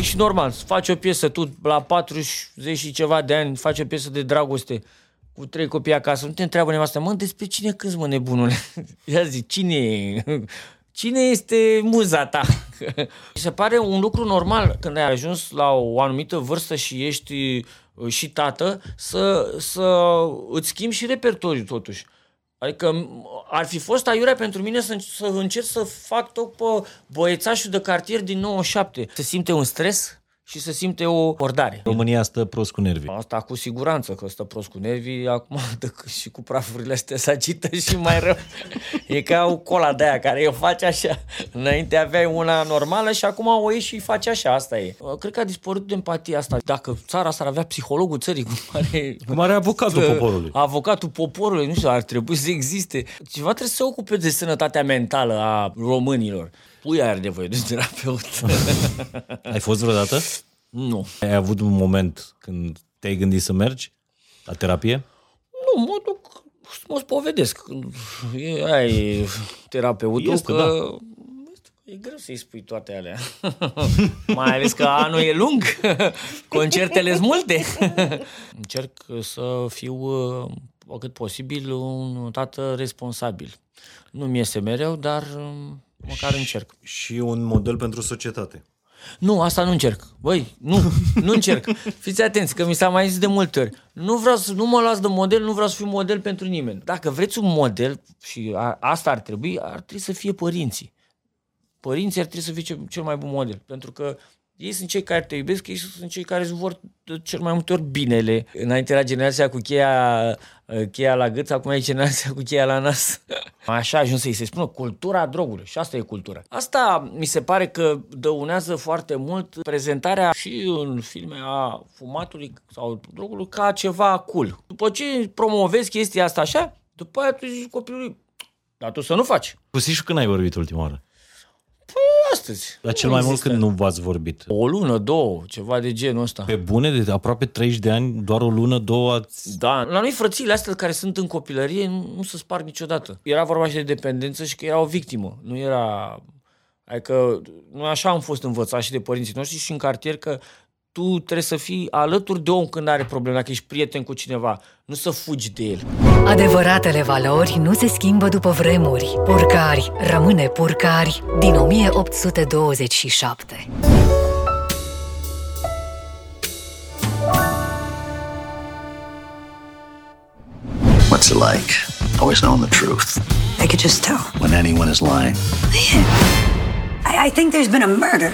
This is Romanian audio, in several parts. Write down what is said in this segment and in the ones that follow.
zic și normal, faci o piesă, tu la 40 și ceva de ani faci o piesă de dragoste cu trei copii acasă, nu te întreabă nevastă, mă, despre cine cânti, mă, nebunule? Ea zic, cine e? Cine este muza ta? Mi se pare un lucru normal când ai ajuns la o anumită vârstă și ești uh, și tată să, să îți schimbi și repertoriul totuși. Adică ar fi fost aiurea pentru mine să, să încerc să fac tot pe băiețașul de cartier din 97. Se simte un stres și se simte o ordare. România stă prost cu nervii. Asta cu siguranță că stă prost cu nervii, acum dă și cu prafurile astea se agită și mai rău. E ca o cola de aia care o face așa. Înainte aveai una normală și acum o ieși și face așa, asta e. Cred că a dispărut de empatia asta. Dacă țara asta ar avea psihologul țării, cum are... Cum are avocatul poporului. Avocatul poporului, nu știu, ar trebui să existe. Ceva trebuie să se ocupe de sănătatea mentală a românilor puia are nevoie de terapeut. Ai fost vreodată? Nu. Ai avut un moment când te-ai gândit să mergi la terapie? Nu, mă duc să mă spovedesc. E, aia e terapeutul Este, că... da. E greu să-i spui toate alea. Mai ales că anul e lung. Concertele sunt multe. Încerc să fiu uh, cât posibil un tată responsabil. Nu mi iese mereu, dar um, măcar încerc. Și un model pentru societate. Nu, asta nu încerc. Băi, nu, nu încerc. Fiți atenți, că mi s-a mai zis de multe ori. Nu vreau să, nu mă las de model, nu vreau să fiu model pentru nimeni. Dacă vreți un model, și a, asta ar trebui, ar trebui să fie părinții. Părinții ar trebui să fie cel, cel mai bun model, pentru că ei sunt cei care te iubesc, ei sunt cei care îți vor cel mai multe ori binele. Înainte era generația cu cheia, cheia la gât, acum e generația cu cheia la nas. Așa a ajuns să-i se spună cultura drogului și asta e cultura. Asta mi se pare că dăunează foarte mult prezentarea și în filme a fumatului sau drogului ca ceva cool. După ce promovezi chestia asta așa, după aia tu zici copilului, dar tu să nu faci. Cu Sișu când ai vorbit ultima oară? Păi astăzi. Dar cel mai mult când nu v-ați vorbit? O lună, două, ceva de genul ăsta. Pe bune, de aproape 30 de ani, doar o lună, două ați... Da, la noi frățiile astea care sunt în copilărie nu, nu se sparg niciodată. Era vorba și de dependență și că era o victimă. Nu era... Adică noi așa am fost învățați și de părinții noștri și în cartier că tu trebuie să fii alături de om când are probleme, dacă ești prieten cu cineva, nu să fugi de el. Adevăratele valori nu se schimbă după vremuri. Purcari rămâne purcari din 1827. What's it like? Always knowing the truth. I could just tell. When anyone is lying. I, I think there's been a murder.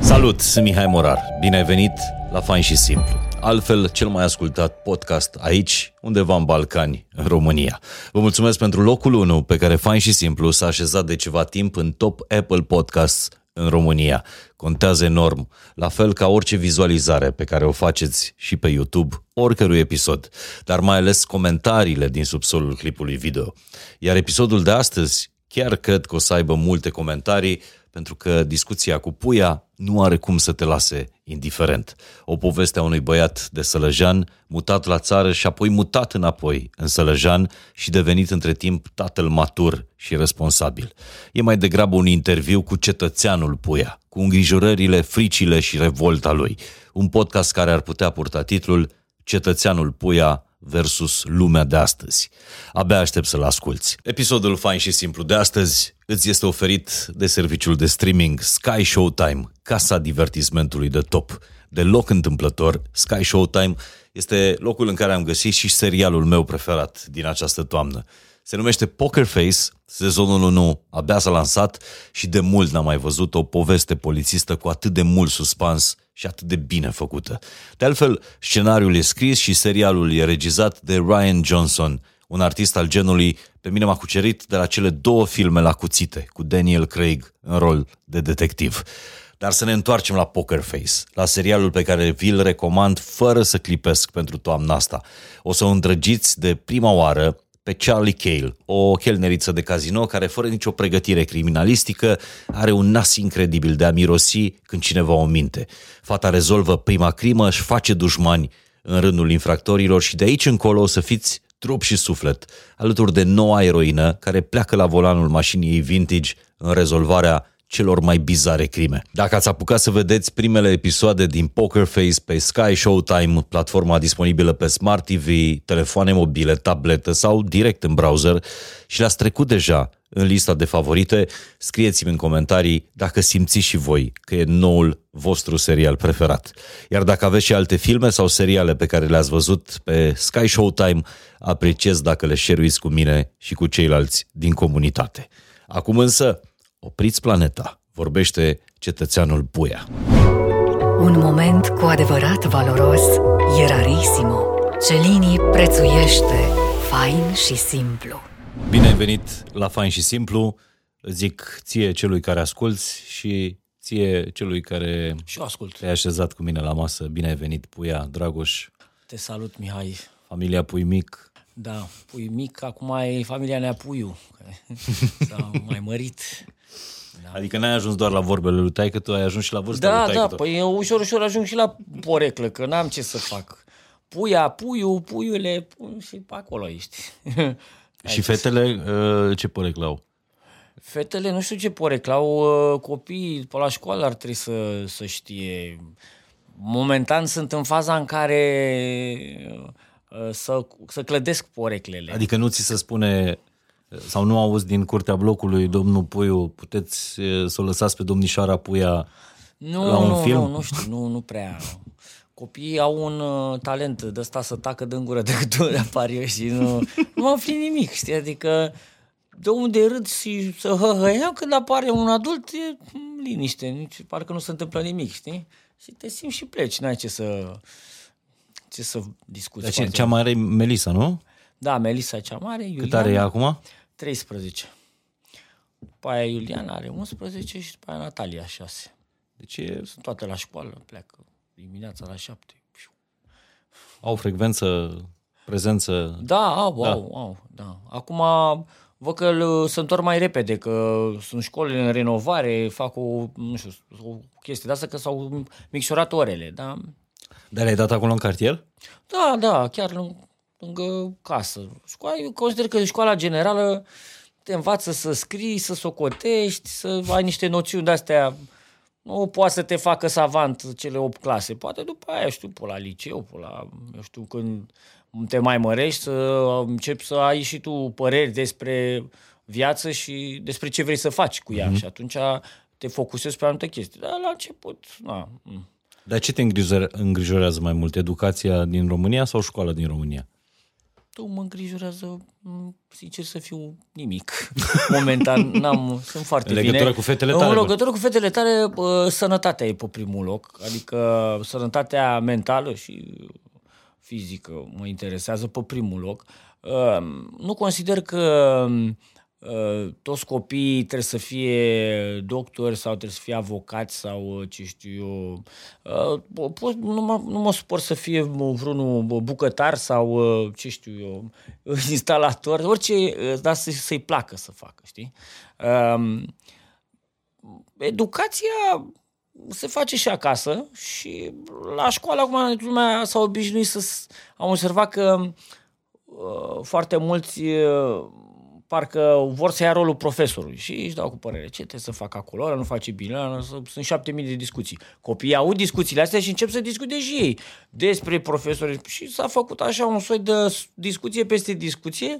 Salut, sunt Mihai Morar. Bine ai venit la Fain și Simplu. Altfel, cel mai ascultat podcast aici, undeva în Balcani, în România. Vă mulțumesc pentru locul 1 pe care Fain și Simplu s-a așezat de ceva timp în top Apple Podcasts în România. Contează enorm, la fel ca orice vizualizare pe care o faceți și pe YouTube, oricărui episod, dar mai ales comentariile din subsolul clipului video. Iar episodul de astăzi chiar cred că o să aibă multe comentarii, pentru că discuția cu Puia nu are cum să te lase indiferent. O poveste a unui băiat de Sălăjan, mutat la țară și apoi mutat înapoi în Sălăjan și devenit între timp tatăl matur și responsabil. E mai degrabă un interviu cu cetățeanul Puia, cu îngrijorările, fricile și revolta lui. Un podcast care ar putea purta titlul Cetățeanul Puia versus lumea de astăzi. Abia aștept să-l asculți. Episodul fain și simplu de astăzi îți este oferit de serviciul de streaming Sky Showtime, casa divertismentului de top. De loc întâmplător, Sky Showtime este locul în care am găsit și serialul meu preferat din această toamnă. Se numește Poker Face, sezonul 1 abia s-a lansat și de mult n-am mai văzut o poveste polițistă cu atât de mult suspans și atât de bine făcută. De altfel, scenariul e scris și serialul e regizat de Ryan Johnson, un artist al genului pe mine m-a cucerit de la cele două filme la cuțite, cu Daniel Craig în rol de detectiv. Dar să ne întoarcem la Poker Face, la serialul pe care vi-l recomand fără să clipesc pentru toamna asta. O să o îndrăgiți de prima oară pe Charlie Cale, o chelneriță de casino care, fără nicio pregătire criminalistică, are un nas incredibil de a mirosi când cineva o minte. Fata rezolvă prima crimă, își face dușmani în rândul infractorilor și de aici încolo o să fiți trup și suflet, alături de noua eroină care pleacă la volanul mașinii ei vintage în rezolvarea celor mai bizare crime. Dacă ați apucat să vedeți primele episoade din Poker Face pe Sky Showtime, platforma disponibilă pe Smart TV, telefoane mobile, tablete sau direct în browser și le-ați trecut deja în lista de favorite, scrieți-mi în comentarii dacă simțiți și voi că e noul vostru serial preferat. Iar dacă aveți și alte filme sau seriale pe care le-ați văzut pe Sky Showtime, apreciez dacă le share cu mine și cu ceilalți din comunitate. Acum însă, opriți planeta, vorbește cetățeanul Puia. Un moment cu adevărat valoros e rarissimo. Celini prețuiește fain și simplu. Bine ai venit la Fain și Simplu, zic ție celui care asculți și ție celui care Și eu ascult. te-ai așezat cu mine la masă. Bine ai venit, Puia, Dragoș, Te salut, Mihai. familia Pui Mic. Da, pui mic, acum e familia Neapuiu. S-a mai mărit. Adică n-ai ajuns doar la vorbele lui taică tu ai ajuns și la vârsta Da, lui da, taică păi eu ușor, ușor ajung și la poreclă, că n-am ce să fac. Puia, puiu, puiule, pu- și pe acolo ești. Și fetele, uh, ce poreclă au? Fetele, nu știu ce poreclau, uh, copiii pe la școală ar trebui să, să știe. Momentan sunt în faza în care uh, să, să clădesc poreclele. Adică nu ți se spune sau nu auzi din curtea blocului, domnul Puiu, puteți uh, să o lăsați pe domnișoara Puia Nu, la un nu, film? nu, nu știu, nu, nu prea. Copiii au un uh, talent de ăsta să tacă din gură decât unde apar eu și nu, nu afli nimic, știi? Adică de unde râd și să hăhăiau când apare un adult, e mm, liniște, nici, parcă nu se întâmplă nimic, știi? Și te simți și pleci, n-ai ce să, ce să discuți. Dar foarte ce, cea mai are e Melisa, nu? Da, Melisa e cea mare, Iuliana, Cât are ea acum? 13. După aia Iuliana are 11 și după aia Natalia 6. Deci e, Sunt toate la școală, pleacă dimineața la 7. au frecvență, prezență. Da, au, da. au, au, da. Acum văd că îl- se întorc mai repede, că sunt școli în renovare, fac o, nu știu, o chestie de asta, că s-au micșorat orele, da? Dar le-ai dat acolo în cartier? Da, da, chiar lângă, lângă casă. Școala, eu consider că școala generală te învață să scrii, să socotești, să ai niște noțiuni de-astea. Nu poate să te facă savant cele 8 clase. Poate după aia, știu, pe la liceu, pe la, eu știu, când te mai mărești, să începi să ai și tu păreri despre viață și despre ce vrei să faci cu ea. Mm-hmm. Și atunci te focusezi pe anumite chestii. Dar la început, na, mm. Dar ce te îngrijore- îngrijorează mai mult? Educația din România sau școala din România? Tu mă îngrijorează, m, sincer să fiu, nimic. Momentan n-am, sunt foarte În legătură bine. cu fetele În tale, bă. legătură cu fetele tale, bă, sănătatea e pe primul loc. Adică sănătatea mentală și fizică mă interesează pe primul loc. Uh, Nu consider că uh, toți copiii trebuie să fie doctori sau trebuie să fie avocați sau uh, ce știu eu. Uh, po- pot, nu, mă, nu mă supăr să fie mă, vreunul bă, bucătar sau uh, ce știu eu, instalator, orice, uh, dar să, să-i placă să facă, știi? Uh, educația se face și acasă și la școală acum lumea s-a obișnuit să... s- Am observat că uh, foarte mulți uh, parcă vor să ia rolul profesorului și își dau cu părere. Ce trebuie să fac acolo? Ăla nu face bine, ăla nu- sunt șapte mii de discuții. Copiii aud discuțiile astea și încep să discute și ei despre profesori și s-a făcut așa un soi de s- discuție peste discuție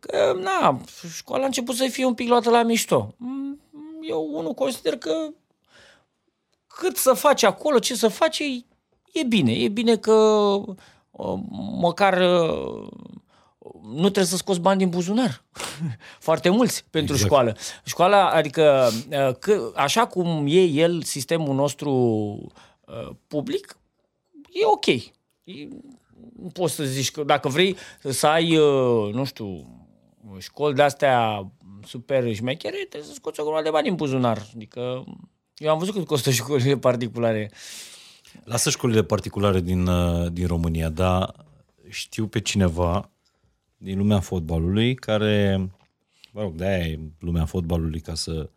că, na, școala a început să fie un pic luată la mișto. Mm, Eu, unul, consider că cât să faci acolo, ce să faci, e, e bine. E bine că uh, măcar uh, nu trebuie să scoți bani din buzunar. Foarte mulți pentru exact. școală. Școala, adică, uh, că, așa cum e el, sistemul nostru uh, public, e ok. E, nu poți să zici că dacă vrei să ai, uh, nu știu, școli de-astea super șmechere, trebuie să scoți o grămadă de bani din buzunar. Adică eu am văzut cât costă școlile particulare. Lasă școlile particulare din, uh, din România, dar știu pe cineva din lumea fotbalului care, mă rog, de-aia e lumea fotbalului ca să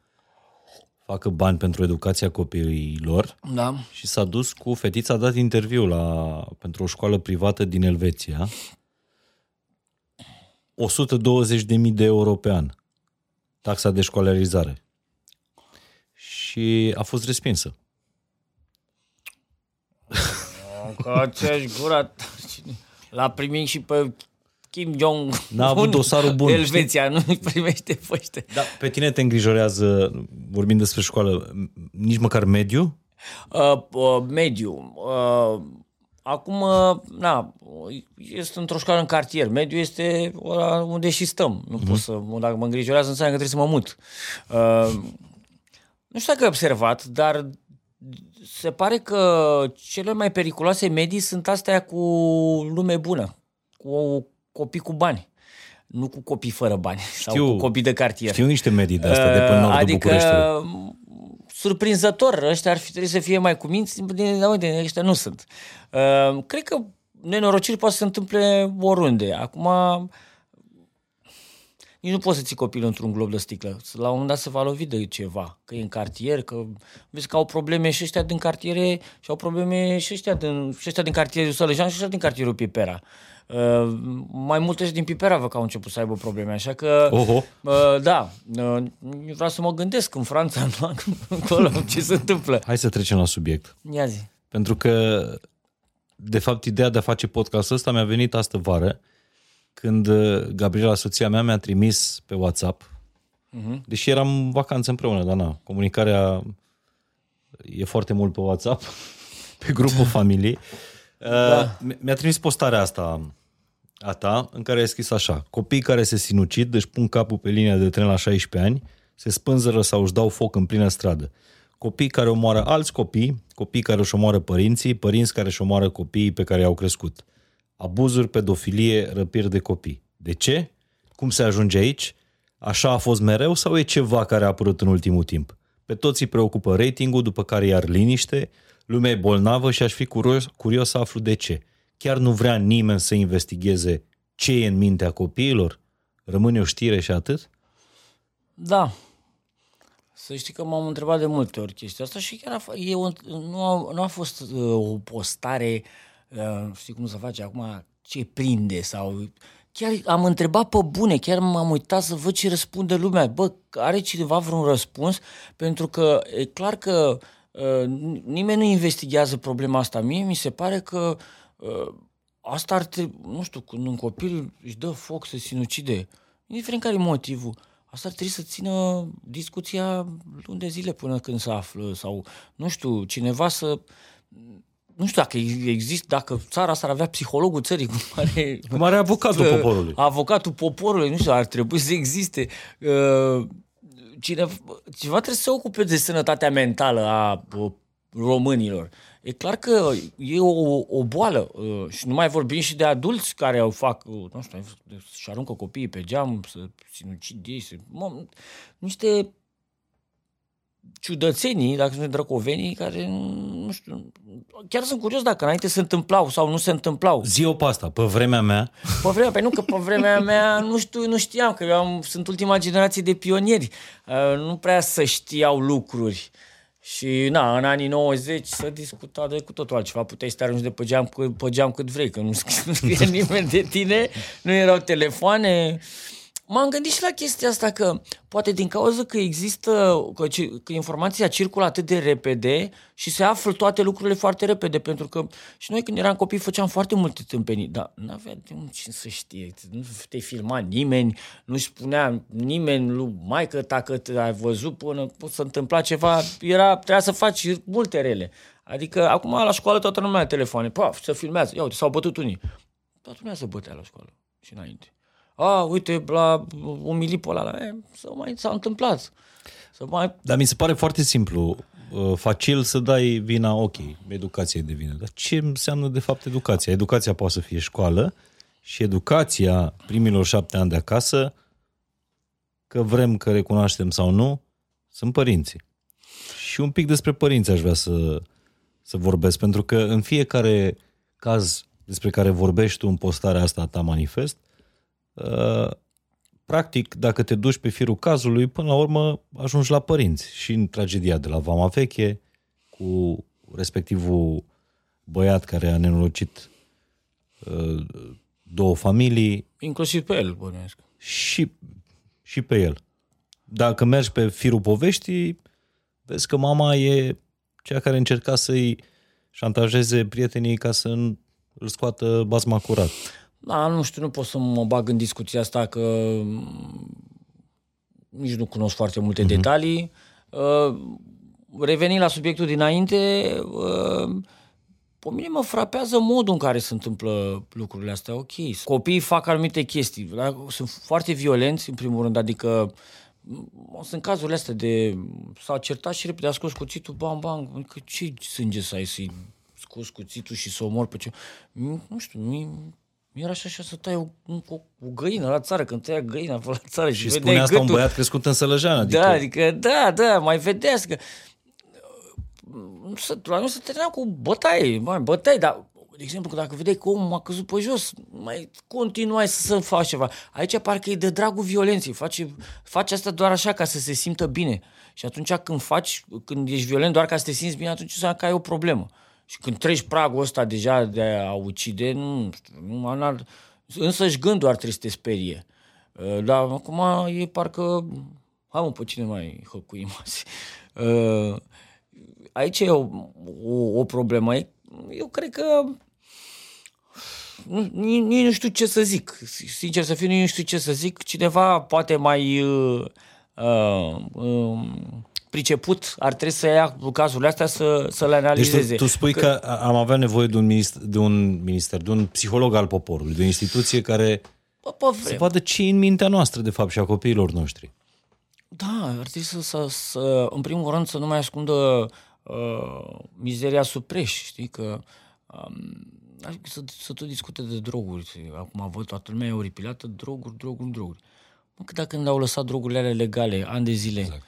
facă bani pentru educația copiilor Da. și s-a dus cu fetița, a dat interviu la, pentru o școală privată din Elveția. 120.000 de euro pe an. Taxa de școlarizare. și a fost respinsă. Că ți-aș gura ta. L-a primit și pe Kim Jong. N-a avut dosarul bun, Elveția nu îi primește pe ăștia. Da, pe tine te îngrijorează, vorbind despre școală, nici măcar mediu? Uh, uh, mediu. Uh, acum, uh, na, este într-o școală în cartier. Mediu este ăla unde și stăm. Nu mm-hmm. pot să, dacă mă îngrijorează, înseamnă că trebuie să mă mut. Uh, nu știu dacă ai observat, dar se pare că cele mai periculoase medii sunt astea cu lume bună, cu copii cu bani. Nu cu copii fără bani sau Știu. cu copii de cartier. Știu niște medii de astea, de pe nordul adică, Bucureștiului. surprinzător, ăștia ar fi trebuit să fie mai cuminți, din, da, uite, ăștia nu sunt. Uh, cred că nenorociri poate să se întâmple oriunde. Acum, nici nu poți să ții copilul într-un glob de sticlă. La un moment dat se va lovi de ceva, că e în cartier, că vezi că au probleme și ăștia din cartiere și au probleme și ăștia din, și ăștia din cartierul Sălăjean și ăștia din cartierul Pipera. Uh, mai multe și din Pipera văd că au început să aibă probleme, așa că Oho. uh, da, uh, vreau să mă gândesc în Franța, nu, acolo, ce se întâmplă. Hai să trecem la subiect. Ia zi. Pentru că, de fapt, ideea de a face podcastul ăsta mi-a venit astă vară, când uh, Gabriela, soția mea, mi-a trimis pe WhatsApp, uh-huh. deși eram în vacanță împreună, dar na, comunicarea e foarte mult pe WhatsApp, pe grupul familiei. Da. Mi-a trimis postarea asta a ta, în care ai scris așa, copii care se sinucid, își pun capul pe linia de tren la 16 ani, se spânzără sau își dau foc în plină stradă. Copii care omoară alți copii, copii care își omoară părinții, părinți care își omoară copiii pe care i-au crescut. Abuzuri, pedofilie, răpiri de copii. De ce? Cum se ajunge aici? Așa a fost mereu sau e ceva care a apărut în ultimul timp? Pe toți îi preocupă ratingul, după care iar liniște, lumea e bolnavă și aș fi curios, curios să aflu de ce. Chiar nu vrea nimeni să investigheze ce e în mintea copiilor? Rămâne o știre și atât? Da. Să știi că m-am întrebat de multe ori chestia asta și chiar a, f- e o, nu, a, nu a fost uh, o postare, uh, știi cum să face acum, ce prinde sau... Chiar am întrebat pe bune, chiar m-am uitat să văd ce răspunde lumea. Bă, are cineva vreun răspuns? Pentru că e clar că uh, nimeni nu investigează problema asta. Mie mi se pare că uh, asta ar trebui, nu știu, când un copil își dă foc să sinucide, indiferent care e motivul, asta ar trebui să țină discuția luni de zile până când se află sau, nu știu, cineva să nu știu dacă există, dacă țara asta ar avea psihologul țării, cum are, Cum are avocatul poporului. avocatul poporului, nu știu, ar trebui să existe. Uh, Cine, cineva trebuie să se ocupe de sănătatea mentală a uh, românilor. E clar că e o, o boală uh, și nu mai vorbim și de adulți care au fac, uh, nu știu, și aruncă copiii pe geam, să sinucidie, să, mă, niște ciudățenii, dacă sunt drăcovenii, care, nu știu, chiar sunt curios dacă înainte se întâmplau sau nu se întâmplau. Zi o pe asta, pe vremea mea, Pe vremea, pe nu că pe vremea mea nu știu, nu știam, că eu am, sunt ultima generație de pionieri. Uh, nu prea să știau lucruri. Și na, în anii 90 să discuta de cu totul altceva. Puteai să te arunci de pe geam, cu- pe geam cât vrei, că nu scrie, nu scrie nimeni de tine, nu erau telefoane. M-am gândit și la chestia asta că poate din cauza că există, că, ci- că informația circulă atât de repede și se află toate lucrurile foarte repede, pentru că și noi când eram copii făceam foarte multe tâmpenii, dar nu avea de unde cine să știe, nu te filma nimeni, nu spunea nimeni lui maică ta că te ai văzut până pot să întâmpla ceva, era, trebuia să faci multe rele. Adică acum la școală toată lumea are telefoane, paf, se filmează, ia uite, s-au bătut unii. Toată lumea se bătea la școală și înainte. A, uite, la umili pe ăla, e, să mai s-a întâmplat. Să mai... dar mi se pare foarte simplu, uh, facil să dai vina, ok, educația e de vină, dar ce înseamnă de fapt educația? Educația poate să fie școală și educația primilor șapte ani de acasă, că vrem că recunoaștem sau nu, sunt părinții. Și un pic despre părinți aș vrea să, să vorbesc, pentru că în fiecare caz despre care vorbești tu în postarea asta a ta manifest, uh, practic, dacă te duci pe firul cazului, până la urmă ajungi la părinți. Și în tragedia de la Vama Veche, cu respectivul băiat care a nenorocit uh, două familii Inclusiv pe el, bănuiesc. și, și pe el. Dacă mergi pe firul poveștii, vezi că mama e cea care încerca să-i șantajeze prietenii ca să nu- îl scoată basma curat. Da, nu știu, nu pot să mă bag în discuția asta că mm, nici nu cunosc foarte multe detalii. Uh, Revenind la subiectul dinainte, uh, pe mine mă frapează modul în care se întâmplă lucrurile astea. Ok, copiii fac anumite chestii, da? sunt foarte violenți în primul rând, adică m, sunt cazurile astea de s-a certat și repede a scos cuțitul, bam, bam, adică ce sânge să ai să-i scos cuțitul și să omor pe ce... Nu știu, mi mi era așa, așa să tai o, o, o găină la țară, când tăia găina pe la țară și, Și vedeai spune asta un gâtul. băiat crescut în Sălăjean. Adică, Da, adică, da, da, mai vedeați că nu se, la noi se termina cu bătaie, mai bătaie, dar de exemplu, că dacă vedeai că omul a căzut pe jos, mai continuai să, să faci ceva. Aici parcă e de dragul violenței, face, faci asta doar așa ca să se simtă bine. Și atunci când faci, când ești violent doar ca să te simți bine, atunci înseamnă că ai o problemă. Și când treci pragul ăsta deja de a ucide, nu știu, nu, anar, însăși gândul ar trebui să te sperie. Uh, Dar acum e parcă... Hai mă, pe cine mai hăcuim azi? Uh, Aici e o, o, o problemă. E- Eu cred că nu, nici, nici nu știu ce să zic. Sincer să fiu, nici nu știu ce să zic. Cineva poate mai uh, uh, uh, priceput ar trebui să ia cazurile astea să, să le Deci analizeze. tu, tu spui că... că am avea nevoie de un, minister, de un minister, de un psiholog al poporului, de o instituție care Bă, pe să vreme. vadă ce e în mintea noastră, de fapt, și a copiilor noștri. Da, ar trebui să, să, să în primul rând, să nu mai ascundă uh, mizeria sub preș, știi, că um, adică să, să tot discute de droguri. Acum văd toată lumea e oripilată, droguri, droguri, droguri. Mă, cât dacă când au lăsat drogurile alea legale, ani de zile. Exact.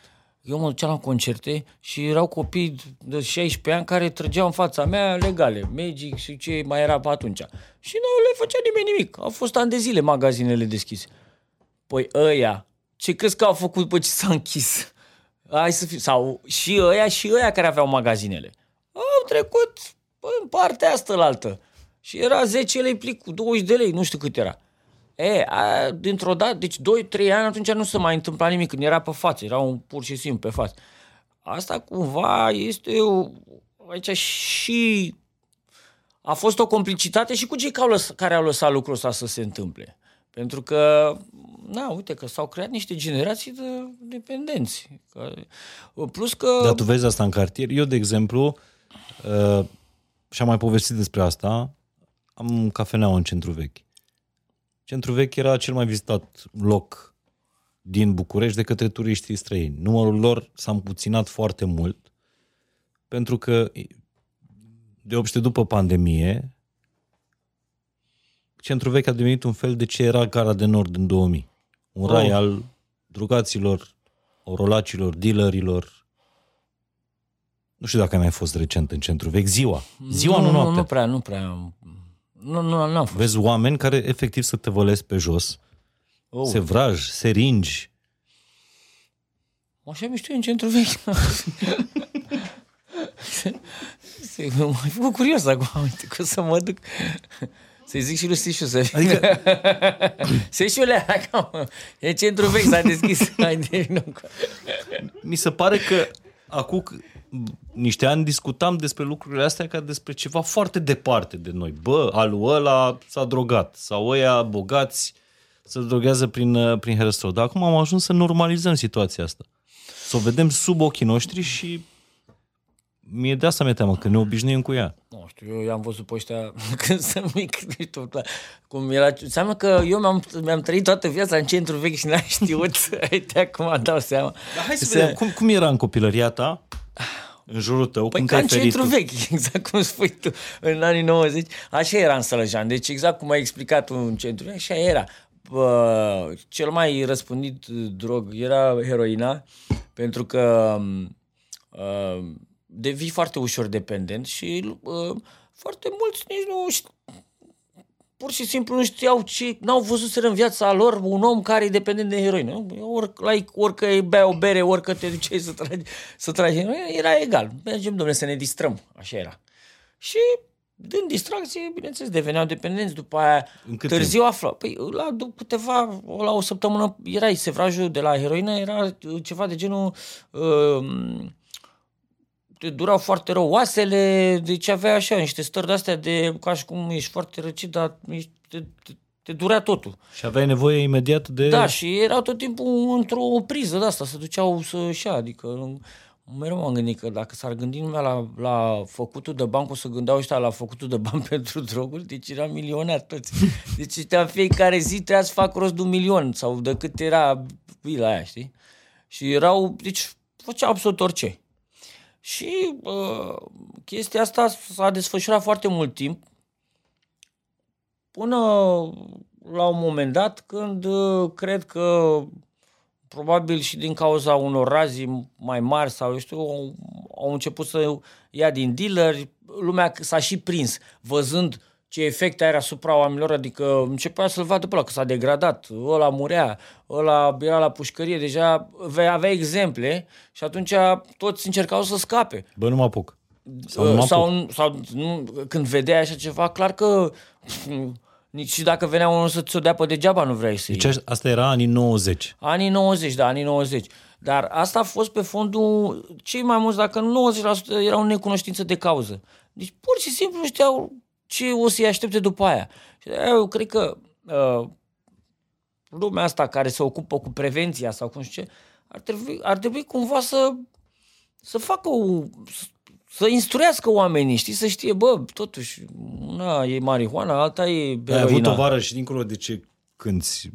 Eu mă duceam la concerte și erau copii de 16 ani care trăgeau în fața mea legale, Magic și ce mai era pe atunci. Și nu le făcea nimeni nimic. Au fost ani de zile magazinele deschise. Păi ăia, ce crezi că au făcut după ce s-a închis? Hai să fiu, sau și ăia și ăia care aveau magazinele. Au trecut în partea asta la altă. Și era 10 lei plic cu 20 de lei, nu știu cât era. E, a, dintr-o dată, deci 2-3 ani atunci nu se mai întâmpla nimic, când era pe față, era un pur și simplu pe față. Asta cumva este o, aici și a fost o complicitate și cu cei care au, lăs- care au lăsat lucrul ăsta să se întâmple. Pentru că, na, uite că s-au creat niște generații de dependenți. Că, plus că... Dar tu vezi asta în cartier. Eu, de exemplu, uh, și-am mai povestit despre asta, am un cafenea în centru vechi. Centru vechi era cel mai vizitat loc din București de către turiștii străini. Numărul lor s-a împuținat foarte mult pentru că de obște după pandemie centru vechi a devenit un fel de ce era Gara de Nord în 2000. Un rai Oh. al drugaților, orolacilor, dealerilor. Nu știu dacă ai mai fost recent în centru vechi. Ziua. Ziua, nu, nu, noaptea. nu prea, nu prea. Nu, nu, nu am fost. Vezi oameni care efectiv să te vălesc pe jos, Oh. sevraj, seringi. Așa mișto e în centru vechi. Se- M-ai făcut curios acum, uite, că o să mă duc. Să-i zic și lui Sișu să Adică, Sișule, acum, e centru vechi, s-a deschis. Hai de vină cu- mi se pare că acum c- niște ani discutam despre lucrurile astea ca despre ceva foarte departe de noi. Bă, alul ăla s-a drogat sau ăia bogați se drogează prin, uh, prin herăstrău. Dar acum am ajuns să normalizăm situația asta. Să o vedem sub ochii noștri și mie de asta mi-e teamă, că ne obișnuim cu ea. Nu știu, eu i-am văzut pe ăștia când sunt mic, nu știu, clar, cum era, înseamnă că eu mi-am, mi-am trăit toată viața în centru vechi și n-am știut, uite, acum dau seama. Dar hai să vedem, cum, cum era în copilăria ta, în jurul tău, Păi cum ca te-ai în ferit centru tu? vechi, exact cum spui tu, în anii 90. Așa era în Sălăjean, deci exact cum ai explicat tu în centru, așa era. Bă, cel mai răspândit drog era heroina, pentru că uh, devii foarte ușor dependent și uh, foarte mulți nici nu știu, pur și simplu nu știau ce, n-au văzut în viața lor un om care e dependent de heroină. nu? Ori, like, orică îi bea o bere, orică te duceai să tragi, să tragi heroină, era egal. Mergem, domnule, să ne distrăm. Așa era. Și din distracție, bineînțeles, deveneau dependenți. După aia, În cât târziu afla. Păi, la după câteva, la o săptămână, era sevrajul de la heroină, era ceva de genul uh, te durau foarte rău oasele, deci aveai așa niște stări de-astea de, ca și cum ești foarte răcit, dar ești, te, te, te durea totul. Și aveai nevoie imediat de... Da, și erau tot timpul într-o priză de asta, se duceau să și adică mereu m-am gândit că dacă s-ar gândi lumea la, la făcutul de bani, o să gândeau ăștia la făcutul de bani pentru droguri, deci era milionar toți. Deci ăștia fiecare zi trebuia să fac rost de un milion sau de cât era bila aia, știi? Și erau, deci făceau absolut orice. Și uh, chestia asta s-a desfășurat foarte mult timp, până la un moment dat când uh, cred că probabil și din cauza unor razii mai mari sau eu știu, au, au început să ia din dealeri, lumea s-a și prins văzând ce efecte are asupra oamenilor, adică începea să-l vadă pe ăla, că s-a degradat, ăla murea, ăla era la pușcărie, deja avea exemple și atunci toți încercau să scape. Bă, nu mă apuc. Sau, nu mă sau, apuc. sau nu, când vedea așa ceva, clar că nici și dacă venea unul să ți-o dea pe degeaba, nu vrei să Deci asta era anii 90. Anii 90, da, anii 90. Dar asta a fost pe fondul, cei mai mulți, dacă nu 90% erau necunoștință de cauză. Deci pur și simplu nu știau ce o să-i aștepte după aia. Și eu cred că uh, lumea asta care se ocupă cu prevenția sau cum știu ce, ar trebui, ar trebui cumva să, să facă o, să instruiască oamenii, știi, să știe, bă, totuși, una e marihuana, alta e heroina. Ai avut o vară și dincolo de ce cânti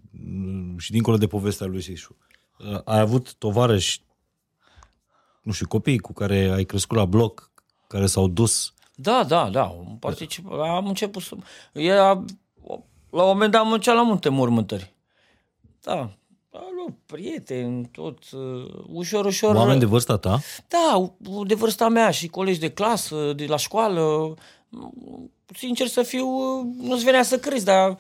și dincolo de povestea lui Sisu. Ai avut tovarăși, nu știu, copii cu care ai crescut la bloc, care s-au dus. Da, da, da, particip, am început să... Era, la un moment dat am început la multe mormântări. Da, nu, prieteni, tot, uh, ușor, ușor. Oameni de vârsta ta? Da, de vârsta mea și colegi de clasă, de la școală. Sincer să fiu, nu-ți venea să crezi, dar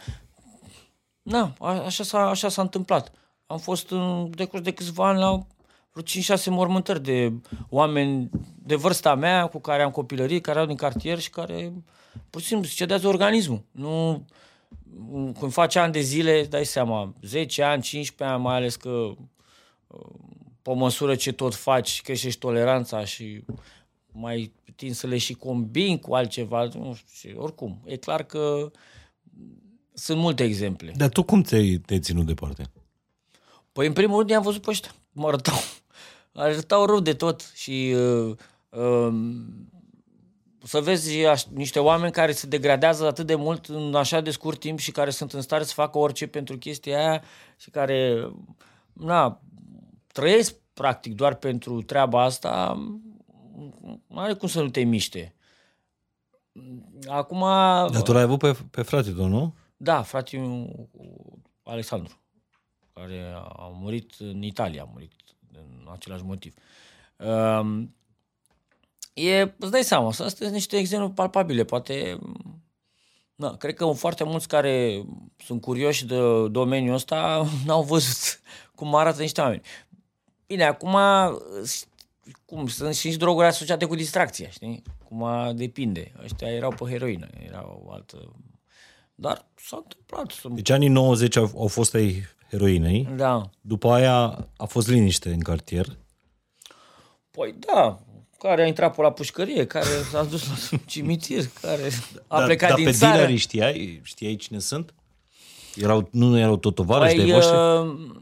na, așa s-a, așa s-a întâmplat. Am fost în decurs de câțiva ani la vreo 5-6 mormântări de oameni de vârsta mea cu care am copilărit, care au din cartier și care pur și simplu se cedează organismul. Nu, când faci ani de zile, dai seama, 10 ani, 15 ani, mai ales că uh, pe măsură ce tot faci, crește și toleranța și mai tin să le și combin cu altceva, nu știu, oricum. E clar că sunt multe exemple. Dar tu cum te-ai, te ținut departe? Păi în primul rând i-am văzut pe ăștia. Mă arătau, arătau rău de tot și uh, uh, să vezi niște oameni care se degradează atât de mult în așa de scurt timp și care sunt în stare să facă orice pentru chestia aia și care na, trăiesc practic doar pentru treaba asta, nu are cum să nu te miște. Acum... Dar tu l-ai avut pe, pe frate tău, nu? Da, frate Alexandru, care a murit în Italia, a murit în același motiv. Um, e, îți dai seama, să astea sunt niște exemple palpabile, poate... Da, cred că foarte mulți care sunt curioși de domeniul ăsta n-au văzut cum arată niște oameni. Bine, acum cum, sunt și droguri asociate cu distracția, știi? Cum depinde. Ăștia erau pe heroină, erau o altă... Dar s-a întâmplat. Să... Deci anii 90 au, au fost ai heroinei. Da. După aia a fost liniște în cartier. Păi da, care a intrat pe la pușcărie, care s-a dus la cimitir, care a da, plecat din pe țară. Dar pe știai? Știai cine sunt? Erau, nu erau tot tovarăși păi, de voștri? Uh,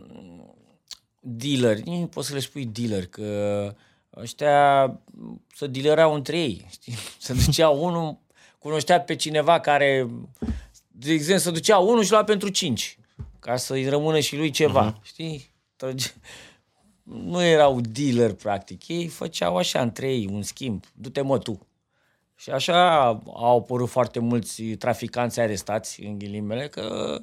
dealeri, nu poți să le spui dealer, că ăștia să dealerau între ei, știi? Se ducea unul, cunoștea pe cineva care, de exemplu, se ducea unul și lua pentru cinci, ca să-i rămână și lui ceva, uh-huh. știi? Trăge nu erau dealer, practic. Ei făceau așa între ei un schimb. Du-te mă tu. Și așa au apărut foarte mulți traficanți arestați, în ghilimele, că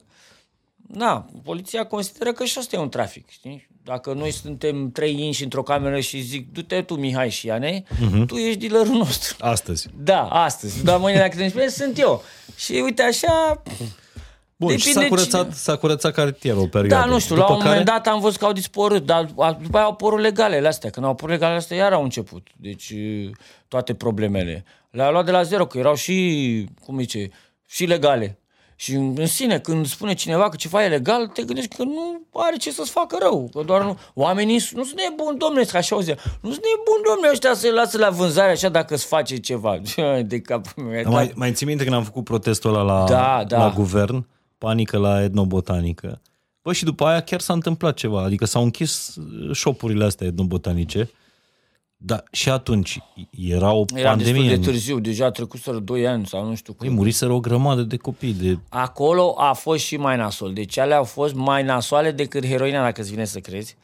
na, poliția consideră că și asta e un trafic, știi? Dacă noi suntem trei inși într-o cameră și zic, du-te tu, Mihai și Iane, uh-huh. tu ești dealerul nostru. Astăzi. Da, astăzi. Dar mâine dacă te spune, sunt eu. Și uite așa, Bun, Depinde și s-a curățat, s-a curățat cartierul o perioadă. Da, nu știu, după la un care... moment dat am văzut că au dispărut, dar după aia au apărut legalele astea. Când au apărut legalele astea, iar au început. Deci toate problemele. Le-au luat de la zero, că erau și, cum zice, și legale. Și în în sine, când spune cineva că ceva e legal, te gândești că nu are ce să-ți facă rău. Că doar nu, oamenii nu sunt nebuni, domnule, că așa auzea. Nu sunt nebuni, domnule, ăștia să-i lasă la vânzare așa dacă îți face ceva. De capul meu. Dar Mai, mai ții minte când am făcut protestul ăla la, Da, da. la guvern, panică la etnobotanică. Bă, și după aia chiar s-a întâmplat ceva, adică s-au închis șopurile astea etnobotanice, dar și atunci era o Era pandemie. destul de târziu, deja trecuseră 2 ani sau nu știu Păi, cum. muriseră o grămadă de copii, de... Acolo a fost și mai nasol. Deci alea au fost mai nasoale decât heroina, dacă îți vine să crezi.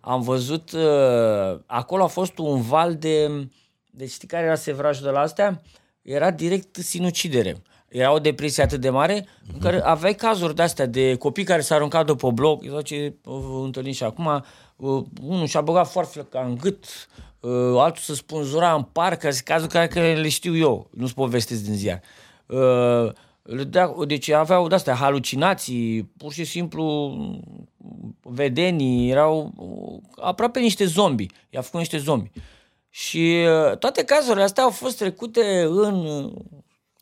Am văzut, uh, acolo a fost un val de... Deci știi care era sevrajul de la astea? Era direct sinucidere. Era o depresie atât de mare în care aveai cazuri de-astea de copii care s-au aruncat după bloc, exact ce uh, întâlnim și acum, uh, unul și-a băgat foarfeca în gât, uh, altul să spânzura în parc, că sunt cazuri care că le știu eu, nu-ți povestesc din ziar. Uh, le dea- deci aveau de-astea halucinații, pur și simplu vedenii, erau uh, aproape niște zombi. I-a făcut niște zombi. Și uh, toate cazurile astea au fost trecute în uh,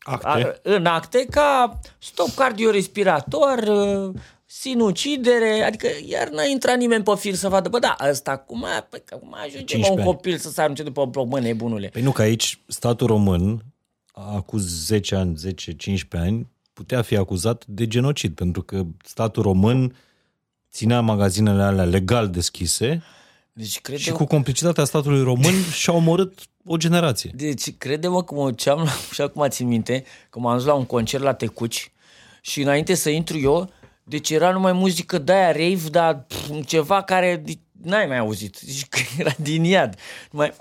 Acte. a- în acte ca stop cardiorespirator, uh, sinucidere, adică iar n-a intrat nimeni pe fir să vadă, bă, da, ăsta acum, păi, că acum ajunge mă, 15 un ani. copil să se arunce după bloc, mă, nebunule. Păi nu, că aici statul român, acum 10 ani, 10-15 ani, putea fi acuzat de genocid, pentru că statul român ținea magazinele alea legal deschise Deci crede și cu complicitatea statului român și-a omorât o generație. Deci, crede-mă că mă duceam, la, și acum țin minte, că m-am dus la un concert la Tecuci și înainte să intru eu, deci era numai muzică de-aia rave, dar pf, ceva care di- n-ai mai auzit. Deci că era din iad. Numai,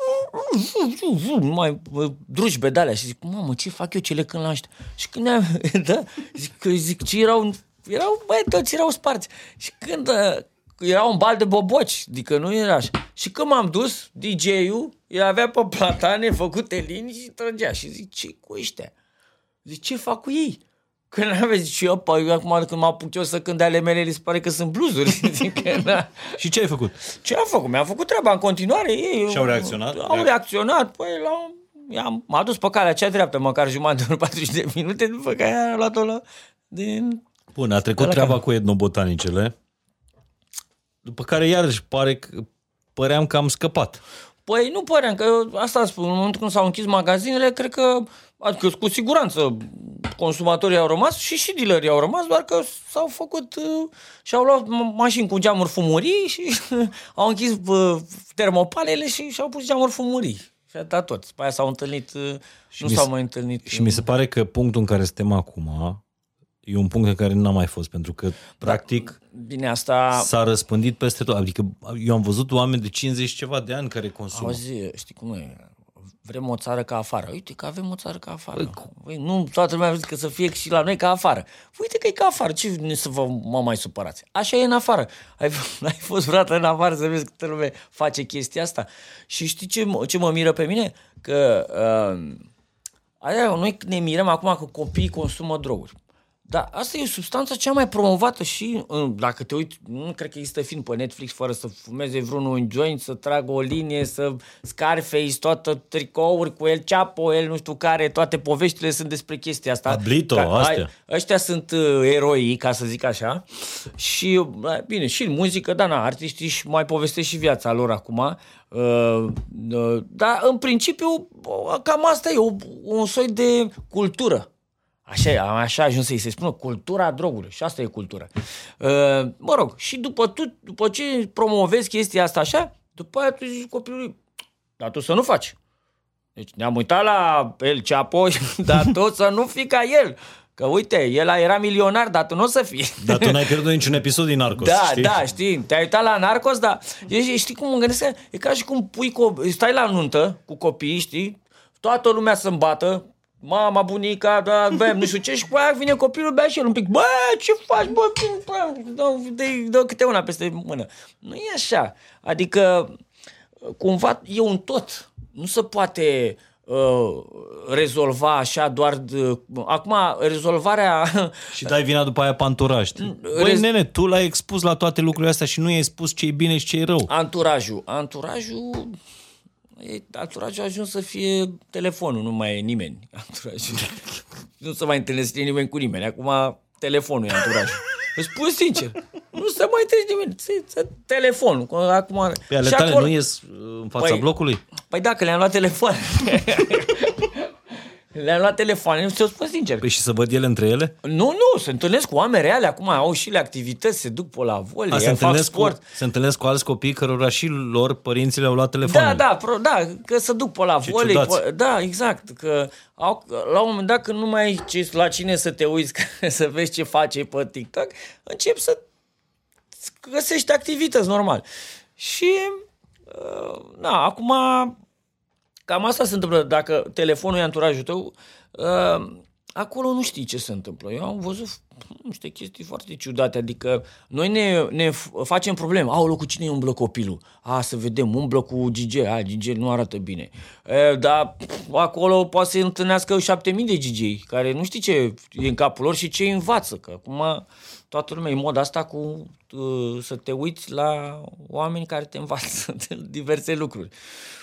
numai bă, drujbe de-alea. Și zic, mamă, ce fac eu ce le cânt la ăștia? Și când am, da, zic, că- zic, ce erau, erau, băi, toți erau sparți. Și când uh, era un bal de boboci, adică nu era așa. Și când m-am dus, DJ-ul, el avea pe platane făcute linii și trăgea. Și zic, ce cu ăștia? Zic, ce fac cu ei? Că n-aveți și eu, păi, acum când mă apuc eu să cânt ale mele, li se pare că sunt bluzuri. Zic că, na. Și ce ai făcut? Ce am făcut? Mi-am făcut treaba în continuare. Ei, Și au reacționat? Au reacționat. Păi, la, i-am, m-a dus pe calea cea dreaptă, măcar jumătate de oră, 40 de minute, după care a luat-o la, din... Bun, a trecut la treaba care? cu etnobotanicele, după care iarăși pare că păream că am scăpat. Păi nu păream că asta spun, în momentul când s-au închis magazinele, cred că, adică cu siguranță consumatorii au rămas și și dealerii au rămas, doar că s-au făcut uh, și au luat ma- mașini cu geamuri fumurii și au închis uh, termopalele și și-au pus geamuri fumurii. Și atât tot. După aia s-au întâlnit, uh, nu mi s-au se- mai întâlnit. Și mi se pare că punctul în care suntem acum e un punct în care n-am mai fost, pentru că, practic, Bine, asta... s-a răspândit peste tot. Adică eu am văzut oameni de 50 ceva de ani care consumă. Auzi, știi cum e? Vrem o țară ca afară. Uite că avem o țară ca afară. Păi, nu toată lumea vrea că să fie și la noi ca afară. Uite că e ca afară. Ce ne să vă mă mai supărați? Așa e în afară. Ai, ai fost vreodată în afară să vezi câtă lume face chestia asta? Și știi ce, mă- ce mă miră pe mine? Că uh, aia, noi ne mirăm acum că copiii consumă droguri. Dar asta e substanța cea mai promovată și, uh, dacă te uiți, nu cred că există film pe Netflix fără să fumeze vreunul un joint, să tragă o linie, să Scarface, toată tricouri cu El Chapo, el nu știu care, toate poveștile sunt despre chestia asta. Pablito, Ca- astea. ai- Ăștia sunt uh, eroi, ca să zic așa. Și, uh, bine, și în muzică, da, na, artiștii își mai povestesc și viața lor acum. Uh, uh, dar, în principiu, uh, cam asta e, o, un soi de cultură. Așa, așa a ajuns să-i se spună cultura drogului și asta e cultura. Uh, mă rog, și după, tu, după ce promovezi chestia asta așa, după aia tu zici copilului, dar tu să nu faci. Deci ne-am uitat la El Chapo, dar tot să nu fii ca el. Că uite, el era milionar, dar tu nu o să fii. Dar tu n-ai pierdut niciun episod din Narcos, Da, știi? da, știi, te-ai uitat la Narcos, dar e, știi cum mă gândesc? E ca și cum pui, co- stai la nuntă cu copiii, știi? Toată lumea să îmbată, mama, bunica, da, bă, nu știu ce, și cu aia vine copilul, bea și el un pic, bă, ce faci, bă, bă dă, dă, dă câte una peste mână. Nu e așa. Adică, cumva, e un tot. Nu se poate uh, rezolva așa doar... De, acum, rezolvarea... Și dai vina după aia pantura, știi? Băi, rez- nene, tu l-ai expus la toate lucrurile astea și nu i-ai spus ce e bine și ce e rău. Anturajul. Anturajul... E, anturajul a ajuns să fie telefonul, nu mai e nimeni. Anturajul. nu se mai întâlnesc nimeni cu nimeni. Acum telefonul e anturajul. Îți spun sincer, nu se mai treci nimeni. Ți- ți- Telefonul. că Acum, Pe ale și tale acolo- nu ies uh, în fața Păi- blocului? Păi dacă le-am luat telefon. le-am luat telefoane, ți-o spun sincer. Păi și să văd ele între ele? Nu, nu, se întâlnesc cu oameni reale, acum au și le activități, se duc pe la vole, A, se, fac întâlnesc cu, sport. se întâlnesc cu alți copii cărora și lor părinții le-au luat telefonul. Da, da, pro, da, că se duc pe la Ce volei. ciudați. Pe, da, exact. Că au, la un moment dat când nu mai ai ce, la cine să te uiți, că, să vezi ce face pe TikTok, începi să găsești activități normal. Și, uh, na, acum, cam asta se întâmplă. Dacă telefonul e anturajul tău, uh, acolo nu știi ce se întâmplă. Eu am văzut niște chestii foarte ciudate, adică noi ne, ne f- facem probleme. Aoleu, cu cine umblă copilul? A, să vedem, umblă cu Gigi. A, Gigi nu arată bine. E, dar pf, acolo poate să întâlnească 7000 de Gigi care nu știi ce e în capul lor și ce învață. Că acum toată lumea e în mod asta cu uh, să te uiți la oameni care te învață diverse lucruri.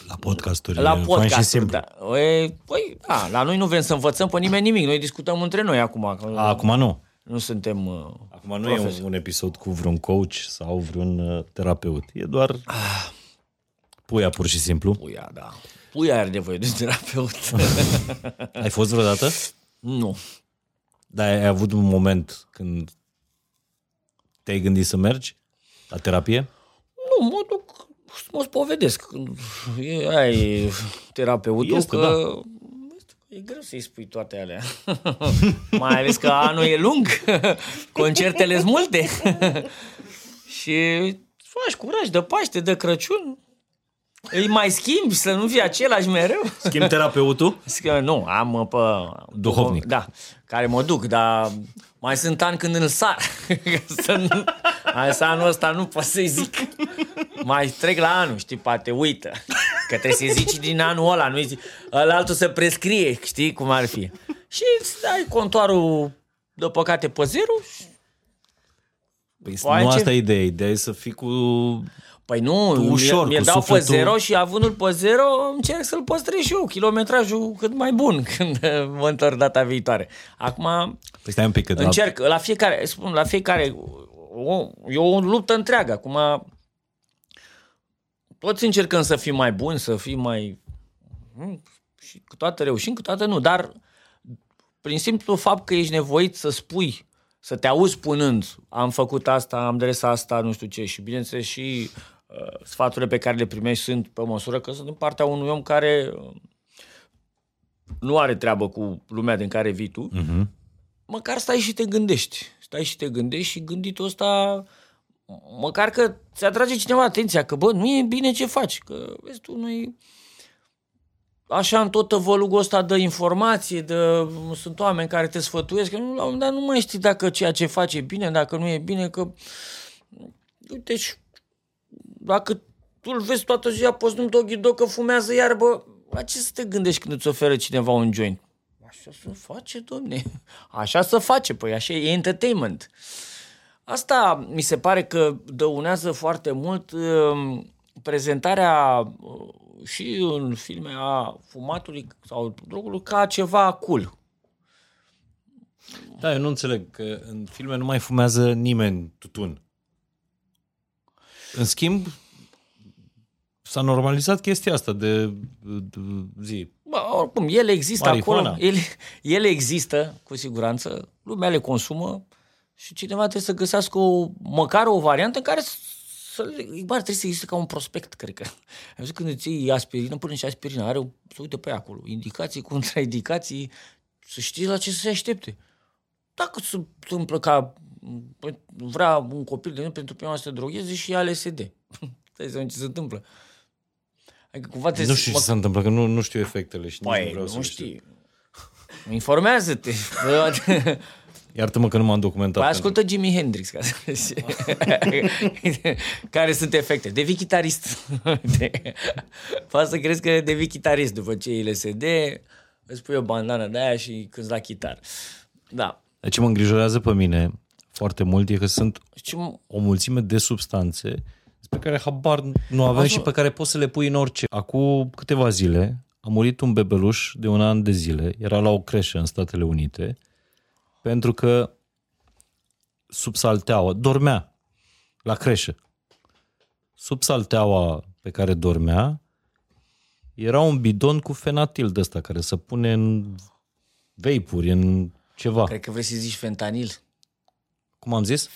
La podcasturi. La e fain și podcast, simplu. da. E, păi, da, la noi nu vrem să învățăm pe nimeni nimic. Noi discutăm între noi acum. că A, acum nu. Nu suntem uh, Acum nu e un, un episod cu vreun coach sau vreun uh, terapeut. E doar puia pur și simplu. Puia, da. Puia are nevoie de un terapeut. Ai fost vreodată? nu. Dar ai avut un moment când te-ai gândit să mergi la terapie? Nu, mă duc să mă spovedesc. E, aia e terapeutul Este, că... da. E greu să-i spui toate alea. Mai ales că anul e lung, concertele sunt multe. și faci curaj de Paște, de Crăciun. Îi mai schimbi să nu fie același mereu. Schimb terapeutul? Zic că nu, am uh, pe... Duhovnic. Da, care mă duc, dar mai sunt ani când îl sar. să nu, hai să anul ăsta nu pot să-i zic. Mai trec la anul, știi, poate uită. Că trebuie să-i zici din anul ăla, nu-i zici, ăla altul să prescrie, știi cum ar fi. Și îți dai contoarul de păcate pe zero și Păi Păi nu ce- asta e ideea. Ideea e să fii cu... Păi nu, Tu ușor, mi-e cu dau pe sufletul- zero și avându-l pe zero încerc să-l păstrez și eu, kilometrajul cât mai bun când mă întorc data viitoare. Acum Păi stai un pic, că de la- încerc, la fiecare, spun, la fiecare, o, e o luptă întreagă. Acum toți încercăm să fim mai buni, să fim mai... Hmm, Și câteodată reușim, câteodată nu, dar prin simplu fapt că ești nevoit să spui, să te auzi spunând, am făcut asta, am dresat asta, nu știu ce, și bineînțeles și uh, sfaturile pe care le primești sunt pe măsură că sunt din partea unui om care uh, nu are treabă cu lumea din care vii tu, uh-huh. măcar stai și te gândești. Stai și te gândești și gânditul ăsta măcar că ți atrage cineva atenția că, bă, nu e bine ce faci, că, vezi tu, noi așa în tot tăvălugul ăsta de informație, de, sunt oameni care te sfătuiesc, că nu, la un moment dat nu mai știi dacă ceea ce faci e bine, dacă nu e bine, că uite, și dacă tu îl vezi toată ziua pe Snoop Doggy Dogg că fumează iarbă, la ce să te gândești când îți oferă cineva un joint? Așa să face, domne. Așa să face, păi așa e entertainment. Asta mi se pare că dăunează foarte mult uh, prezentarea uh, și în filme a fumatului sau drogului ca ceva cool. Da, eu nu înțeleg că în filme nu mai fumează nimeni tutun. În schimb, s-a normalizat chestia asta de, de zi. Bă, oricum, ele există Marihuana. acolo, ele, ele există, cu siguranță, lumea le consumă și cineva trebuie să găsească o, măcar o variantă în care să, să le, bă, trebuie să existe ca un prospect, cred că. Ai văzut când îți iei aspirină, până și aspirină are, o- să uite pe ea acolo, indicații, contraindicații, să știi la ce să se aștepte. Dacă se întâmplă ca păi, vrea un copil de pentru prima oară să se drogheze și ia LSD. Stai să vedem ce se întâmplă. Adică cumva trebuie Nu să- știu mă- ce se întâmplă, că nu, nu știu efectele și nici Păi, nu vreau să nu știu. știi. Informează-te. Bă, Iartă-mă că nu m-am documentat. Păi pentru- ascultă Jimi Hendrix, ca să vezi. Care sunt efecte. Devii chitarist. De- Poți să crezi că devii chitarist după ce e LSD, îți pui o bandană de aia și cânti la chitară. Da. Deci ce mă îngrijorează pe mine foarte mult e că sunt Și m- o mulțime de substanțe despre care habar nu aveam Asta- și pe care poți să le pui în orice. Acum câteva zile a murit un bebeluș de un an de zile, era la o creșă în Statele Unite, pentru că sub salteaua, dormea la creșă. Sub salteaua pe care dormea era un bidon cu fenatil de ăsta care se pune în veipuri, în ceva. Cred că vrei să zici fentanil. Cum am zis?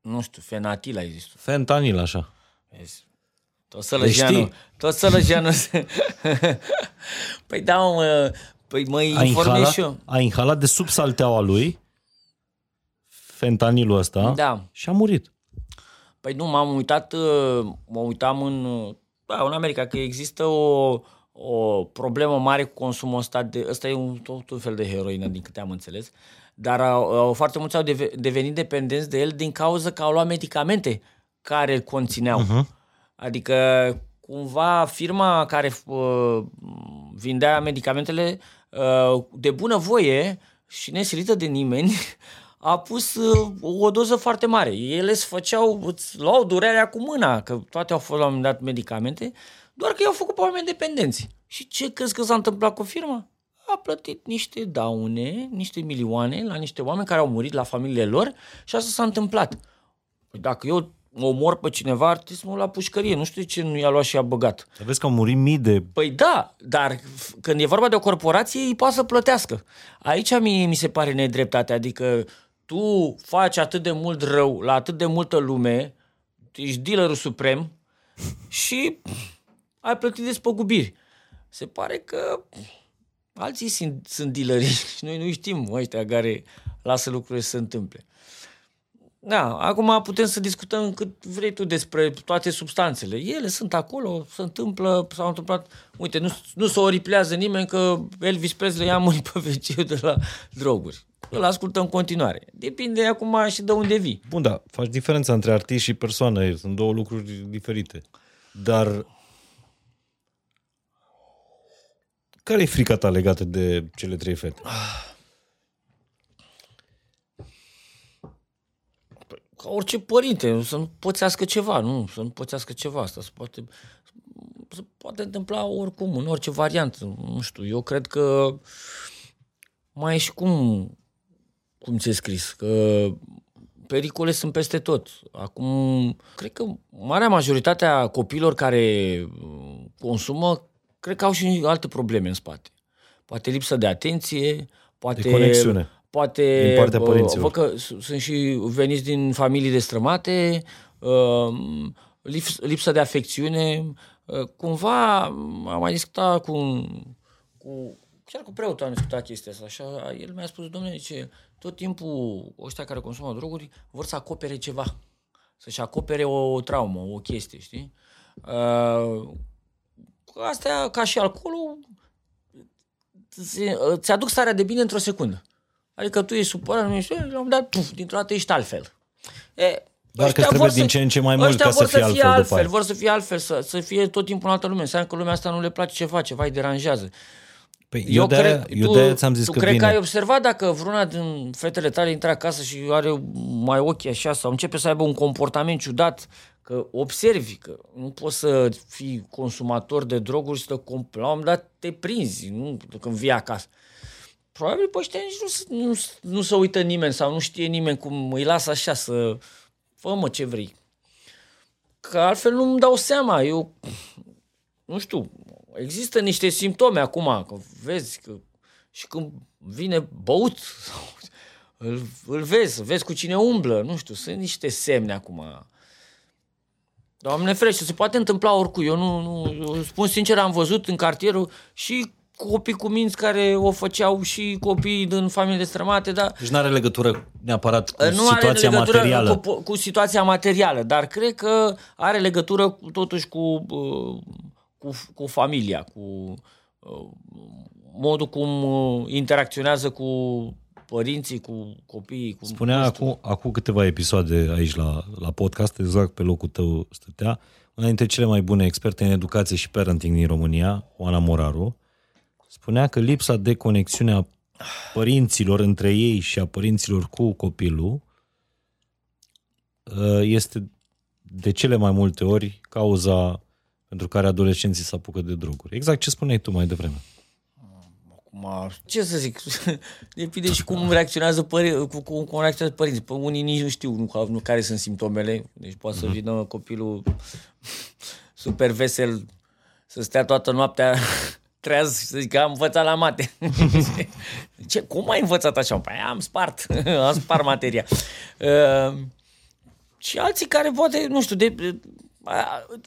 Nu știu, fenatil ai zis tu. Fentanil, așa. Vezi? Tot sălăjeanu. știi? Tot sălăjeanu. se- păi da, mă, păi mă A informez inhalat, și eu. a inhalat de sub salteaua lui fentanilul ăsta Da. și a murit. Păi nu, m-am uitat, uh, mă uitam în, uh, da, în America, că există o, o problemă mare cu consumul ăsta. De, ăsta e un, tot un fel de heroină, din câte am înțeles. Dar au, au, foarte mulți au deve, devenit dependenți de el din cauza că au luat medicamente care îl conțineau. Uh-huh. Adică, cumva, firma care uh, vindea medicamentele uh, de bună voie și nesilită de nimeni, a pus uh, o doză foarte mare. Ele îți făceau, îți luau durerea cu mâna, că toate au fost la un moment dat medicamente, doar că i-au făcut pe oameni dependenți. Și ce crezi că s-a întâmplat cu firma? A plătit niște daune, niște milioane la niște oameni care au murit la familiile lor și asta s-a întâmplat. Păi dacă eu omor pe cineva, ar trebui să mă la pușcărie. Nu știu de ce nu i-a luat și i-a băgat. Să vezi că au murit mii de... Păi da, dar f- când e vorba de o corporație, ei poate să plătească. Aici mie mi se pare nedreptate, adică tu faci atât de mult rău la atât de multă lume, ești dealerul suprem și ai plătit despăgubiri. Se pare că alții sunt, sunt dealeri și noi nu știm ăștia care lasă lucrurile să se întâmple. Da, acum putem să discutăm cât vrei tu despre toate substanțele. Ele sunt acolo, se întâmplă, s-au întâmplat... Uite, nu, nu se oriplează nimeni că Elvis Presley a murit pe wc de la droguri. Îl ascultăm în continuare. Depinde acum și de unde vii. Bun, da, faci diferența între artist și persoană, sunt două lucruri diferite. Dar care e frica ta legată de cele trei fete? Ca orice părinte, să nu pățească ceva, nu? Să nu pățească ceva asta. Se poate, se poate întâmpla oricum, în orice variantă. Nu știu, eu cred că mai e și cum, cum ți-e scris, că pericole sunt peste tot. Acum, cred că marea majoritate a copiilor care uh, consumă, cred că au și alte probleme în spate. Poate lipsă de atenție, poate... conexiune. Poate, Din partea uh, părinților. Văd că s- sunt și veniți din familii destrămate, uh, lips- lipsă de afecțiune. Uh, Cumva am mai discutat cu, cu chiar cu preotul am discutat chestia asta. Așa, el mi-a spus, domnule, ce tot timpul ăștia care consumă droguri vor să acopere ceva. Să-și acopere o traumă, o chestie, știi? Uh, astea, ca și alcoolul, ți- îți aduc starea de bine într-o secundă. Adică tu ești supărat, nu ești, la un moment dat, puf, dintr-o dată ești altfel. E, Doar că ăștia trebuie vor din ce în ce mai mult ăștia ca vor să fie altfel după altfel aia. vor să fie altfel, să, să fie tot timpul în altă lume. Înseamnă că lumea asta nu le place ce face, vai, deranjează. Păi eu, de-aia, eu de ți-am zis tu că cred vine. că ai observat dacă vreuna din fetele tale intră acasă și are mai ochi așa sau începe să aibă un comportament ciudat, că observi că nu poți să fii consumator de droguri și să te comp- la un moment dat te prinzi, nu când vii acasă. Probabil pe ăștia nici nu, s- nu, s- nu se uită nimeni sau nu știe nimeni cum îi lasă așa să fă mă ce vrei. Că altfel nu-mi dau seama. Eu, nu știu, există niște simptome acum, că vezi că și când vine băut, îl, îl vezi, vezi cu cine umblă, nu știu, sunt niște semne acum. Doamne ferește, se poate întâmpla oricui. Eu nu, nu eu spun sincer, am văzut în cartierul și copii cu minți care o făceau și copii din familii destrămate, dar Deci nu are legătură neapărat cu nu are situația legătură materială. Cu, cu situația materială, dar cred că are legătură cu, totuși cu, uh, cu, cu familia, cu uh, modul cum uh, interacționează cu părinții, cu copiii. Cu, Spunea nu știu. acum, acum câteva episoade aici la, la podcast, exact pe locul tău stătea, una dintre cele mai bune experte în educație și parenting din România, Oana Moraru, spunea că lipsa de conexiune a părinților între ei și a părinților cu copilul uh, este de cele mai multe ori cauza pentru care adolescenții se apucă de droguri. Exact ce spuneai tu mai devreme. Acum, ce să zic, depinde și cum reacționează, pări, cum, cum, cum reacționează părinții. Pe unii nici nu știu nu, nu, care sunt simptomele, deci poate să vină copilul super vesel să stea toată noaptea treaz și să zic că am învățat la mate. Ce, cum ai învățat așa? Păi am spart, am spart materia. Uh, și alții care poate, nu știu, de, uh,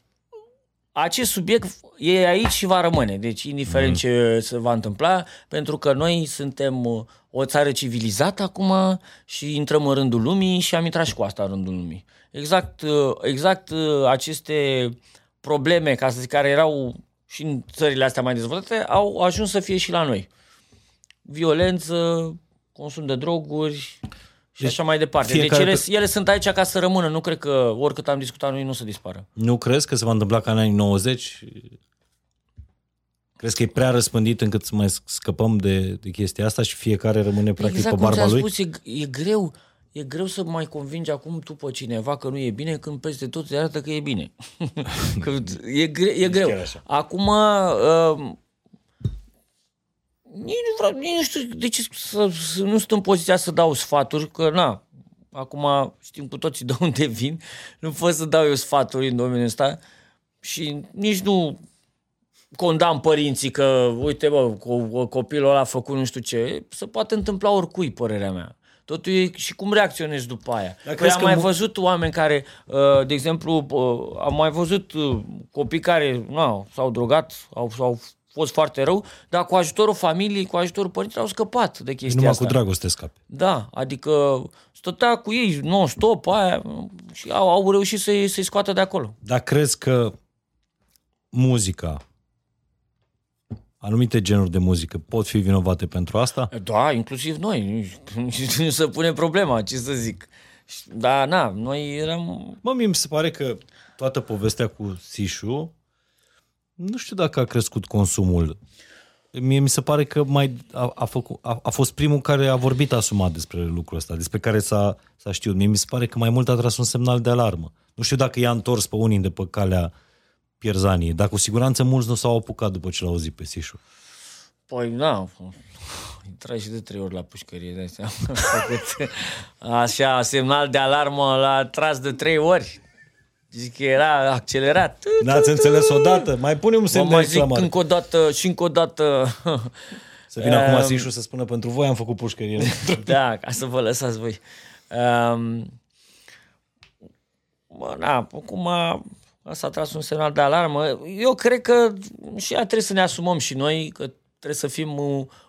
acest subiect e aici și va rămâne. Deci, indiferent mm. ce se va întâmpla, pentru că noi suntem uh, o țară civilizată acum și intrăm în rândul lumii și am intrat și cu asta în rândul lumii. Exact, uh, exact uh, aceste probleme, ca să zic, care erau și în țările astea mai dezvoltate, au ajuns să fie și la noi. Violență, consum de droguri și deci, așa mai departe. Deci ele, pe... ele sunt aici ca să rămână. Nu cred că oricât am discutat noi nu să dispară. Nu crezi că se va întâmpla ca în anii 90? Crezi că e prea răspândit încât să mai scăpăm de, de chestia asta și fiecare rămâne practic exact pe barba lui? Spus, e, e greu e greu să mai convingi acum tu pe cineva că nu e bine când peste tot se arată că e bine. că e, gre- e greu. Acum, uh, nici nu, vreau, nici nu știu de ce să, să nu sunt în poziția să dau sfaturi, că na, acum știm cu toții de unde vin, nu pot să dau eu sfaturi în domeniul ăsta și nici nu condamn părinții că, uite bă, copilul ăla a făcut nu știu ce, se poate întâmpla oricui, părerea mea. Totul e și cum reacționezi după aia. Dar păi am mai văzut oameni care, uh, de exemplu, uh, am mai văzut uh, copii care nu, s-au drogat, au, au fost foarte rău, dar cu ajutorul familiei, cu ajutorul părinților au scăpat de chestia Numai asta. cu dragoste scape. Da, adică stătea cu ei non-stop aia și au, au reușit să-i, să-i scoată de acolo. Dar crezi că muzica, anumite genuri de muzică pot fi vinovate pentru asta? Da, inclusiv noi. Nu se pune problema, ce să zic. Da, na, noi eram... Mă, mie mi se pare că toată povestea cu Sișu, nu știu dacă a crescut consumul. Mie mi se pare că mai a, a, făcut, a, a fost primul care a vorbit asumat despre lucrul ăsta, despre care s-a, s-a știut. Mie mi se pare că mai mult a tras un semnal de alarmă. Nu știu dacă i-a întors pe unii de pe calea pierzanii, dar cu siguranță mulți nu s-au apucat după ce l-au auzit pe Sișu. Păi, da, intrai și de trei ori la pușcărie, de seama. Așa, semnal de alarmă l-a tras de trei ori. Zic că era accelerat. N-ați înțeles odată? Mai punem un semn de exclamare. zic încă o dată și încă o dată. Să vină acum um, Sișu să spună pentru voi am făcut pușcărie. da, ca să vă lăsați voi. Um, bă, na, acum Asta a tras un semnal de alarmă. Eu cred că și ea trebuie să ne asumăm și noi, că trebuie să fim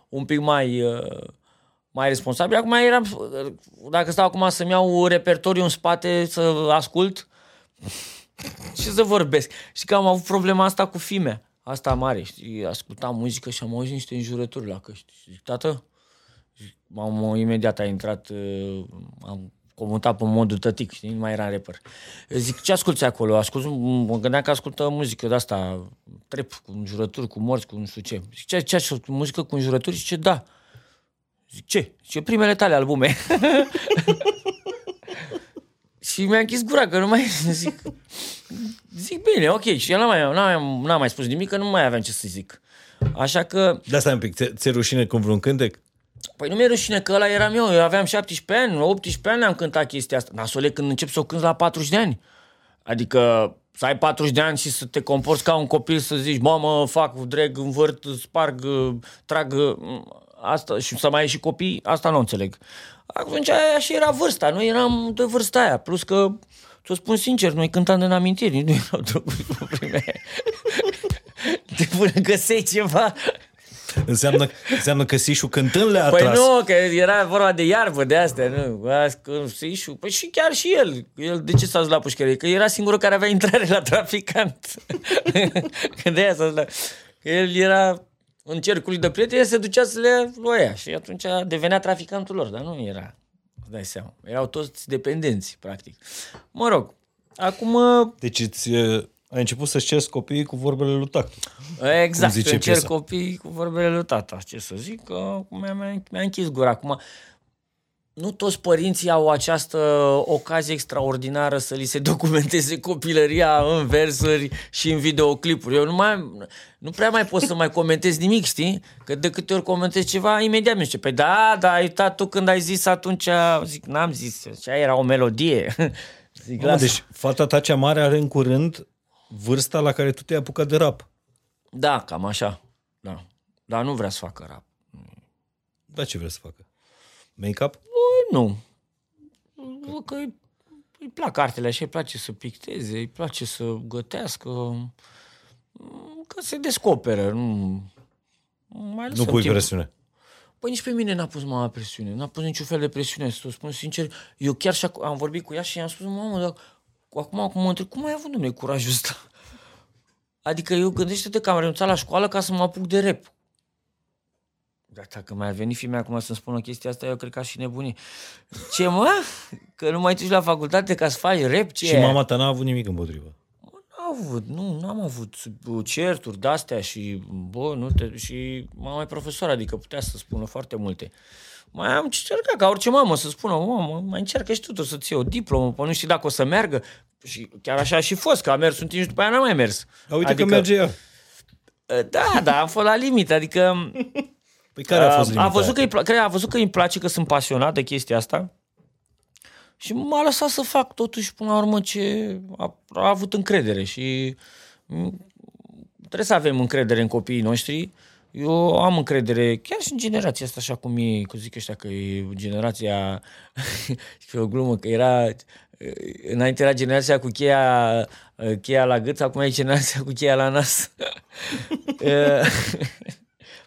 un pic mai, uh, mai responsabili. Acum eram, dacă stau acum să-mi iau repertoriu în spate, să ascult, și să vorbesc. Și că am avut problema asta cu fimea. Asta mare, știi, ascultam muzică și am auzit niște înjurături la căști. Și zic, tată, m-am imediat a intrat, uh, am comutat pe modul tătic, știi, nu mai era rapper. Eu zic, ce asculti acolo? Ascult, mă gândeam că ascultă muzică de asta, trep, cu înjurături, cu morți, cu nu știu ce. Zic, ce, ce ascult? Muzică cu înjurături? ce da. Zic, ce? Ce primele tale albume. și mi-a închis gura, că nu mai zic... Zic, bine, ok. Și el n-a mai, n-a mai, n-a mai spus nimic, că nu mai aveam ce să zic. Așa că... Da, stai un pic, ți-e rușine cu vreun cântec? Păi nu mi-e rușine că ăla eram eu. Eu aveam 17 ani, 18 ani am cântat chestia asta. Nasole când încep să o cânti la 40 de ani. Adică să ai 40 de ani și să te comporți ca un copil, să zici, mamă, fac, dreg, învârt, sparg, trag, asta, și să mai ai și copii, asta nu înțeleg. Atunci aia și era vârsta, noi eram de vârsta aia, plus că, ți-o spun sincer, noi cântam de amintiri, nu erau droguri prime. De până găseai ceva, Înseamnă, înseamnă că Sișu cântând le-a Păi atras. nu, că era vorba de iarbă de astea, nu. Sișu, păi și chiar și el. el de ce s-a dus la pușcărie? Că era singurul care avea intrare la traficant. că de aia s-a dus la... Că el era în cercul de prieteni, se ducea să le luaia și atunci devenea traficantul lor, dar nu era. Dai seama. Erau toți dependenți, practic. Mă rog, acum... Deci îți ai început să-ți cerți copiii cu vorbele lui tactu. Exact, îmi cer copiii cu vorbele lui tata. Ce să zic, că mi-a, mi-a închis gura. Acum, nu toți părinții au această ocazie extraordinară să li se documenteze copilăria în versuri și în videoclipuri. Eu nu, mai, nu prea mai pot să mai comentez nimic, știi? Că de câte ori comentez ceva, imediat mi zice, pe da, da, ai uitat tu când ai zis atunci, zic, n-am zis, cea era o melodie. Zic, Mamă, lasă. deci fata ta cea mare are în curând vârsta la care tu te-ai apucat de rap. Da, cam așa, da. Dar nu vrea să facă rap. Da, ce vrea să facă? Make-up? Bă, nu. Bă, că îi, îi plac artele așa, îi place să picteze, îi place să gătească, că se descoperă. Nu, mai Nu lăsăm pui timp. presiune. Păi nici pe mine n-a pus mama presiune, n-a pus niciun fel de presiune, să o spun sincer. Eu chiar și ac- am vorbit cu ea și i-am spus, mamă, dar acum, acum mă întreb, cum ai avut, domnule, curajul ăsta? Adică eu gândește-te că am renunțat la școală ca să mă apuc de rap. Dar dacă mai a venit fimea acum să-mi spună chestia asta, eu cred că aș fi nebunit. Ce mă? Că nu mai duci la facultate ca să faci rap? Ce Și e? mama ta n-a avut nimic împotriva. N-am avut, nu, n-am avut certuri de-astea și, bă, nu te, și mama e profesor, adică putea să spună foarte multe. Mai am încercat ca orice mamă să spună, mamă, mai încearcă și tu tot să-ți iei o diplomă, până nu știi dacă o să meargă. Și chiar așa a și fost, că a mers un timp și după aia n-a mai mers. Dar uite adică... că merge ea. Da, da, am fost la limită, adică Păi care a fost a, limita a văzut că aia? îi, pla- cred, a văzut că îmi place, că sunt pasionat de chestia asta și m-a lăsat să fac totuși până la urmă ce a, a avut încredere și m, trebuie să avem încredere în copiii noștri. Eu am încredere chiar și în generația asta, așa cum e, cum zic ăștia, că e generația, și o glumă, că era, înainte era generația cu cheia, cheia la gât, acum e generația cu cheia la nas.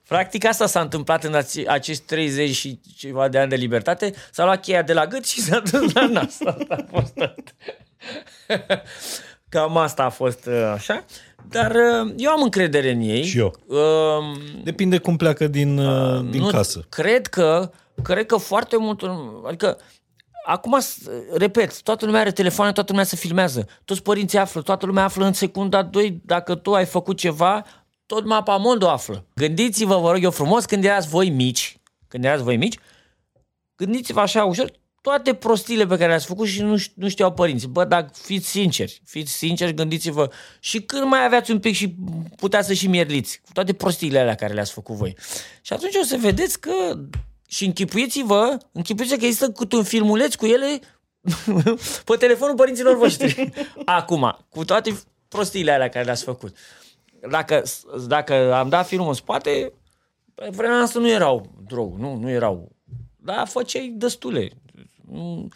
Practic asta s-a întâmplat în ace- acești 30 și ceva de ani de libertate. S-a luat cheia de la gât și s-a dus la nas. Asta a fost tot. Cam asta a fost uh, așa. Dar uh, eu am încredere în ei. Și eu. Um, Depinde cum pleacă din, uh, din nu, casă. Cred că, cred că foarte mult, adică Acum, s- repet, toată lumea are telefoane, toată lumea se filmează. Toți părinții află, toată lumea află în secunda 2 dacă tu ai făcut ceva, tot mapa mondo află. Gândiți-vă, vă rog eu frumos, când erați voi mici, când erați voi mici, gândiți-vă așa ușor toate prostiile pe care le-ați făcut și nu, ș- nu știau părinții. Bă, dar fiți sinceri, fiți sinceri, gândiți-vă și când mai aveați un pic și puteați să și mierliți cu toate prostiile alea care le-ați făcut voi. Și atunci o să vedeți că și închipuiți-vă, închipuiți că există câte un filmuleț cu ele pe telefonul părinților voștri. Acum, cu toate prostiile alea care le-ați făcut. Dacă, dacă am dat filmul în spate, pe vremea asta nu erau drog, nu, nu erau. Dar făceai destule. Nu,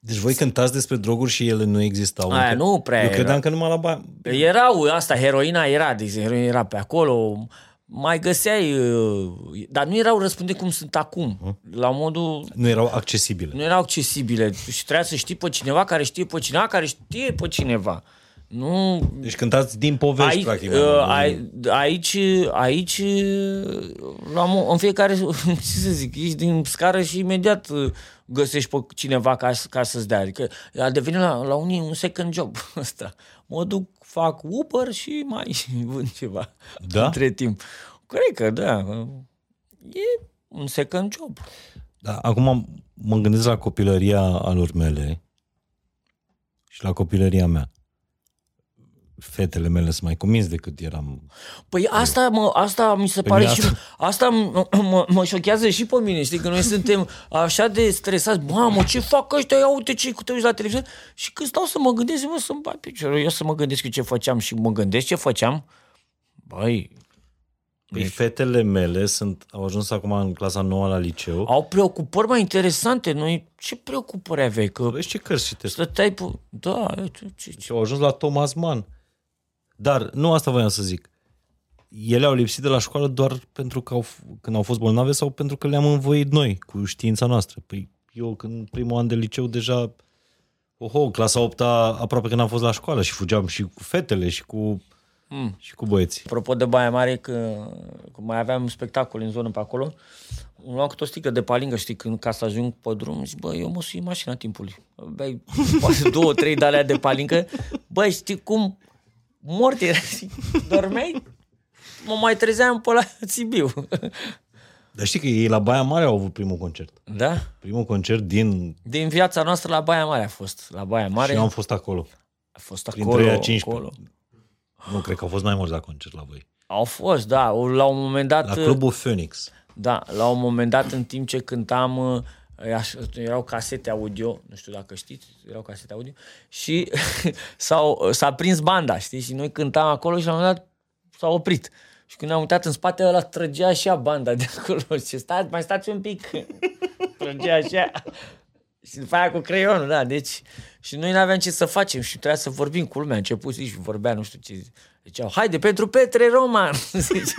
Deci voi cântați despre droguri și ele nu existau. Aia încă? nu prea Eu era. credeam că numai la bani. Erau, asta, heroina era, de exemplu, heroina era pe acolo, mai găseai, uh, dar nu erau răspunde cum sunt acum. La modul, Nu erau accesibile. nu erau accesibile și trebuia să știi pe cineva care știe pe cineva care știe pe cineva. Nu, Deci cântați din povești, Ai, practic. uh, mai ai, aici, aici, uh, la, mo- în fiecare, ce să zic, ești din scară și imediat uh, găsești pe cineva ca, să- ca să-ți dea. Adică a devenit la, la unii un second job ăsta. Mă duc, fac Uber și mai vând ceva Da? între timp. Cred că da. E un second job. Da, acum mă gândesc la copilăria alor mele și la copilăria mea. Fetele mele sunt mai convins decât eram. Păi asta, mă, asta mi se Pe pare mine și... asta- Asta mă, mă, mă șochează și pe mine, știi? Că noi suntem așa de stresați. Mamă, ce fac ăștia? Ia uite ce te uiți la televizor. Și când stau să mă gândesc, mă, să-mi bat piciorul. Eu să mă gândesc eu ce făceam și mă gândesc ce făceam. Băi, Păi fetele mele sunt, au ajuns acum în clasa nouă la liceu. au preocupări mai interesante. Noi, ce preocupări aveai? Că Vezi ce cărți citesc. stăteai pe... Da, ce, ce, ce. Și au ajuns la Thomas Mann. Dar nu asta voiam să zic. Ele au lipsit de la școală doar pentru că au, f- când au fost bolnave sau pentru că le-am învoit noi cu știința noastră. Păi eu când primul an de liceu deja oho, clasa 8 aproape când am fost la școală și fugeam și cu fetele și cu, mm. și cu băieții. Apropo de Baia Mare, că, că mai aveam un spectacol în zonă pe acolo, îmi luam câte o sticlă de palingă, știi, când, ca să ajung pe drum, zic, bă, eu mă sui mașina timpului. Bei poate două, trei de alea de palingă. Băi, știi cum mort era? Zic, Dormeai? Mă mai trezeam pe la Sibiu. Dar știi că ei la Baia Mare au avut primul concert. Da? Primul concert din... Din viața noastră la Baia Mare a fost. La Baia Mare Și eu am fost acolo. a fost printre acolo. aia 15. acolo. Nu, cred că au fost mai mulți la concert la voi. Au fost, da. La un moment dat... La Clubul Phoenix. Da, la un moment dat, în timp ce cântam, uh, aș- erau casete audio, nu știu dacă știți, erau casete audio, și s-au, s-a prins banda, știi? Și noi cântam acolo și la un moment dat s-a oprit. Și când am uitat în spate, ăla trăgea așa banda de acolo. Și stați, mai stați un pic. trăgea așa. Și după aia cu creionul, da, deci... Și noi n-aveam ce să facem și trebuia să vorbim cu lumea. A început zi și vorbea, nu știu ce... Ziceau, haide, pentru Petre Roman! Zice.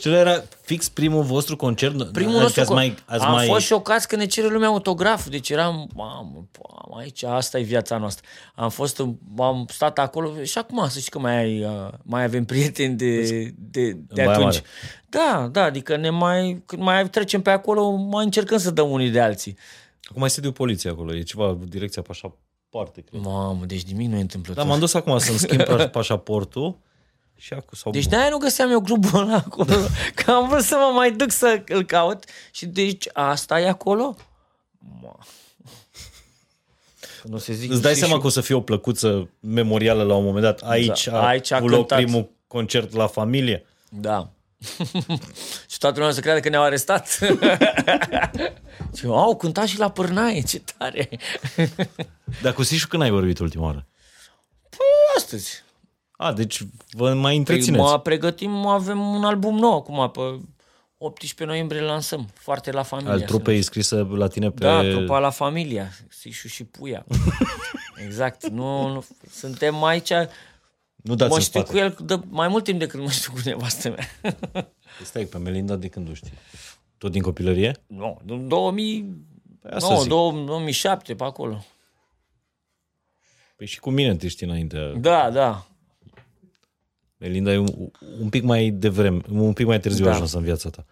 Și ăla era fix primul vostru concert? Primul adică nostru ați co- mai, ați am mai... fost șocați că ne cere lumea autograf, deci eram, mamă, mamă, aici, asta e viața noastră. Am fost, în- am stat acolo și acum să știi că mai, ai, uh, mai avem prieteni de, de, de Baia atunci. Mare. Da, da, adică ne mai, când mai trecem pe acolo, mai încercăm să dăm unii de alții. Acum mai sediu poliției acolo, e ceva, direcția pașapoarte, cred. Mamă, deci nimic nu e întâmplător. Da, m-am dus acum să-mi schimb pa- pașaportul și acum sau... Deci de-aia nu găseam eu clubul ăla acolo, că am vrut să mă mai duc să îl caut și deci asta e acolo? Ma. Că Nu se zic Îți dai și- seama și- că o să fie o plăcuță memorială la un moment dat. Aici, Da, a, aici a avut loc cântat. primul concert la familie. Da. și toată lumea să creadă că ne-au arestat. și eu, au cântat și la pârnaie, ce tare. Dar cu Sișu când ai vorbit ultima oară? Astăzi. A, deci vă mai Păi întrețineți. mă pregătim, avem un album nou acum, pe 18 noiembrie lansăm, foarte la familie. Al trupei scrisă la tine pe... Da, trupa la familia, Sișu și Puia. exact, nu, nu, suntem aici, Nu dați mă în știu spate. cu el de mai mult timp decât mă știu cu nevastă mea. Stai, pe Melinda de când o știi? Tot din copilărie? nu, în 2000, Păi asta nu, zic. 2007, pe acolo. Păi și cu mine te știi înainte. Da, da. Melinda e un, un pic mai devreme, un pic mai târziu Da. da. ajuns în viața ta.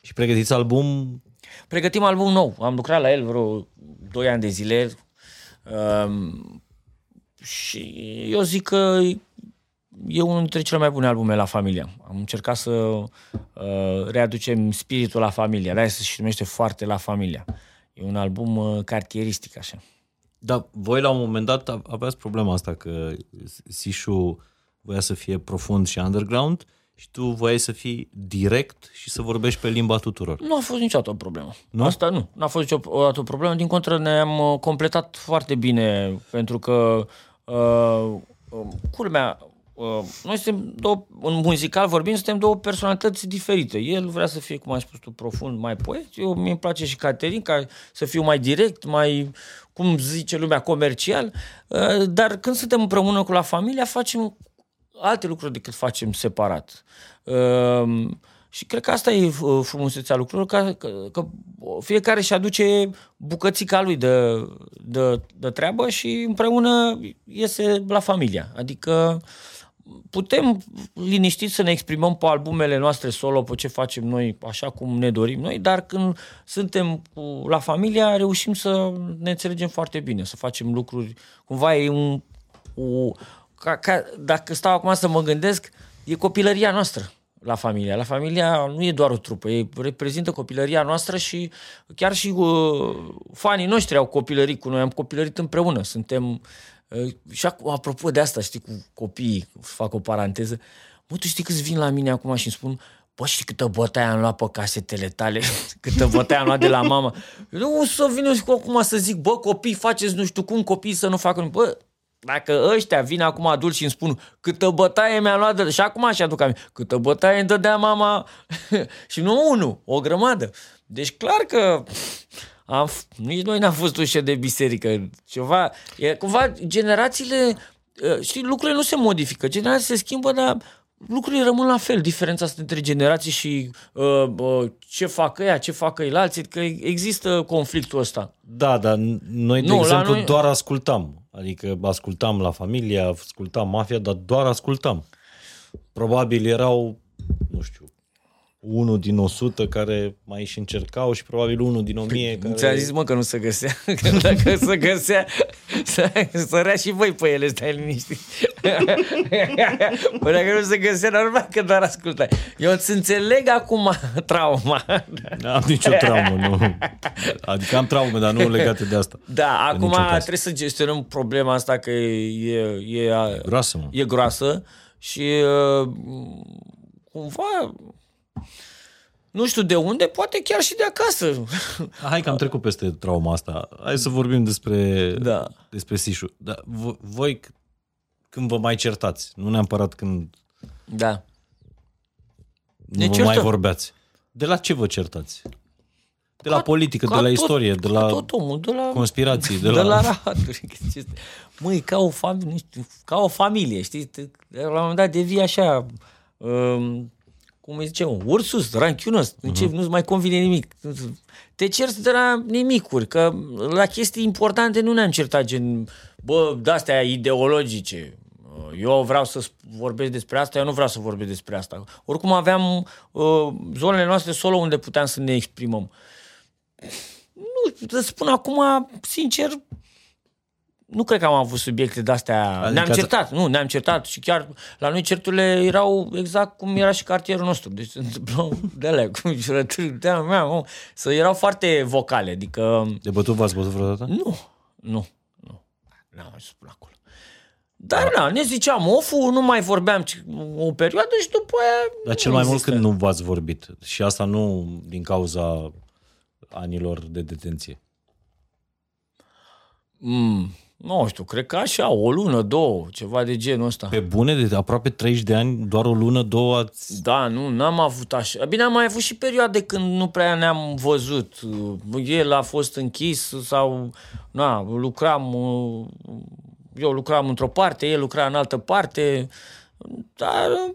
Și pregătiți album Pregătim album nou. Am lucrat la el vreo 2 ani de zile. Um, și eu zic că e unul dintre cele mai bune albume la familia. Am încercat să uh, readucem spiritul la familia. De-aia se și numește foarte la familia. E un album uh, cartieristic așa. Da, voi la un moment dat a- aveați problema asta că Sișu voia să fie profund și underground și tu voiai să fii direct și să vorbești pe limba tuturor. Nu a fost niciodată o problemă. Nu? Asta nu. Nu a fost niciodată o problemă. Din contră, ne-am uh, completat foarte bine pentru că, uh, uh, culmea, uh, noi suntem două, în muzical vorbind, suntem două personalități diferite. El vrea să fie, cum ai spus tu, profund, mai poet. Eu mi-mi place și Caterin, ca să fiu mai direct, mai, cum zice lumea, comercial. Uh, dar când suntem împreună cu la familia, facem alte lucruri decât facem separat. Uh, și cred că asta e uh, frumusețea lucrurilor, că, că, că fiecare își aduce bucățica lui de, de, de treabă și împreună iese la familia. Adică putem liniștit să ne exprimăm pe albumele noastre solo, pe ce facem noi, așa cum ne dorim noi, dar când suntem cu, la familia, reușim să ne înțelegem foarte bine, să facem lucruri, cumva e un, o, ca, ca, dacă stau acum să mă gândesc, e copilăria noastră la familia. La familia nu e doar o trupă, e reprezintă copilăria noastră și chiar și uh, fanii noștri au copilărit cu noi, am copilărit împreună. Suntem uh, și acum, apropo de asta, știi, cu copiii, fac o paranteză, mă, tu știi câți vin la mine acum și îmi spun, bă, știi câtă bătaie am luat pe casetele tale, câtă bătaie am luat de la mama. Nu o să vin eu și cu acum să zic, bă, copii, faceți nu știu cum, copii să nu facă, bă, dacă ăștia vin acum adulți și îmi spun câtă bătaie mi-a luat de... Și acum așa aduc aminte. Câtă bătaie îmi dădea mama și nu unul, o grămadă. Deci clar că am, f- nici noi n-am fost ușă de biserică. Ceva, e cumva generațiile, uh, știi, lucrurile nu se modifică. Generațiile se schimbă, dar lucrurile rămân la fel. Diferența asta între generații și uh, uh, ce fac ăia, ce fac alții, că există conflictul ăsta. Da, dar noi, de Nu, la exemplu, noi- doar ascultam. Adică ascultam la familia, ascultam mafia, dar doar ascultam. Probabil erau, nu știu, unul din 100 care mai și încercau și probabil unul din 1000 care... Ți-am zis, mă, că nu se găsea. Că dacă se găsea, să, sărea și voi pe ele, stai liniștit. Păi dacă nu se găsea, normal că doar ascultai. Eu îți înțeleg acum trauma. N-am nicio traumă, nu. Adică am traume, dar nu legate de asta. Da, În acum niciun caz. trebuie să gestionăm problema asta că e, e, Groasă, mă. e groasă și uh, cumva nu știu de unde, poate chiar și de acasă. Hai că am trecut peste trauma asta. Hai să vorbim despre, Da. despre Sișu. Da, vo- voi c- când vă mai certați, nu neapărat când Da. nu Ne vă certăm. mai vorbeați. De la ce vă certați? De la Ca- politică, ca de la tot- istorie, de ca la tot omul, de la conspirații, de de la... la rahaturi. că ce- Măi, ca o familie, nu știu, ca o familie, știți? Te- La un moment dat devii așa, um, cum îi zice, mă, ursus, ranchiunos, uh-huh. nu-ți mai convine nimic. Te cerți de la nimicuri, că la chestii importante nu ne-am certat, gen, bă, de-astea ideologice. Eu vreau să sp- vorbesc despre asta, eu nu vreau să vorbesc despre asta. Oricum aveam uh, zonele noastre solo unde puteam să ne exprimăm. Nu, să spun acum, sincer, nu cred că am avut subiecte de-astea. Adică Adică ne-am ați- certat, nu, ne-am certat și chiar la noi certurile erau exact cum era și cartierul nostru. Deci se întâmplau de alea, cu jurături, de mea, mă, să erau foarte vocale, adică De bătut v-ați bătut vreodată? nu, nu, nu, n-am ajuns până acolo. Dar na, ne ziceam ofu, nu mai vorbeam ci- o perioadă și după aia... Dar cel nu mai mult există. când nu v-ați vorbit. Și asta nu din cauza anilor de detenție. Mm, nu știu, cred că așa, o lună, două, ceva de genul ăsta. Pe bune, de aproape 30 de ani, doar o lună, două ați... Da, nu, n-am avut așa. Bine, am mai avut și perioade când nu prea ne-am văzut. El a fost închis sau, na, lucram, uh, eu lucram într-o parte, el lucra în altă parte, dar uh,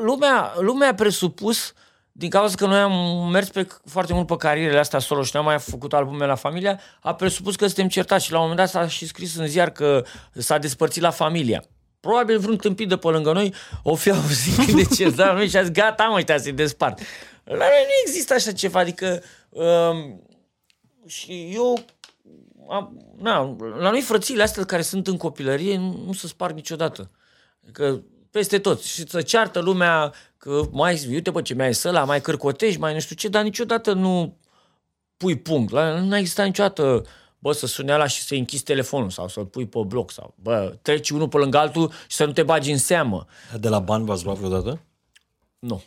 lumea, lumea a presupus din cauza că noi am mers pe, foarte mult pe carierele astea solo și n-am mai făcut albume la familia, a presupus că suntem certați și la un moment dat s-a și scris în ziar că s-a despărțit la familia. Probabil vreun tâmpit de pe lângă noi o fi auzit de ce da, noi și a zis, gata, mă, ăștia se despart. La noi nu există așa ceva, adică um, și eu am, na, la noi frățiile astea care sunt în copilărie nu, nu se sparg niciodată. Că peste tot. Și să ceartă lumea că mai, uite bă, ce mai ai ăla, mai cărcotești, mai nu știu ce, dar niciodată nu pui punct. La, nu a existat niciodată bă, să suni ala și să-i închizi telefonul sau să-l pui pe bloc sau, bă, treci unul pe lângă altul și să nu te bagi în seamă. De la bani v-ați luat vreodată? Nu.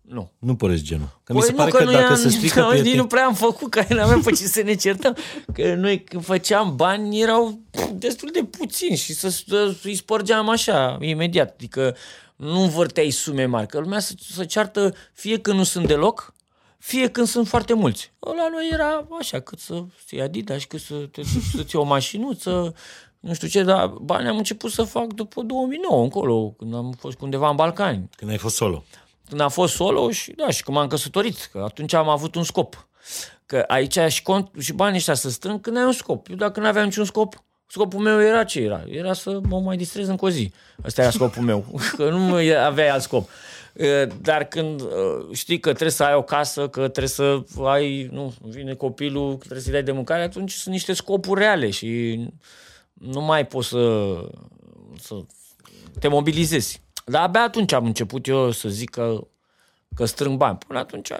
Nu. Nu păreți genul. Că Păi mi se nu, pare că, că, nu dacă i-am- se strică noi nici prieteni... nu prea am făcut, că n-aveam pe ce să ne certăm. Că noi când făceam bani erau destul de puțini și să, să îi spărgeam așa, imediat. Adică nu învârteai sume mari, că lumea să, să ceartă fie când nu sunt deloc, fie când sunt foarte mulți. La noi era așa, cât să ți Adidas, cât să te duci să-ți iei o mașinuță, nu știu ce, dar bani am început să fac după 2009 încolo, când am fost undeva în Balcani Când ai fost solo. când am fost solo și da, și când m-am căsătorit, că atunci am avut un scop. Că aici și, cont, și banii ăștia să strâng când ai un scop. Eu dacă nu aveam niciun scop, scopul meu era ce era? Era să mă mai distrez încă o zi. Ăsta era scopul meu, că nu aveai alt scop. Uh, Dar când uh, știi că trebuie să ai o casă, că trebuie să ai, nu, vine copilul, că trebuie să-i dai de mâncare, atunci sunt niște scopuri reale și nu mai poți să, să te mobilizezi. Dar abia atunci am început eu să zic că, că strâng bani. Până atunci,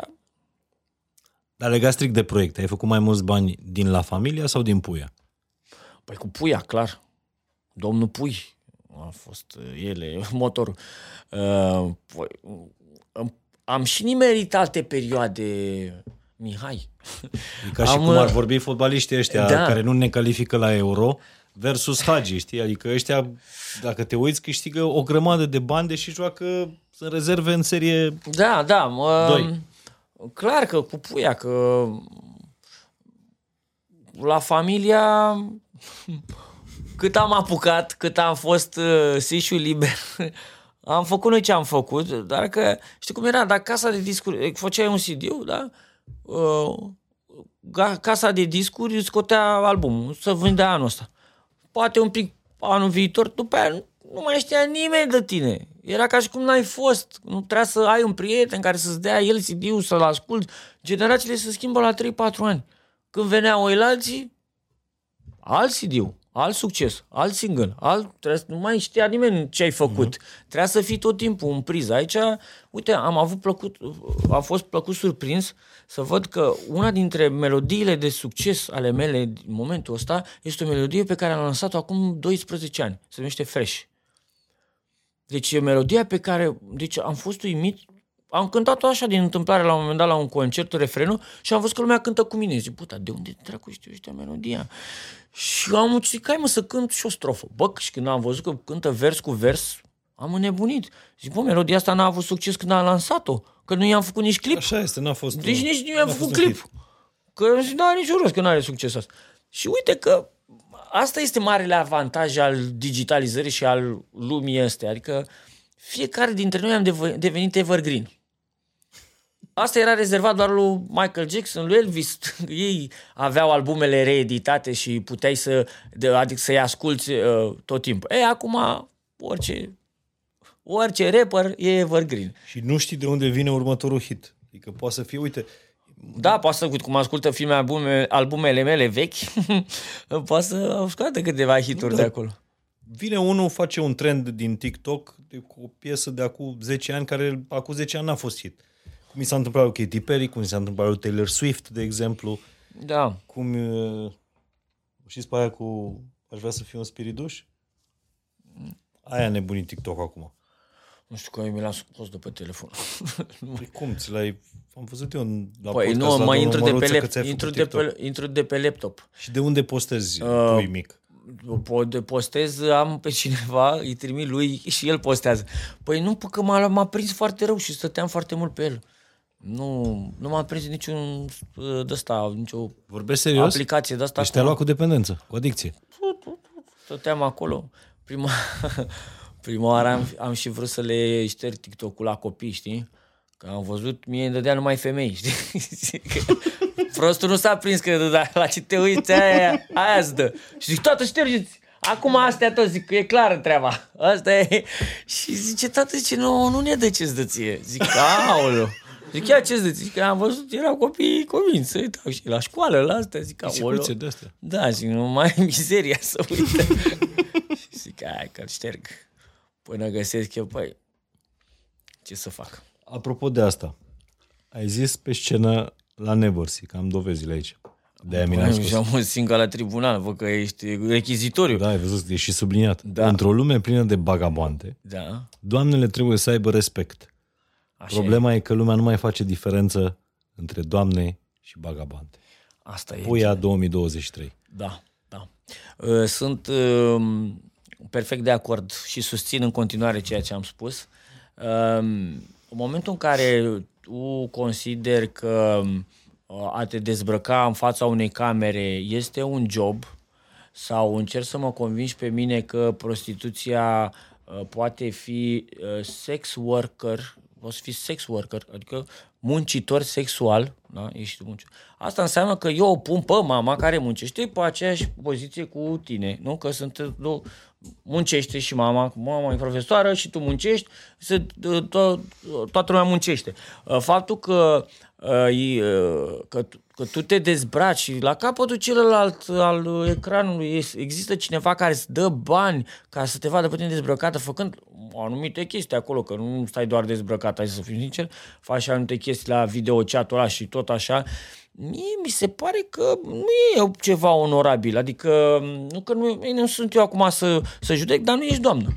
Dar legat strict de proiecte, ai făcut mai mulți bani din La Familia sau din Puia? Păi cu puia, clar. Domnul Pui a fost uh, ele, motorul. Uh, păi, am, am și nimerit alte perioade, Mihai. E ca și Am, cum ar uh, vorbi fotbaliștii ăștia da. care nu ne califică la Euro versus Hagi, știi? Adică ăștia, dacă te uiți, câștigă o grămadă de bani, deși joacă sunt rezerve în serie... Da, da. Mă, Doi. Clar că cu puia, că la familia cât am apucat, cât am fost uh, sișu liber, am făcut noi ce am făcut, dar că, știi cum era, dacă casa de discuri, făceai un CD, da? Uh, ga- casa de discuri îți scotea albumul, să vândea anul ăsta. Poate un pic anul viitor, după aia nu- nu mai știa nimeni de tine. Era ca și cum n-ai fost. Nu trebuia să ai un prieten care să-ți dea el CD-ul, să-l asculti. Generațiile se schimbă la 3-4 ani. Când veneau alții, alt CD-ul, alt succes, alt single, alt, trebuie, nu mai știa nimeni ce ai făcut. Mm-hmm. Trebuia să fii tot timpul în priză. Aici, uite, am avut plăcut, am fost plăcut surprins să văd că una dintre melodiile de succes ale mele din momentul ăsta este o melodie pe care am lansat-o acum 12 ani. Se numește Fresh. Deci e melodia pe care, deci am fost uimit, am cântat-o așa din întâmplare la un moment dat la un concert, refrenul, și am văzut că lumea cântă cu mine. Zic, puta, de unde dracu știu ăștia melodia? Și am zis, hai mă să cânt și o strofă. Bă, și când am văzut că cântă vers cu vers, am înnebunit. Zic, bă, melodia asta n-a avut succes când am lansat-o, că nu i-am făcut nici clip. Așa este, n-a fost... Deci nici nu i-am n-a făcut fost un clip. hit. Că nu are niciun rost că nu are succes asta. Și uite că asta este marele avantaj al digitalizării și al lumii astea. Adică fiecare dintre noi am dev- devenit evergreen. Asta era rezervat doar lui Michael Jackson, lui Elvis. Ei aveau albumele reeditate și puteai să, de, adică să-i asculti uh, tot timpul. E, acum orice, orice rapper e evergreen. Și nu știi de unde vine următorul hit. Adică poate să fie, uite, Da, poate să, uite, cum ascultă filme, albume, albumele mele vechi, poate să scoate câteva hituri de acolo. vine unul, face un trend din TikTok de, cu o piesă de acum 10 ani, care acum 10 ani n-a fost hit. Cum mi s-a întâmplat lui Katy Perry, cum mi s-a întâmplat lui Taylor Swift, de exemplu, Da. cum... uh, Știți pe aia cu aș vrea să fiu un spiriduș? Aia a nebunit TikTok acum. Nu știu că mi l-am scos de pe telefon. Păi cum? Ți l-ai... Am văzut eu în, la Păi podcast nu, la mai domnul intru de, pe Măruță că lap, ți-ai intru, făcut de TikTok. pe, intru de pe laptop. Și de unde postezi uh, tu, mic? Po- postez, am pe cineva, îi trimit lui și el postează. Păi nu, pă, că m-a, m-a prins foarte rău și stăteam foarte mult pe el. Nu, nu m-a prins niciun uh, de ăsta, nicio Vorbești serios? aplicație de asta. Deci te-a luat cu dependență, cu adicție. Stăteam acolo. Prima, prima oară am, am și vrut să le șterg TikTok-ul la copii, știi? Că am văzut, mie îmi dădea numai femei, știi? Că Prostul nu s-a prins că da, la ce te uiți, aia, aia îți dă. Și zic, tată, ștergeți! Acum astea tot, zic, că e clară treaba. Asta e. Și zice, tată, zice, nu, nu ne dă ce-ți dă ție. Zic, aoleu. Zic, ia ce-ți dă ție? Zic, că am văzut, erau copii convinți să uitau și la școală, la astea. Zic, aoleu. Pisicuțe de astea. Da, zic, nu mai e mizeria să uită. și zic, hai că-l șterg. Până găsesc eu, păi, ce să fac? Apropo de asta, ai zis pe scenă la Neversi, că am dovezile aici. De aia mi l-am Păi, spus. și am un singur la tribunal, văd că ești rechizitoriu. Da, ai văzut, e și subliniat. Da. Într-o lume plină de bagabonte, da. doamnele trebuie să aibă respect. Așa Problema e. că lumea nu mai face diferență între doamne și bagabante. e. Asta e. Puia 2023. Da, da. Uh, Sunt uh, perfect de acord și susțin în continuare ceea ce am spus. Um, În momentul în care tu consider că uh, a te dezbrăca în fața unei camere este un job sau încerc să mă convingi pe mine că prostituția uh, poate fi uh, sex worker, poți să fii sex worker, adică muncitor sexual, da? Ești munci. Asta înseamnă că eu o pun pe mama care muncește pe aceeași poziție cu tine, nu? Că sunt două, muncește și mama, mama e profesoară și tu muncești, se, to, toată lumea muncește. Uh, Faptul că, uh, e, uh, că, că tu te dezbraci și la capătul celălalt al ecranului es- există cineva care îți dă bani ca să te vadă pe tine dezbrăcată făcând o anumite chestii acolo, că nu stai doar dezbrăcat, hai să fim sincer, faci și anumite chestii la video chat ăla și tot așa, mie mi se pare că nu e ceva onorabil, adică nu că nu, nu sunt eu acum să, să judec, dar nu ești doamnă.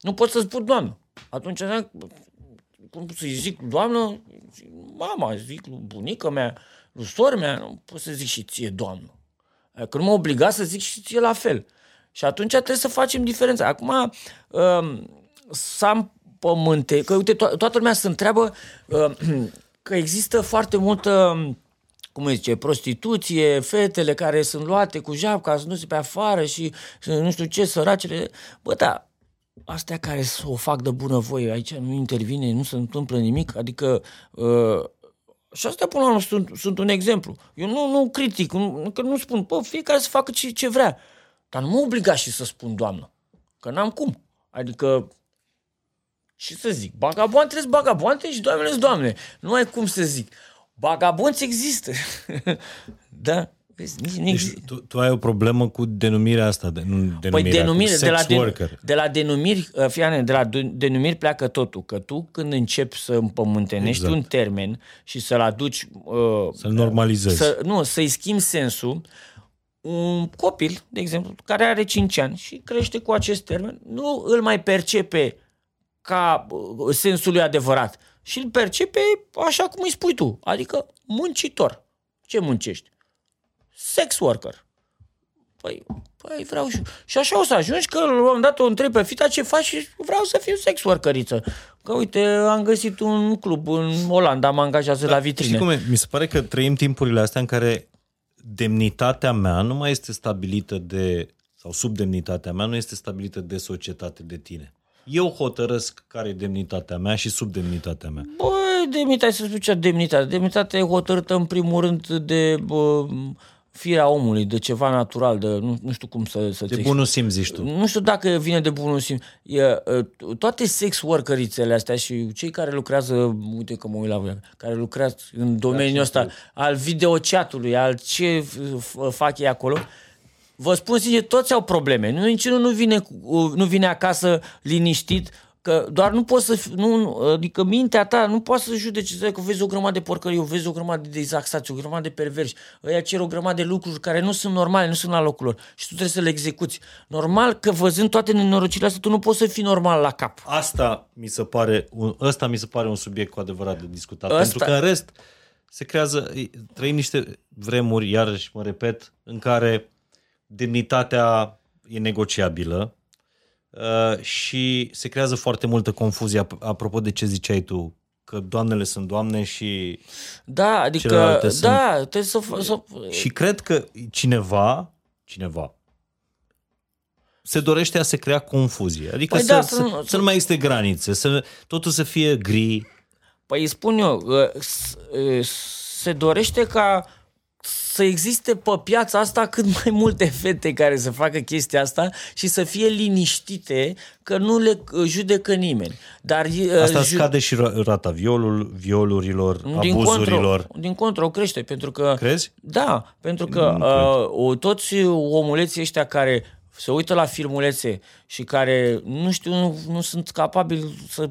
Nu pot să spun doamnă. Atunci înseamnă cum să-i zic doamnă, zic, mama, zic lui bunica mea, lui sora mea, nu pot să zic și ție doamnă. Că nu mă obliga să zic și ție la fel. Și atunci trebuie să facem diferența. Acum, um, s-am pământe, că uite, to- toată lumea se întreabă um, că există foarte multă cum îi zice, prostituție, fetele care sunt luate cu japca, să nu se pe afară și și nu știu ce, săracele. Bă, da, astea care s- o fac de bunăvoie, aici nu intervine, nu se întâmplă nimic, adică uh, și astea până la urmă sunt, sunt un exemplu. Eu nu, nu critic, nu, că nu spun, bă, fiecare să facă ce, ce vrea, dar nu mă obliga și să spun doamnă, că n-am cum. Adică Și să zic, bagaboante sunt bagaboante și doamne sunt doamne. Nu ai cum să zic. Bagabonți există. da? Vezi, nici, nici, Deci tu, tu ai o problemă cu denumirea asta, de, nu denumirea, Păi denumire, cu de la, sex den, worker. de la denumiri, uh, fii atent, de la de- denumiri pleacă totul. Că tu când începi să împământenești Exact. un termen și să-l aduci... Uh, Să-l normalizezi. Să, nu, să-i schimbi sensul, un copil, de exemplu, care are 5 ani și crește cu acest termen, nu îl mai percepe ca uh, sensul lui adevărat și îl percepe așa cum îi spui tu, adică muncitor. Ce muncești? Sex worker. Păi, păi vreau și... Și așa o să ajungi că la un moment dat o întrebi pe fita ce faci și vreau să fiu sex workeriță. Că uite, am găsit un club în Olanda, mă angajează la vitrine. Știi cum e? Mi se pare că trăim timpurile astea în care demnitatea mea nu mai este stabilită de, sau subdemnitatea mea nu este stabilită de societate, de tine. Eu hotărăsc care e demnitatea mea și subdemnitatea mea. Băi, demnitate, să spun ce demnitate. Demnitatea e hotărâtă în primul rând de bă, firea omului, de ceva natural, de nu, nu știu cum să, să De bunul simț, zici tu. Nu știu dacă vine de bunul simț. E, e, toate sex workerițele astea și cei care lucrează, uite că mă uit la voi, care lucrează în domeniul ăsta al videochatului, al ce f- fac ei acolo, vă spun sincer, toți au probleme. Nu, niciunul nu vine, cu- nu vine acasă liniștit, că doar nu poți să, fi- nu, adică mintea ta nu poate să judece, să că vezi o grămadă de porcării, vezi o grămadă de exactați, o grămadă de perversi, ăia cer o grămadă de lucruri care nu sunt normale, nu sunt la locul lor și tu trebuie să le execuți. Normal că văzând toate nenorocirile astea, tu nu poți să fii normal la cap. Asta mi se pare, un, ăsta mi se pare un subiect cu adevărat de discutat. Ăsta- Pentru că în rest se creează, trăim niște vremuri, iarăși mă repet, în care demnitatea e negociabilă uh, și se creează foarte multă confuzie ap- apropo de ce ziceai tu, că doamnele sunt doamne și... Da, adică, Celelalte sunt- da, trebuie să, f- să Și cred că cineva, cineva, se dorește a se crea confuzie. Adică Păi să, da, să, să nu- să nu mai existe granițe, să totul să fie gri, Păi îi spun eu, uh, s- uh, se dorește ca să existe pe piața asta cât mai multe fete care să facă chestia asta și să fie liniștite că nu le uh, judecă nimeni. Dar uh, Asta ju- scade și ra- rata violul, violurilor, din abuzurilor. Contră, din contră, o crește, pentru că... Crezi? Da, pentru că uh, o, toți omuleții ăștia care se uită la filmulețe și care, nu știu, nu, nu sunt capabili să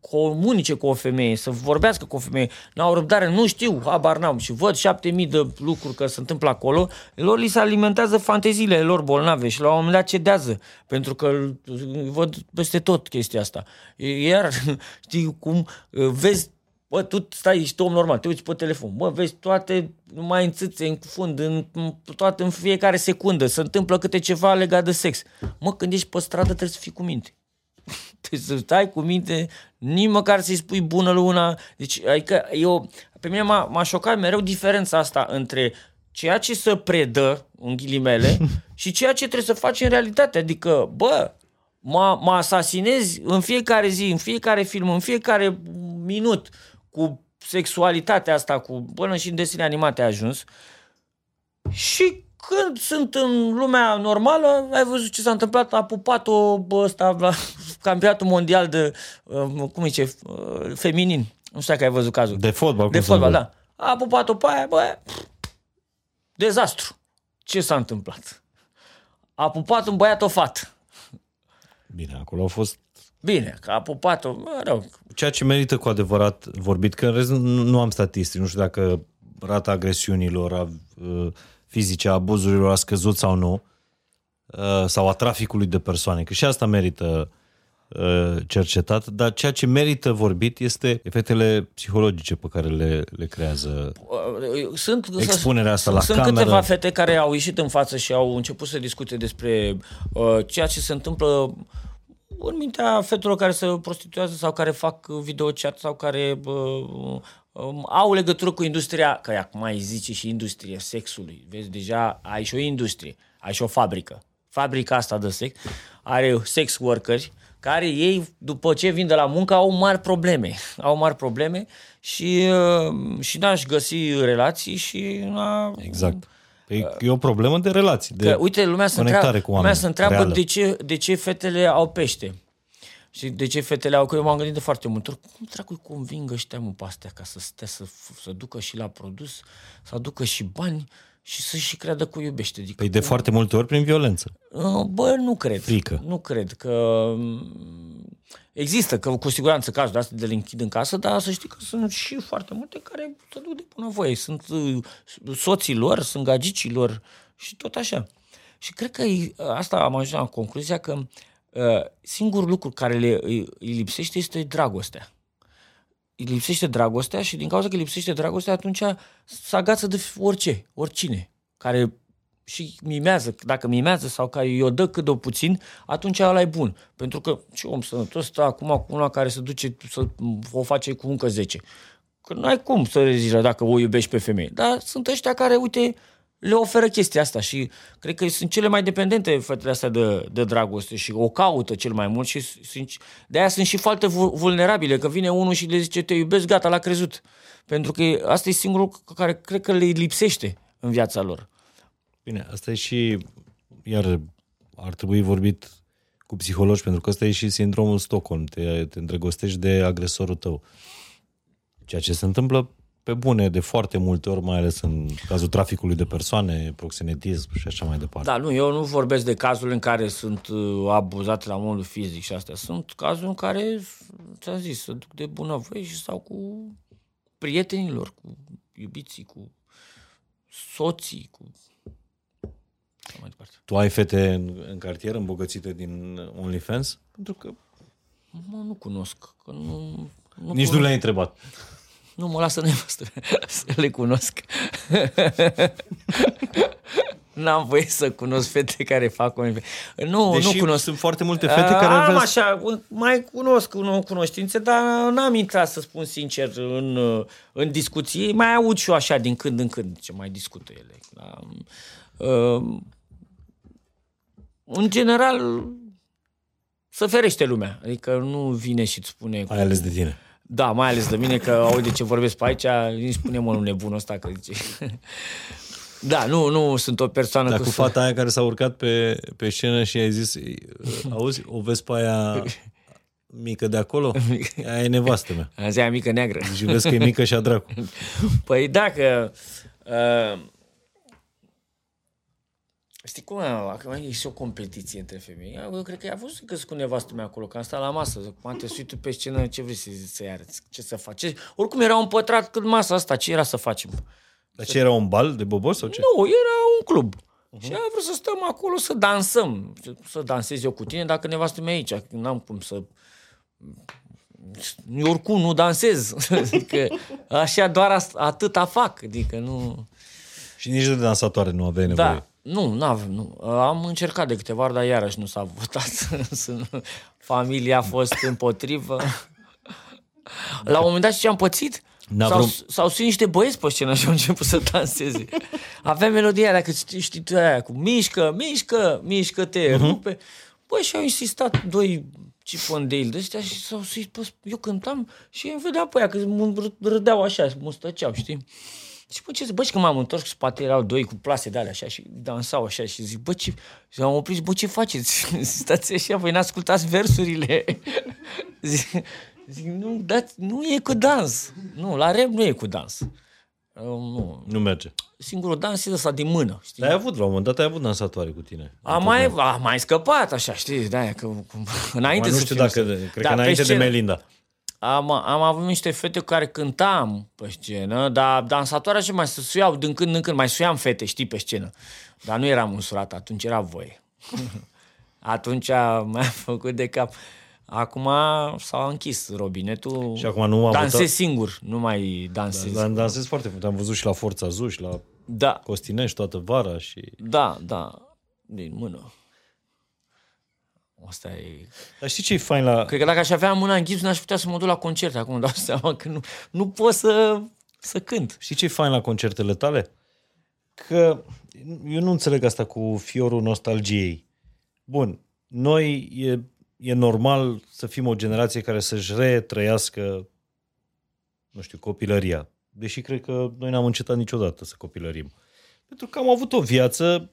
comunice cu o femeie, să vorbească cu o femeie, n-au răbdare, nu știu, habar n-am. Și văd șapte mii de lucruri că se întâmplă acolo, lor li se alimentează fanteziile lor bolnave și la un moment dat cedează, pentru că văd peste tot chestia asta. Iar, știi cum, vezi Bă, tu stai, ești om normal, te uiți pe telefon, bă, vezi toate, numai în țâțe, în fund, în, în, toate în fiecare secundă, se întâmplă câte ceva legat de sex. Mă, când ești pe stradă trebuie să fii cu minte. trebuie să stai cu minte, nici măcar să-i spui bună luna. Deci, adică eu, pe mine m-a, m-a șocat mereu diferența asta între ceea ce se predă, în ghilimele, și ceea ce trebuie să faci în realitate. Adică, bă, mă, mă asasinezi în fiecare zi, în fiecare film, în fiecare minut cu sexualitatea asta, cu până și în desene animate a ajuns. Și când sunt în lumea normală, ai văzut ce s-a întâmplat, a pupat-o bă, ăsta la campionatul mondial de, uh, cum zice, uh, feminin. Nu știu dacă ai văzut cazul. De fotbal, De cum să fotbal, văd. da. A pupat-o pe aia, bă, pf, dezastru. Ce s-a întâmplat? A pupat un băiat o fată. Bine, acolo a fost Bine, că a pupat-o, mă rog, ceea ce merită cu adevărat vorbit, că în rest nu, nu am statistici, nu știu dacă rata agresiunilor a, uh, fizice, a abuzurilor a scăzut sau nu, uh, sau a traficului de persoane, că și asta merită uh, cercetat, dar ceea ce merită vorbit este efectele psihologice pe care le, le creează. sunt, Expunerea asta la sunt cameră. câteva fete care au ieșit în față și au început să discute despre uh, ceea ce se întâmplă în mintea fetelor care se prostituează sau care fac videochat sau care uh, um, au legătură cu industria, că acum mai zice și industria sexului. Vezi, deja ai și o industrie, ai și o fabrică. Fabrica asta de sex are sex workeri care ei, după ce vin de la muncă, au mari probleme. Au mari probleme și, uh, și n-aș găsi relații și n-a... Exact. Păi e o problemă de relații, de Că, uite, lumea se conectare întreabă, cu lumea oameni. se întreabă reală. de ce, de ce fetele au pește. Și de ce fetele au? Că eu m-am gândit de foarte mult ori, cum dracu conving ăștia mă pe astea ca să stea să, f- să ducă și la produs, să aducă și bani și să și creadă că o iubește. Adică, Păi de foarte multe ori prin violență. Uh, Bă, nu cred. Frică. Nu cred că mm, există, că cu siguranță cazul de astea de le închid în casă, dar să știi că sunt și foarte multe care se duc de bunăvoie. Sunt uh, soții lor, sunt gagicii lor și tot așa. Și cred că e- asta am ajuns la concluzia că uh, singurul lucru care le, îi, îi lipsește este dragostea îi lipsește dragostea și din cauza că îi lipsește dragostea, atunci se agață de orice, oricine, care și mimează, dacă mimează sau care i-o dă cât de puțin, atunci ăla e bun. Pentru că ce om sănătos stă acum cu una care se duce să o face cu încă 10. Că nu ai cum să rezici la dacă o iubești pe femeie. Dar sunt ăștia care, uite, le oferă chestia asta și cred că sunt cele mai dependente fetele astea de, de dragoste și o caută cel mai mult și sunt, de aia sunt și foarte vu- vulnerabile, că vine unul și le zice te iubesc, gata, l-a crezut. Pentru că asta e singurul lucru care cred că le lipsește în viața lor. Bine, asta e și, iar ar trebui vorbit cu psihologi, pentru că ăsta e și sindromul Stockholm. Te, te îndrăgostești de agresorul tău. Ceea ce se întâmplă pe bune de foarte multe ori, mai ales în cazul traficului de persoane, proxenetism și așa mai departe. Da, nu, eu nu vorbesc de cazul în care sunt uh, abuzate la modul fizic și astea. Sunt cazuri în care, ți-am zis, se duc de bunăvoie și stau cu prietenilor, cu iubiții, cu soții, cu... Așa mai departe. Tu ai fete în, în cartier îmbogățite din OnlyFans? Pentru că Mă, nu cunosc, că nu... nu nici nu le-ai întrebat. Nu, mă lasă nevastă să le cunosc. N-am voie să cunosc fete care fac o... Nu, Deși nu cunosc. sunt foarte multe fete care ar Am vrea așa, mai cunosc un cunoștințe, dar n-am intrat, să spun sincer, în, în discuții. Mai aud și eu așa din când în când ce mai discută ele. Da? Uh, în general, să ferește lumea. Adică nu vine și îți spune... ai ales de tine. Da, mai ales de mine, că aude ce vorbesc pe aici, îmi spune mă un nebun ăsta că zice. Da, nu, nu sunt o persoană Dar cu... cu fata aia care s-a urcat pe, pe scenă și ai zis, auzi, o vezi pe aia mică de acolo? Aia e nevastă mea. Azi aia mică neagră. Și vezi că e mică și a dracu. Păi dacă... Uh, știi cum acum e și o competiție între femei. Eu cred că a văzut că sunt cu nevastă mea acolo, că am stat la masă. Acum te sui tu pe scenă, ce vrei să, să-i arăți? Ce să faci? Ce- Oricum era un pătrat cât masa asta, ce era să facem? Dar ce era un bal de bobos sau ce? Nu, era un club. Uh-huh. Și a vrut să stăm acolo să dansăm. Să dansez eu cu tine dacă nevastă mea e aici. N-am cum să... Eu oricum nu dansez. adică așa doar as- atâta fac. Adică nu... Și nici de dansatoare nu aveai nevoie. Da. Nu, n-avem, nu. Am încercat de câteva ori, dar iarăși nu s-a votat. Sunt- Familia a fost împotrivă. La un moment dat, știi ce am pățit? N-a S-au, vrut- s-au sus niște băieți pe scenă și au început să danseze. Aveam melodia aia, dacă știi, știi tu aia, cu mișcă, mișcă, mișcă-te, uh-huh. rupe. Băi, și au insistat doi cifondei de ăștia și s-au sus pe... Eu cântam și îmi vedeam pe aia că mă râdeau așa, mă stăceau, știi? Și bă, ce zic, bă, și când m-am întors, în spate erau doi cu plase de alea așa și dansau așa și zic, bă, ce... Și am oprit, zic, bă, ce faceți? Stați așa, voi n-ascultați versurile. zic, zic, nu, dați, nu e cu dans. Nu, la rap nu e cu dans. Uh, nu. Nu merge. Singurul dans e ăsta din mână, știi? Dar ai avut, la un moment dat ai avut dansatoare cu tine. A mai, a mai scăpat așa, știi, de că, cum, înainte Mai nu să știu fim- dacă, cred Da, că pe înainte de scenă. Melinda. Am, am avut niște fete cu care cântam pe scenă, dar dansatoare așa mai se suiau din când în când, mai suiam fete, știi, pe scenă. Dar nu eram însurat, atunci era voie. atunci mi-a făcut de cap. Acum s-a închis robinetul. Și acum nu am Dansez votat? singur, nu mai dansez. Dar dansez foarte mult. Am văzut și la Forța Zuș, la Da, Costinești toată vara și... da, da, din mână. Asta e... Dar știi ce e fain la... Cred că dacă aș avea mâna în gips, n-aș putea să mă duc la concert. Acum îmi dau seama că nu, nu pot să, să cânt. Știi ce e fain la concertele tale? Că eu nu înțeleg asta cu fiorul nostalgiei. Bun, noi e, e normal să fim o generație care să-și retrăiască, nu știu, copilăria. Deși cred că noi n-am încetat niciodată să copilărim. Pentru că am avut o viață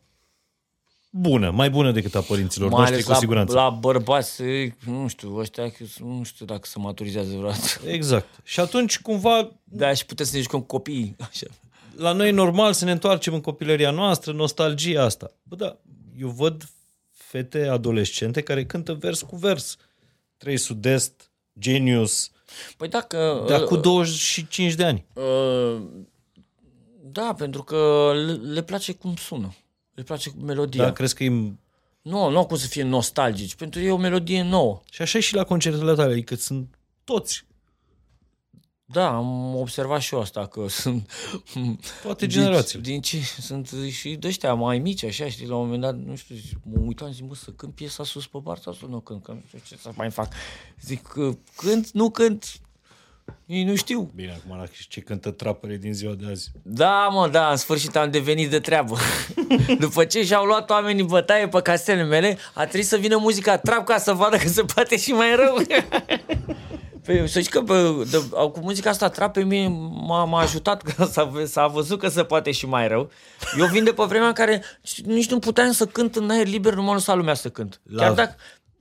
bună, mai bună decât a părinților Mai noștri, ales cu la, siguranță. la bărbați, nu știu, ăștia, nu știu dacă se maturizează vreodată. Exact. Și atunci, cumva, Da, și puteți să ne jucăm cu copiii. Așa. la noi e normal să ne întoarcem în copilăria noastră, nostalgia asta. Bă, da, eu văd fete adolescente care cântă vers cu vers. Trei Sud-Est, Genius, Păi dacă... dar cu 25 de ani. Uh, da, pentru că le, le place cum sună. Le place melodia. Da, crezi că e... Nu, nu cum să fie nostalgici. Pentru ei e o melodie nouă. Și așa e și la concertele tale, adică sunt toți, Da, am observat și eu asta, că sunt... toate generațiile. Din, din ce sunt și de ăștia mai mici, așa, știi, la un moment dat, nu știu, mă uitam, zic, mă, să cânt piesa sus pe partea sau nu cânt, că nu știu ce să mai fac. Zic, că cânt, nu cânt, ei nu știu. Bine, acum la ce cântă trapele din ziua de azi. Da, mă, da, în sfârșit am devenit de treabă. După ce și-au luat oamenii bătaie pe casetele mele, a trebuit să vină muzica trap ca să vadă că se poate și mai rău. Păi, să știi că bă, de, cu muzica asta trap pe mine m-a, m-a ajutat că s-a, s-a văzut că se poate și mai rău. Eu vin de pe vremea în care nici nu puteam să cânt în aer liber, nu mă lăsa lumea să cânt. La- Chiar, dacă,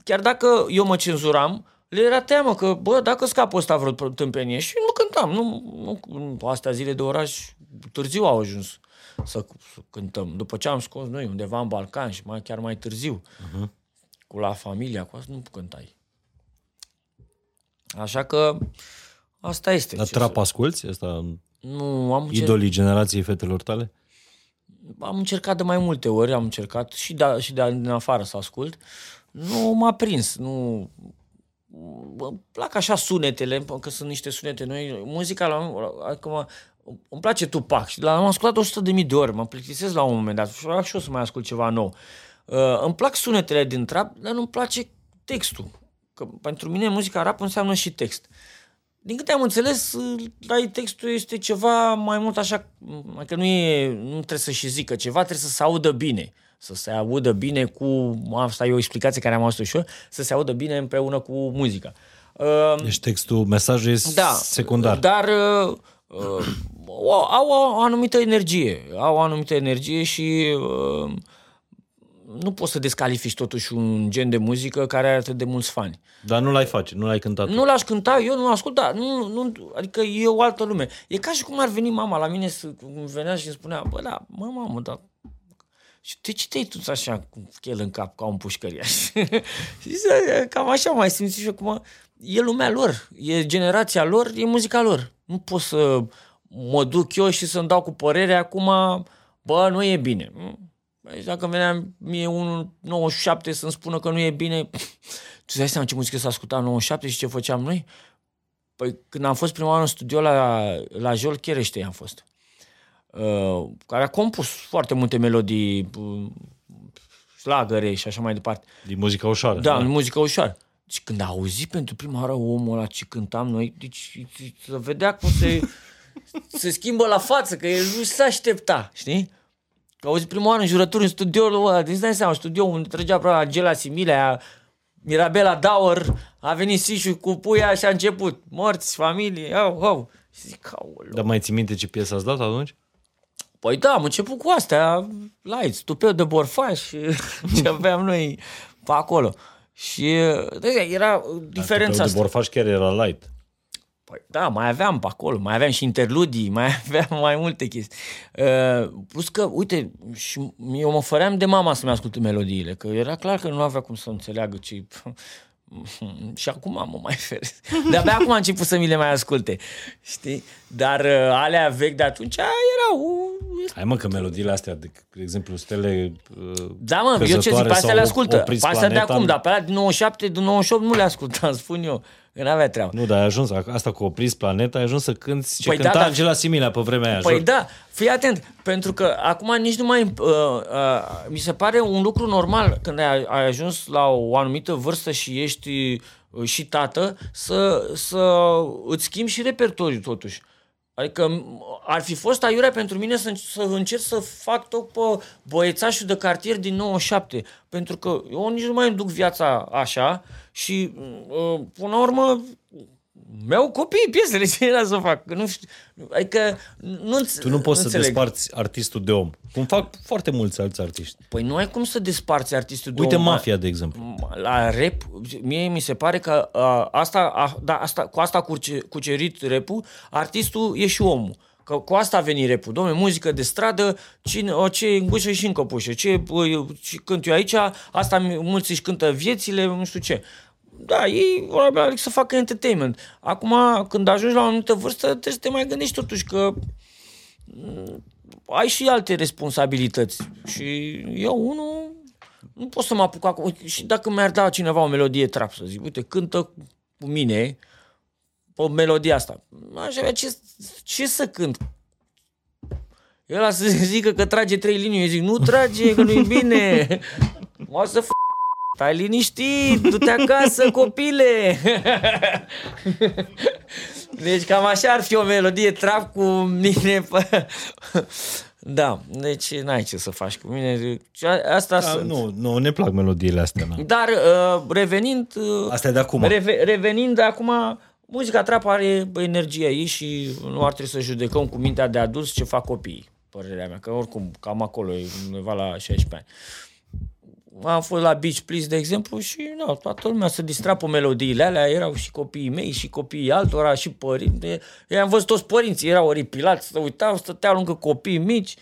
chiar dacă eu mă cenzuram, le era teamă că, bă, dacă scap ăsta vreo tâmpenie și nu cântam. Nu, nu, nu, astea zile de oraș târziu au ajuns să, să cântăm. După ce am scos noi undeva în Balcan și mai, chiar mai târziu, uh-huh. cu La Familia, cu asta nu cântai. Așa că asta este. Dar Ce trap să- asculți? Asta Nu, am, încerc, idolii generației fetelor tale? am încercat de mai multe ori, am încercat și de, și de din afară să ascult. Nu m-a prins, nu... Îmi plac așa sunetele, că sunt niște sunete noi. Muzica, la, adică mă, îmi place Tupac și l-am ascultat 100 de mii de ori, mă plictisesc la un moment dat și vreau și eu să mai ascult ceva nou. Uh, îmi plac sunetele din trap, dar nu-mi place textul. Că pentru mine muzica rap înseamnă și text. Din câte am înțeles, la ei textul este ceva mai mult așa, că nu, e, nu trebuie să și zică ceva, trebuie să se audă bine. Să se audă bine cu, asta e o explicație care am auzit și eu, să se audă bine împreună cu muzica. Uh, Deci textul, mesajul e da, secundar. Dar uh, uh, au, au o anumită energie. Au o anumită energie și uh, nu poți să descalifici totuși un gen de muzică care are atât de mulți fani. Dar nu l-ai face, nu l-ai cântat. Nu l-aș cânta, eu nu ascult, dar nu, nu, adică e o altă lume. E ca și cum ar veni mama la mine să îmi venea și îmi spunea, bă, da, mă, mamă, dar și de ce te-ai tu așa cu chel în cap ca un pușcăriaș? și zice, cam așa mai simți și eu cum e lumea lor, e generația lor, e muzica lor. Nu pot să mă duc eu și să-mi dau cu părere acum, bă, nu e bine. Deci dacă venea mie unul 97 să-mi spună că nu e bine, tu îți dai seama ce muzică s-a ascultat în 97 și ce făceam noi? Păi când am fost prima oară în studio la, la Jol Cherește am fost. Uh, care a compus foarte multe melodii, uh, slagăre și așa mai departe. Din muzica ușoară. Da, în muzică ușoară. Deci când a auzit pentru prima oară omul ăla ce cântam noi, deci să vedea cum se, se schimbă la față, că el nu se aștepta, știi? Că a auzit prima oară în jurături în studioul ăla, deci dai seama, studio unde trăgea probabil Angela Similea, Mirabela Daur, a venit Sișu cu puia și a început. Morți, familie, au, au. Și zic, aoleu. Dar mai ți minte ce piesă ați dat atunci? Păi da, am început cu astea, light, stupeu de borfaș ce aveam noi pe acolo. Și deci, era diferența de asta. Borfaș chiar era light. Păi da, mai aveam pe acolo, mai aveam și interludii, mai aveam mai multe chestii. Uh, plus că, uite, și eu mă făream de mama să-mi asculte melodiile, că era clar că nu avea cum să înțeleagă ce... și acum mă mai feresc. De-abia acum a început să mi le mai asculte, știi? Dar uh, alea vechi de atunci erau... Hai mă, că melodiile astea, de, de exemplu, stele uh, Da, mă, eu ce zic, căzătoare pe astea sau le ascultă. Pe opriți astea de planeta, acum, dar pe alea din 97, din 98 nu le ascultam, spun eu. Că n-avea treabă. Nu, dar ai ajuns, asta cu opriți planeta, ai ajuns să cânti ce Păi păi da, cânta dar- Angela Similea pe vremea aia. Păi jur. da, fii atent, pentru că acum nici nu mai... Uh, uh, mi se pare un lucru normal când ai, ai ajuns la o anumită vârstă și ești uh, și tată să, să îți schimbi și repertoriul totuși. Adică m, ar fi fost aiurea pentru mine să, să încerc să fac tot pe băiețașul de cartier din 97. Pentru că eu nici nu mai îmi duc viața așa și uh, până la urmă Mi-au copii piesele, ce era să fac? Nu știu, adică nu Tu nu poți să înțeleg. desparți artistul de om. Cum fac foarte mulți alți artiști. Păi nu ai cum să desparți artistul de Uite om. Mafia, de exemplu. La rap, mie mi se pare că a, asta, a, da, asta, cu asta a curce, cucerit rapul, artistul e și omul. Că cu asta a venit rapul. Dom'le, muzică de stradă, cine, o, ce îngușă și în căpușă. Ce, bă, ce cânt eu aici, asta mulți își cântă viețile, nu știu ce. Da, ei probabil aleg să facă entertainment. Acum, când ajungi la o anumită vârstă, trebuie să te mai gândești totuși că mm, ai și alte responsabilități. Și eu, unul, nu pot să mă apuc acum. Și dacă mi-ar da cineva o melodie trap, să zic, uite, cântă cu mine pe melodia asta. Aș avea ce, ce să cânt? El să zică că trage trei linii, eu zic, nu trage, că nu-i bine. O să f- Stai liniștit, du-te acasă, copile! Deci cam așa ar fi o melodie trap cu mine. pe- Da, deci n-ai ce să faci cu mine. Asta Da, sunt. nu, nu, ne plac melodiile astea. Na. Dar uh, revenind... Uh, Astea de acum. Reve, revenind acum, muzica trap are bă, energia ei și nu ar trebui să judecăm cu mintea de adulți ce fac copiii, părerea mea, că oricum cam acolo e undeva la 16 ani. Am fost la Beach Please, de exemplu, și nu, toată lumea se distra pe melodiile alea, erau și copiii mei, și copiii altora, și părinți. Eu am văzut toți părinții, erau oripilați, să uitau, stăteau lângă copii mici.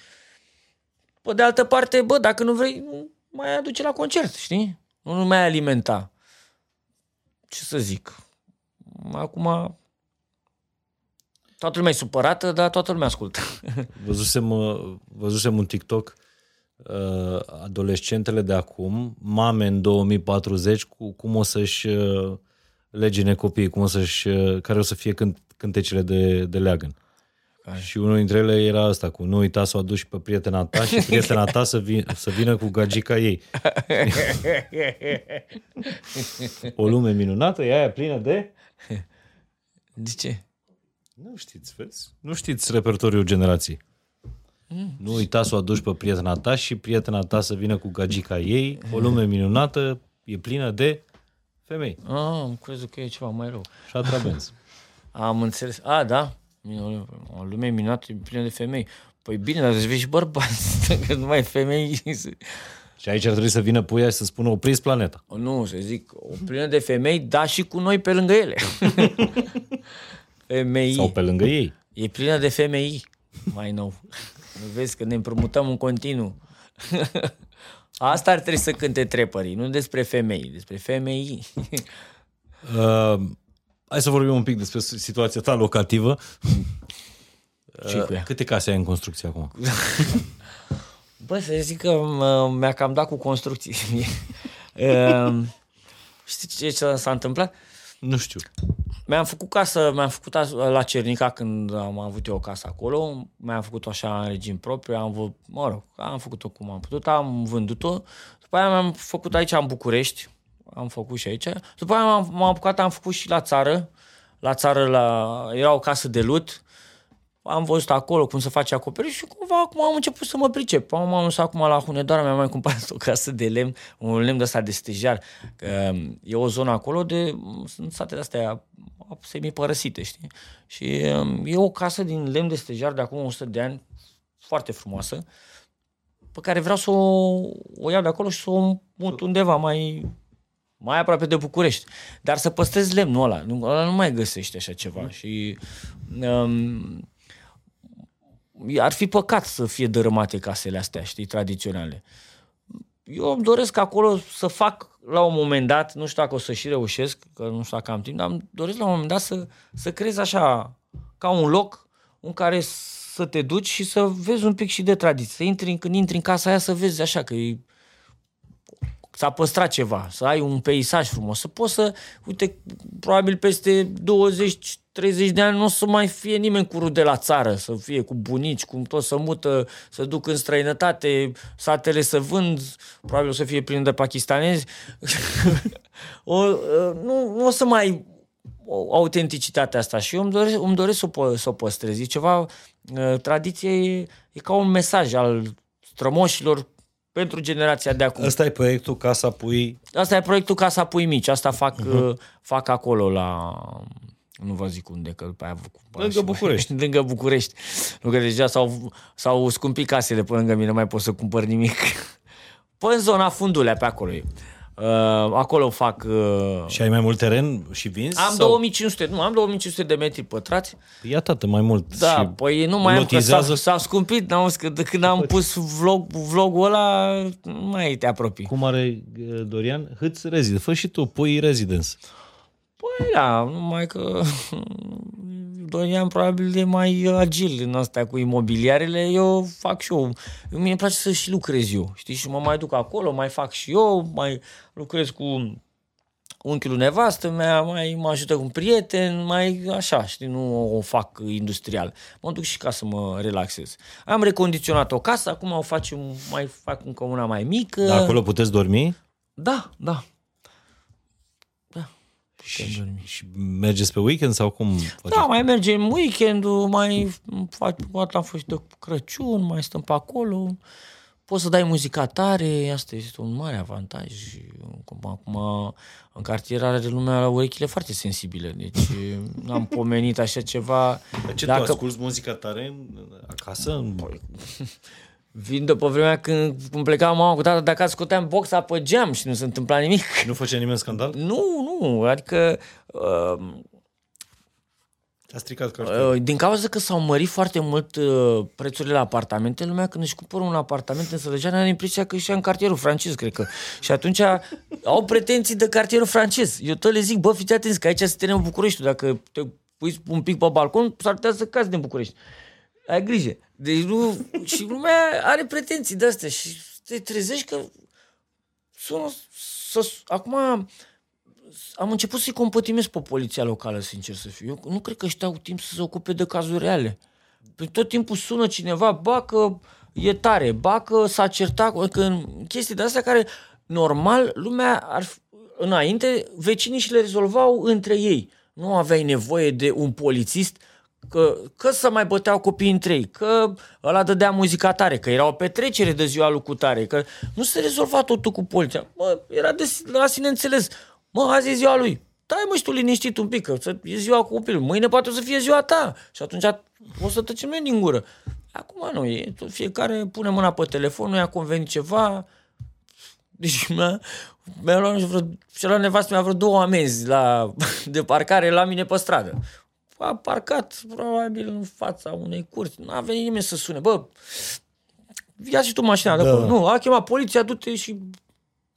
Pe de altă parte, bă, dacă nu vrei, nu mai aduce la concert, știi? Nu, nu mai alimenta. Ce să zic? Acum toată lumea e supărată, dar toată lumea ascultă. Văzusem, uh, văzusem un TikTok uh, adolescentele de acum, mame în 2040, cu cum o să-și uh, legine copiii, cum o să-și, uh, care o să fie cânt, cântecele de, de leagăn. Și unul dintre ele era asta, cu nu uita să o aduci pe prietena ta și prietena ta să, vin, să vină cu gagica ei. O lume minunată, e aia plină de... De ce? Nu știți, vezi? Nu știți repertoriul generației. Nu uita să o aduci pe prietena ta și prietena ta să vină cu gagica ei. O lume minunată e plină de femei. Ah, am crezut că e ceva mai rău. Și atrabenți. Am înțeles. A, da. O lume minunată e plină de femei. Păi bine, dar vezi și bărbați, că nu mai e femei. Și aici ar trebui să vină puia și să spună opriți planeta. Nu, să zic, o plină de femei, dar și cu noi pe lângă ele. femei. Sau pe lângă ei. E plină de femei, mai nou. Nu vezi că ne împrumutăm în continuu. Asta ar trebui să cânte trepării, nu despre femei, despre femei. Uh, hai să vorbim un pic despre situația ta locativă. Ce cu ea? Câte case ai în construcție acum? Bă, să zic că mă- mi-a cam dat cu construcții. uh, știi ce, ce s-a întâmplat? Nu știu. Mi-am făcut casă, mi-am făcut as- la Cernica când am avut eu o casă acolo, mi-am făcut-o așa în regim propriu, am vă, mă rog, am făcut-o cum am putut, am vândut-o, după aia mi-am făcut aici în București, am făcut și aici, după aia m-am, m-am apucat, am făcut și la țară, la țară la, era o casă de lut, am văzut acolo cum se face acoperiș și cumva acum am început să mă pricep. Am ajuns acum la Hunedoara, mi-am mai cumpărat o casă de lemn, un lemn de ăsta de stejar, că e o zonă acolo de, sunt satele astea semi-părăsite, știi? Și um, e o casă din lemn de stejar de acum 100 de ani, foarte frumoasă, pe care vreau să o, o iau de acolo și să o mut undeva mai, mai aproape de București. Dar să păstrez lemnul ăla. Nu, ăla nu mai găsește așa ceva. Și um, ar fi păcat să fie dărâmate casele astea, știi, tradiționale. Eu îmi doresc acolo să fac la un moment dat, nu știu dacă o să și reușesc, că nu știu dacă am timp, dar îmi doresc la un moment dat să, să creez așa, ca un loc în care să te duci și să vezi un pic și de tradiție. Să intri, când intri în casa aia să vezi așa că e s-a păstrat ceva, să ai un peisaj frumos, să poți să, uite, probabil peste 20-30 de ani nu o să mai fie nimeni cu rude la țară, să fie cu bunici, cum tot să mută, să duc în străinătate, satele să vând, probabil o să fie plin de pakistanezi. o, nu, nu o să mai o autenticitatea asta și eu îmi doresc, îmi doresc să, o, pă- să o păstrez. E ceva, uh, tradiție e, e ca un mesaj al strămoșilor pentru generația de acum. Ăsta e proiectul Casa Pui. Asta e proiectul Casa Pui Mici, asta fac, uh-huh. fac acolo la, Nu vă zic unde, că după aia vă cumpăr Lângă și mai- București. lângă București. Nu că deja s-au, s-au scumpit casele pe lângă mine, nu mai pot să cumpăr nimic. Păi în zona Fundulea, pe acolo e. Uh, acolo fac... Uh, Și ai mai mult teren și vinzi? am sau? 2500, nu, am 2500 de metri pătrați. Ia tată, mai mult. Da, și păi nu mai am, că s-a, lotizează- s-a scumpit, n-auzi, că de când am pus vlog, vlogul ăla, nu mai te apropii. Cum are uh, Dorian? Hâț rezid. Fă și tu, pui residence. Păi da, numai că Dorian probabil e mai agil în asta cu imobiliarele, eu fac și eu. Mie îmi place să și lucrez eu, știi, și mă mai duc acolo, mai fac și eu, mai lucrez cu unchiul nevastă mea, mai mă ajută cu un prieten, mai așa, știi, nu o fac industrial. Mă duc și ca să mă relaxez. Am recondiționat o casă, acum o facem, mai fac încă una mai mică. Da, acolo puteți dormi? Da, da. Și, și mergeți pe weekend sau cum faceți? Da, mai mergem weekendul, mai fac, poate am fost de Crăciun, mai stăm pe acolo. Poți să dai muzica tare, asta este un mare avantaj. Cum acum, în cartier are lumea urechile foarte sensibile, deci n-am pomenit așa ceva. Ce Dacă- tu asculti muzica tare în- acasă? În... Vin după vremea când, când plecam mama cu tata de acasă, scoteam boxa pe geam și nu se întâmpla nimic. Nu făcea nimeni scandal? Nu, nu, adică uh, A stricat cartierul. Uh, Din cauza că s-au mărit foarte mult uh, prețurile la apartamente, lumea când își cumpără un apartament în Sălăgeana are impresia că și în cartierul francez, cred că. Și atunci au pretenții de cartierul francez. Eu tot le zic, bă, fiți atenți că aici se termină București. Dacă te pui un pic pe balcon, s-ar putea să cazi din București. Ai grijă. Deci nu... și lumea are pretenții de astea și te trezești că sună să... Acum am început să-i compătimesc pe poliția locală, sincer să fiu. Eu nu cred că ăștia au timp să se ocupe de cazuri reale. Pe tot timpul sună cineva, ba că e tare, ba că s-a certat, că în chestii de astea care normal lumea ar fi, înainte vecinii și le rezolvau între ei. Nu aveai nevoie de un polițist că, că să mai băteau copiii între ei, că ăla dădea muzica tare, că era o petrecere de ziua lui cu tare, că nu se rezolva totul cu poliția. Mă, era de la sine înțeles. Mă, azi e ziua lui. Dai mă și tu liniștit un pic, că să- e ziua copilului. Mâine poate o să fie ziua ta. Și atunci o să tăcem noi din gură. Acum nu, e, tot fiecare pune mâna pe telefon, nu i-a convenit ceva. Deci mi-a, mi-a luat vreo, și la nevastă mi-a vreo două amenzi la, de parcare la mine pe stradă. A parcat probabil în fața unei curți. Nu a venit nimeni să sune. Bă, ia și tu mașina de Da. acolo. Nu, a chemat poliția, du-te și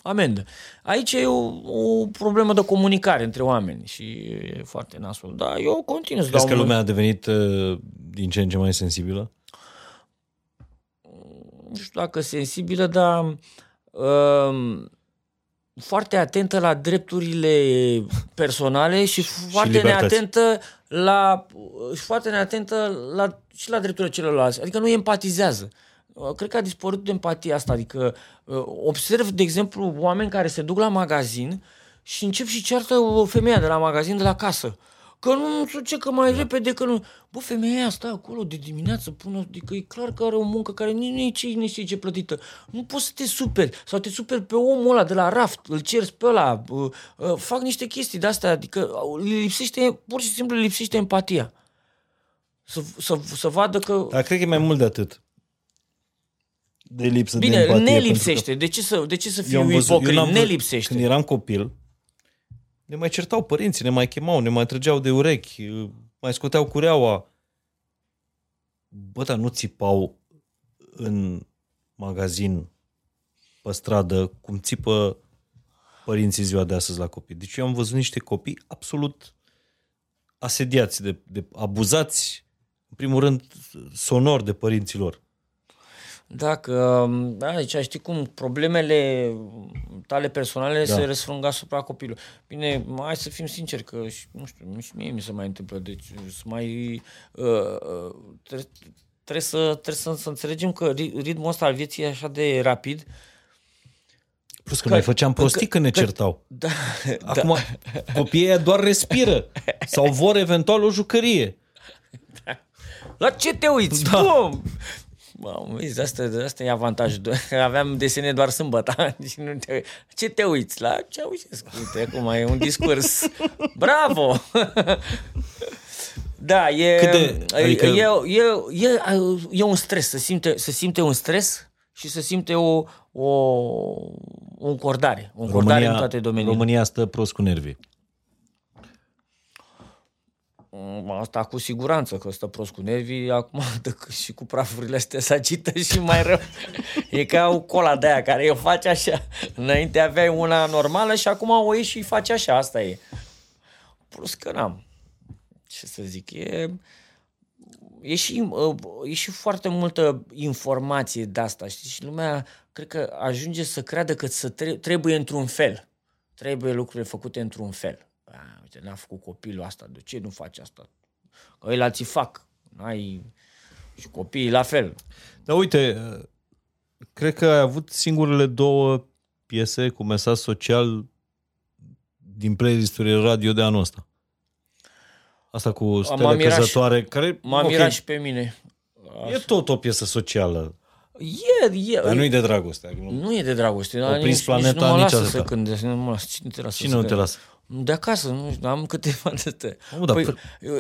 amendă. Aici e o, o problemă de comunicare între oameni și e foarte nasol. Dar eu continui să Crezi dau că mă- lumea a devenit uh, din ce în ce mai sensibilă? nu știu dacă sensibilă, dar um, foarte atentă la drepturile personale și foarte libertăți. neatentă la și foarte neatentă la, și la drepturile celorlalți. Adică nu empatizează. Uh, Cred că a dispărut empatia asta. Adică uh, observ, de exemplu, oameni care se duc la magazin și încep și ceartă o femeie de la magazin de la casă. Că nu, nu știu ce, că mai repede, că nu... Bă, femeia aia stă acolo de dimineață până... Adică e clar că are o muncă care nici nu e ce, nici ce, ce plătită. Nu poți să te superi. Sau te superi pe omul ăla de la raft, îl cerți pe ăla, uh, uh, fac niște chestii de-astea, adică uh, le lipsește, pur și simplu le lipsește empatia. Să, să, să vadă că... Dar cred că e mai mult de atât. De lipsă de Bine, empatie. ne pentru lipsește. De ce să, de ce să că fiu eu am văzut- ipocrit? eu n-am Ne văzut- lipsește. Când eram copil, ne mai certau părinții, ne mai chemau, ne mai trăgeau de urechi, mai scoteau cureaua. Bă, dar nu țipau în magazin, pe stradă, cum țipă părinții ziua de astăzi la copii. Deci eu am văzut niște copii absolut asediați, de, de abuzați, în primul rând, sonor de părinților. Dacă, da, aici știi cum, problemele tale personale da. se răsfrâng asupra copilului. Bine, hai să fim sinceri că, și, nu știu, și mie mi se mai întâmplă, deci să mai... Uh, uh, trebuie, trebuie, să, trebuie să, să înțelegem că ri- ritmul ăsta al vieții e așa de rapid. Plus că, noi făceam prostii când ne că- certau. Da, Acum, copiii ăia doar respiră sau vor eventual o jucărie. La ce te uiți? Da. Bum! Mamă, vezi, asta, asta e avantajul. Aveam desene doar sâmbătă. Deci nu te, ce te uiți? La ce Ceaușescu. Uite, acum e un discurs. Bravo! Da, e, Cât de- adică... adică- e, e, e, e un stres, să simte, să simte un stres și să simte o, o, o încordare. O încordare în toate domeniile. România stă prost cu nervii. Mm, Asta cu siguranță, că stă prost cu nervii, acum dă că și cu prafurile astea se agită și mai rău. E ca o cola de aia care o face așa. Înainte aveai una normală și acum o ieși și face așa, asta e. Plus că n-am. Ce să zic, e... E și, uh, e și foarte multă informație de asta, știi? Și lumea, cred că ajunge să creadă că să tre- trebuie într-un fel. Trebuie lucrurile făcute într-un fel. A, uite, n-a făcut copilul asta, de ce nu face asta? Că ăia alții fac. N-ai... Și copiii la fel. Dar uite, cred că ai avut singurele două piese cu mesaj social din playlisturile radio de anul ăsta. Asta cu M-a Stele mirat și- Căzătoare, care M-a ok, mirat și pe mine. e tot o piesă socială, E, e, dar nu e de dragoste. Nu. nu e de dragoste. dar prins nici, planeta, nici nu mă nici lasă atâta. să cânte. Nu mă lasă. Cine te lasă Cine să nu te cânte? lasă? De acasă, nu știu, am câteva de astea. Mă, dar Păi,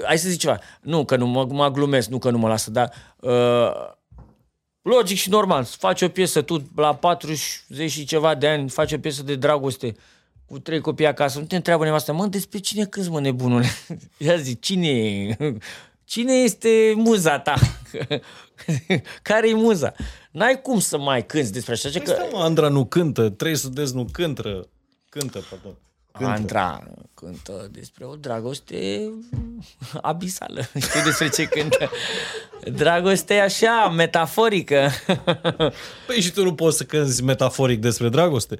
hai să zic ceva. Nu, că nu mă, mă glumesc, nu că nu mă lasă, dar uh, logic și normal. Faci o piesă, tu la 40 și ceva de ani faci o piesă de dragoste cu trei copii acasă, nu te întreabă nevastă, mă, despre cine cânti, mă, nebunule? Ia zic, cine e? Cine este muza ta? Care e muza? N-ai cum să mai cânti despre așa, că... Stai, mă, Andra nu cântă, trei sudezi nu cântă, cântă, pardon. Cântă. Andra cântă despre o dragoste abisală. Știi despre ce cântă? Dragoste așa, metaforică. Păi și tu nu poți să cânti metaforic despre dragoste?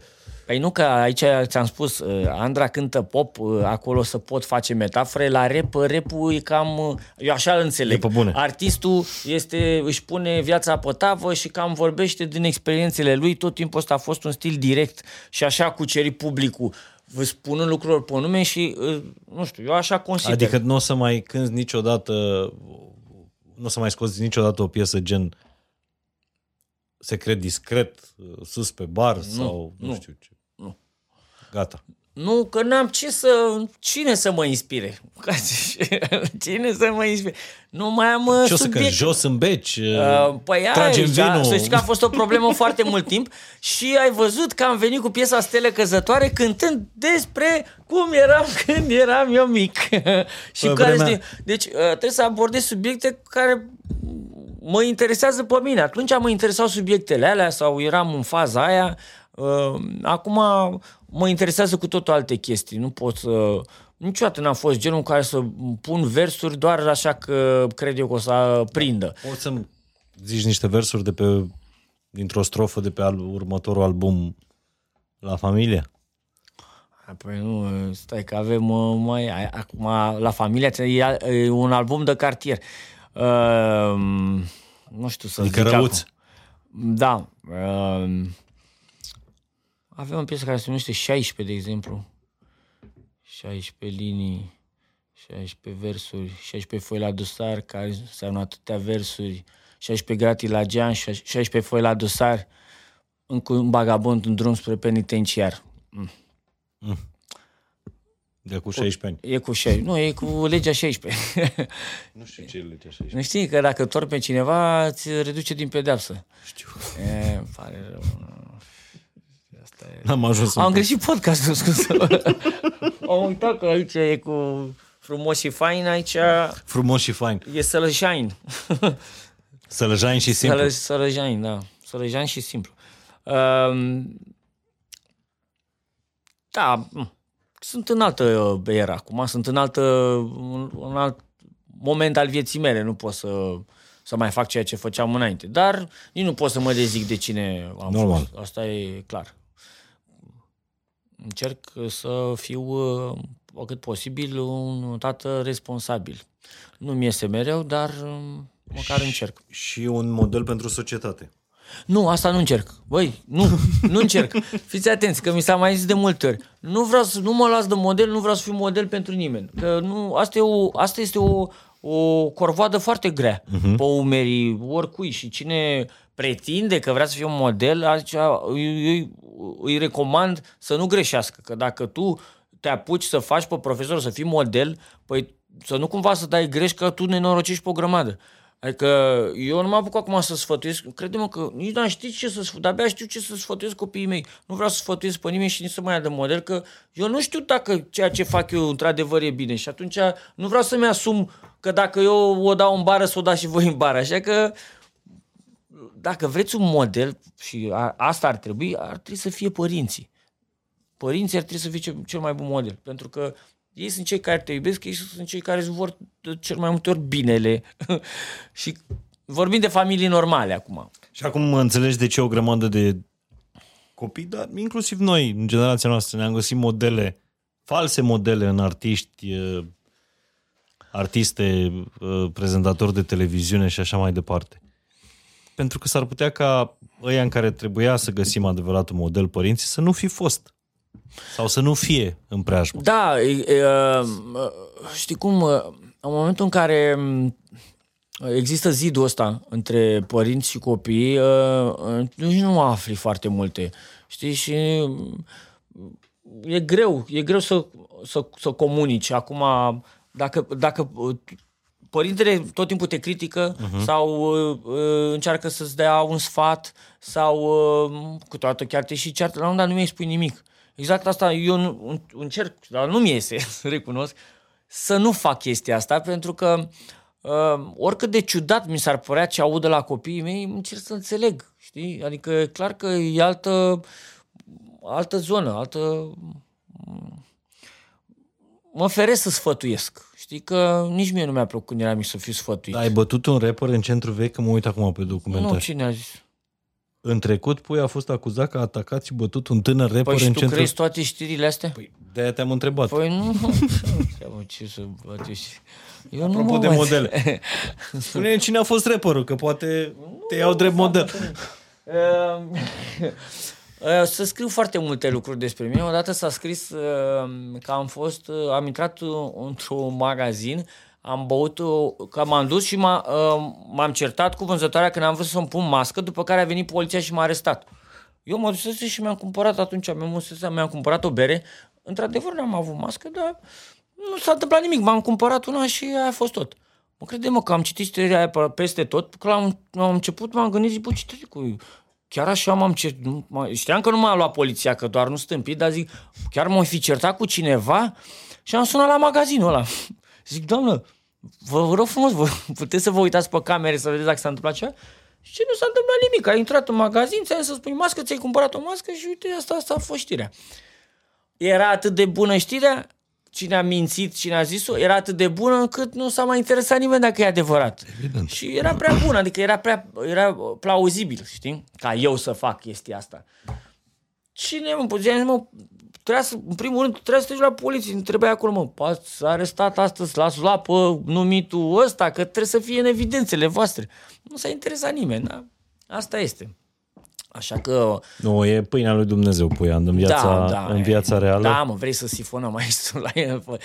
Păi nu că aici ți-am spus, uh, Andra cântă pop, uh, acolo să pot face metafore, la rap, uh, rap-ul e cam, uh, eu așa îl înțeleg. E pe bune. Artistul este, își pune viața pe tavă și cam vorbește din experiențele lui, tot timpul ăsta a fost un stil direct și așa cuceri publicul, vă spunând lucrurilor pe nume și, uh, nu știu, eu așa consider. Adică nu o să mai cânti niciodată, nu o să mai scoți niciodată o piesă gen secret discret, sus pe bar nu, sau nu, nu, știu ce. nu. Gata. Nu, că n-am ce să... Cine să mă inspire? Cine să mă inspire? Nu mai am uh, Ce o să subiect. cânti? Jos în beci? Uh, Păi aia, tragem e, vinul? să știi că a fost o problemă foarte mult timp și ai văzut că am venit cu piesa Stele Căzătoare cântând despre cum eram când eram eu mic. și Pe care vremea- este, deci uh, trebuie să abordez subiecte care mă interesează pe mine. Atunci mă interesau subiectele alea sau eram în faza aia. Uh, Acum mă interesează cu totul alte chestii. Nu pot să... Niciodată n-am fost genul care să pun versuri doar așa că cred eu că o să prindă. Poți să-mi zici niște versuri de pe, dintr-o strofă de pe al, următorul album La Familie? Păi nu, stai că avem uh, mai, ai- acum la familia e, e un album de cartier. Uh, nu știu să Adică zic răuț. acum. Da. Uh, avem o piesă care se numește 16, de exemplu. 16 linii, 16 versuri, 16 foi la dosar, care înseamnă atâtea versuri, 16 gratii la geam, 16 foi la dosar, încă un bagabond în drum spre penitenciar. De cu 16 ani. E cu 16. Nu, e cu legea 16. Nu știu ce e legea 16. nu știi că dacă torni pe cineva, îți reduce din pedeapsă. Știu. E, îmi pare rău. Asta e. N-am ajuns Am în greșit podcastul, scuze. Am uitat că aici e cu frumos și fain, aici frumos și fain. e sălășain. Sălăjain și simplu. Sălă, sălăjain, da. Sălăjain și simplu. Um, da, m, sunt în altă era acum, sunt în altă, în, în alt moment al vieții mele, nu pot să, să mai fac ceea ce făceam înainte. Dar nici nu pot să mă dezic de cine am Normal. fost. Asta e clar. Încerc să fiu uh, o cât posibil un tată responsabil. Nu mi iese mereu, dar um, măcar încerc. Și un model pentru societate. Nu, asta nu încerc. Băi, nu, nu încerc. Fiți atenți, că mi s-a mai zis de multe ori. Nu vreau să, nu mă las de model, nu vreau să fiu model pentru nimeni. Că nu, asta, e o, asta este o, o corvoadă foarte grea uh-huh. pe umerii oricui și cine pretinde că vrea să fie un model, atunci îi, îi, îi recomand să nu greșească, că dacă tu te apuci să faci pe profesor să fii model, păi să nu cumva să dai greș că tu nenorocești pe o grămadă. Adică eu nu mă apuc acum să sfătuiesc, crede-mă că nici nu știu ce să sfătuiesc, de-abia știu ce să sfătuiesc copiii mei. Nu vreau să sfătuiesc pe nimeni și nici să mă ia de model, că eu nu știu dacă ceea ce fac eu într-adevăr e bine și atunci nu vreau să-mi asum că dacă eu o dau în bară, să o dați și voi în bară. Așa că dacă vreți un model, și a, asta ar trebui, ar trebui să fie părinții. Părinții ar trebui să fie cel, cel mai bun model, pentru că ei sunt cei care te iubesc, ei sunt cei care îți vor cel mai multe ori binele. și vorbim de familii normale acum. Și acum înțelegi de ce o grămadă de copii, dar inclusiv noi, în generația noastră, ne-am găsit modele, false modele în artiști, eh, artiste, eh, prezentatori de televiziune și așa mai departe. Pentru că s-ar putea ca ăia în care trebuia să găsim adevăratul model părinții să nu fi fost. Sau să nu fie în preajmă. Da, e, e, știi cum, în momentul în care există zidul ăsta între părinți și copii, nici nu afli foarte multe. Știi, și e greu, e greu să, să, să comunici. Acum, dacă, dacă părintele tot timpul te critică uh-huh. sau uh, încearcă să-ți dea un sfat sau uh, câteodată chiar te și ceartă, la un dat nu mi-ai spui nimic. Exact asta eu încerc, dar nu mi iese, recunosc, să nu fac chestia asta, pentru că uh, oricât de ciudat mi s-ar părea ce aud de la copiii mei, încerc să înțeleg, știi? Adică e clar că e altă, altă zonă, altă... Mă feresc să sfătuiesc. Știi că nici mie nu mi-a plăcut când eram mic să fiu sfătuit. Ai bătut un rapper în centru vechi, că mă uit acum pe documentar. Nu, cine a zis? În trecut, Pui a fost acuzat că a atacat și bătut un tânăr rapper Păi și în tu centru... crezi toate știrile astea? Păi, de-aia te-am întrebat. Păi nu, Treabă, ce să bătești. Eu nu Apropo mă de mai- modele. spune cine a fost rapperul, că poate te iau drept model. Ehm, eh, Să scriu foarte multe lucruri despre mine. Odată s-a scris ehm, că am fost, eh, am intrat eh, într-un magazin, am băut, eh, că m-am dus și m-a, eh, m-am certat cu vânzătoarea când am vrut să-mi pun mască, după care a venit poliția și m-a arestat. Eu mă dusese și mi-am cumpărat atunci, mi-am, mi-am cumpărat o bere. Într-adevăr n-am avut mască, dar nu s-a întâmplat nimic. M-am cumpărat una și aia a fost tot. Mă crede mă că am citit știrile aia pe- peste tot, că am, am început, m-am gândit, zic, bă, ce trebuie cu... Chiar așa m-am cer... nu- m- Știam că nu m-a luat poliția, că doar nu stâmpit, dar zic, chiar m-am fi certat cu cineva și am sunat la magazinul ăla. Zic, doamnă, vă, vă rog frumos, vă, puteți să vă uitați pe camere să vedeți dacă s-a întâmplat ceva? Și ce nu s-a întâmplat nimic, ai intrat în magazin, ți-ai să spui mască, ți-ai cumpărat o mască și uite, asta, asta a fost știrea. Era atât de bună știrea, cine a mințit, cine a zis-o, era atât de bună încât nu s-a mai interesat nimeni dacă e adevărat. Evident. Și era prea bună, adică era prea era plauzibil, știi? Ca eu să fac chestia asta. Cine mă putea mă, trebuia să, în primul rând, trebuie să te duci la poliție, nu trebuia acolo, mă, ați arestat astăzi, l-ați luat pe numitul ăsta, că trebuie să fie în evidențele voastre. Nu s-a interesat nimeni, da? Asta este. Așa că Nu, e pâinea lui Dumnezeu, Puia, în viața, da, da, în viața reală. Da, mă, vrei să sifonăm aici la el, fă-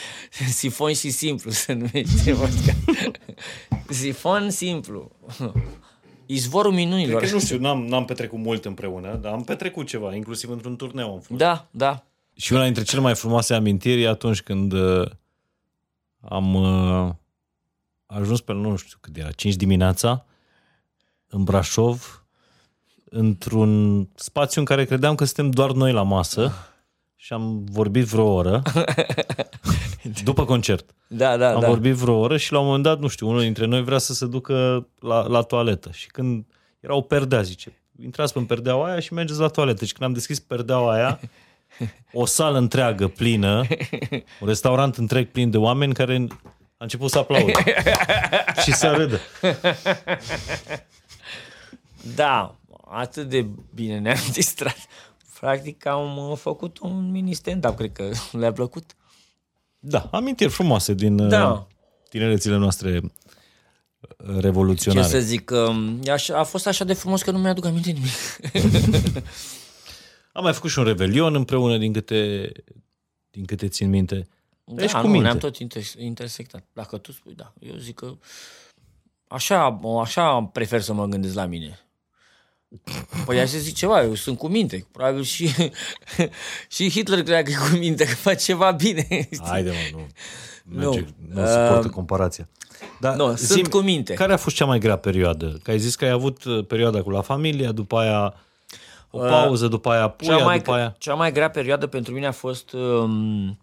Sifon și simplu se numește. vodka. Sifon simplu. Izvorul minunilor. Cred că, nu știu, n-am, n-am petrecut mult împreună, dar am petrecut ceva, inclusiv într-un turneu am fost. Da, da. Și una dintre cele mai frumoase amintiri e atunci când uh, am uh, ajuns pe, nu știu cât era, 5 dimineața, în Brașov, într-un spațiu în care credeam că suntem doar noi la masă și am vorbit vreo oră, după concert. Da, da, Am da. vorbit vreo oră și la un moment dat, nu știu, unul dintre noi vrea să se ducă la, la toaletă. Și când era o perdea, zice, intrați pe perdeaua aia și mergeți la toaletă. Și când am deschis perdeaua aia, o sală întreagă plină, un restaurant întreg plin de oameni care a început să aplaude și să râdă. Da, atât de bine ne-am distrat. Practic am uh, făcut un mini stand-up, cred că le-a plăcut. Da, amintiri frumoase din Da. uh, tinerețile noastre uh, Ce revoluționare. să zic, um, e așa, a fost așa de frumos că nu mi-aduc aminte nimic. Am mai făcut și un revelion împreună, din câte, din câte țin minte. Deci da, cu nu, minte. ne-am tot inter- intersectat. Dacă tu spui, da. Eu zic că așa, așa prefer să mă gândesc la mine. Păi așa zic ceva, eu sunt cu minte. Probabil și, și Hitler credea că e cu minte, că face ceva bine. știi? Haide, mă, nu. Nu. Merge, nu, nu suportă comparația. Dar Nu, sunt cu minte. Care a fost cea mai grea perioadă? Că ai zis că ai avut uh, perioada cu La Familia, după aia o pauză, după aia puia, Uh, cea mai, după aia... cea mai grea perioadă pentru mine a fost, um,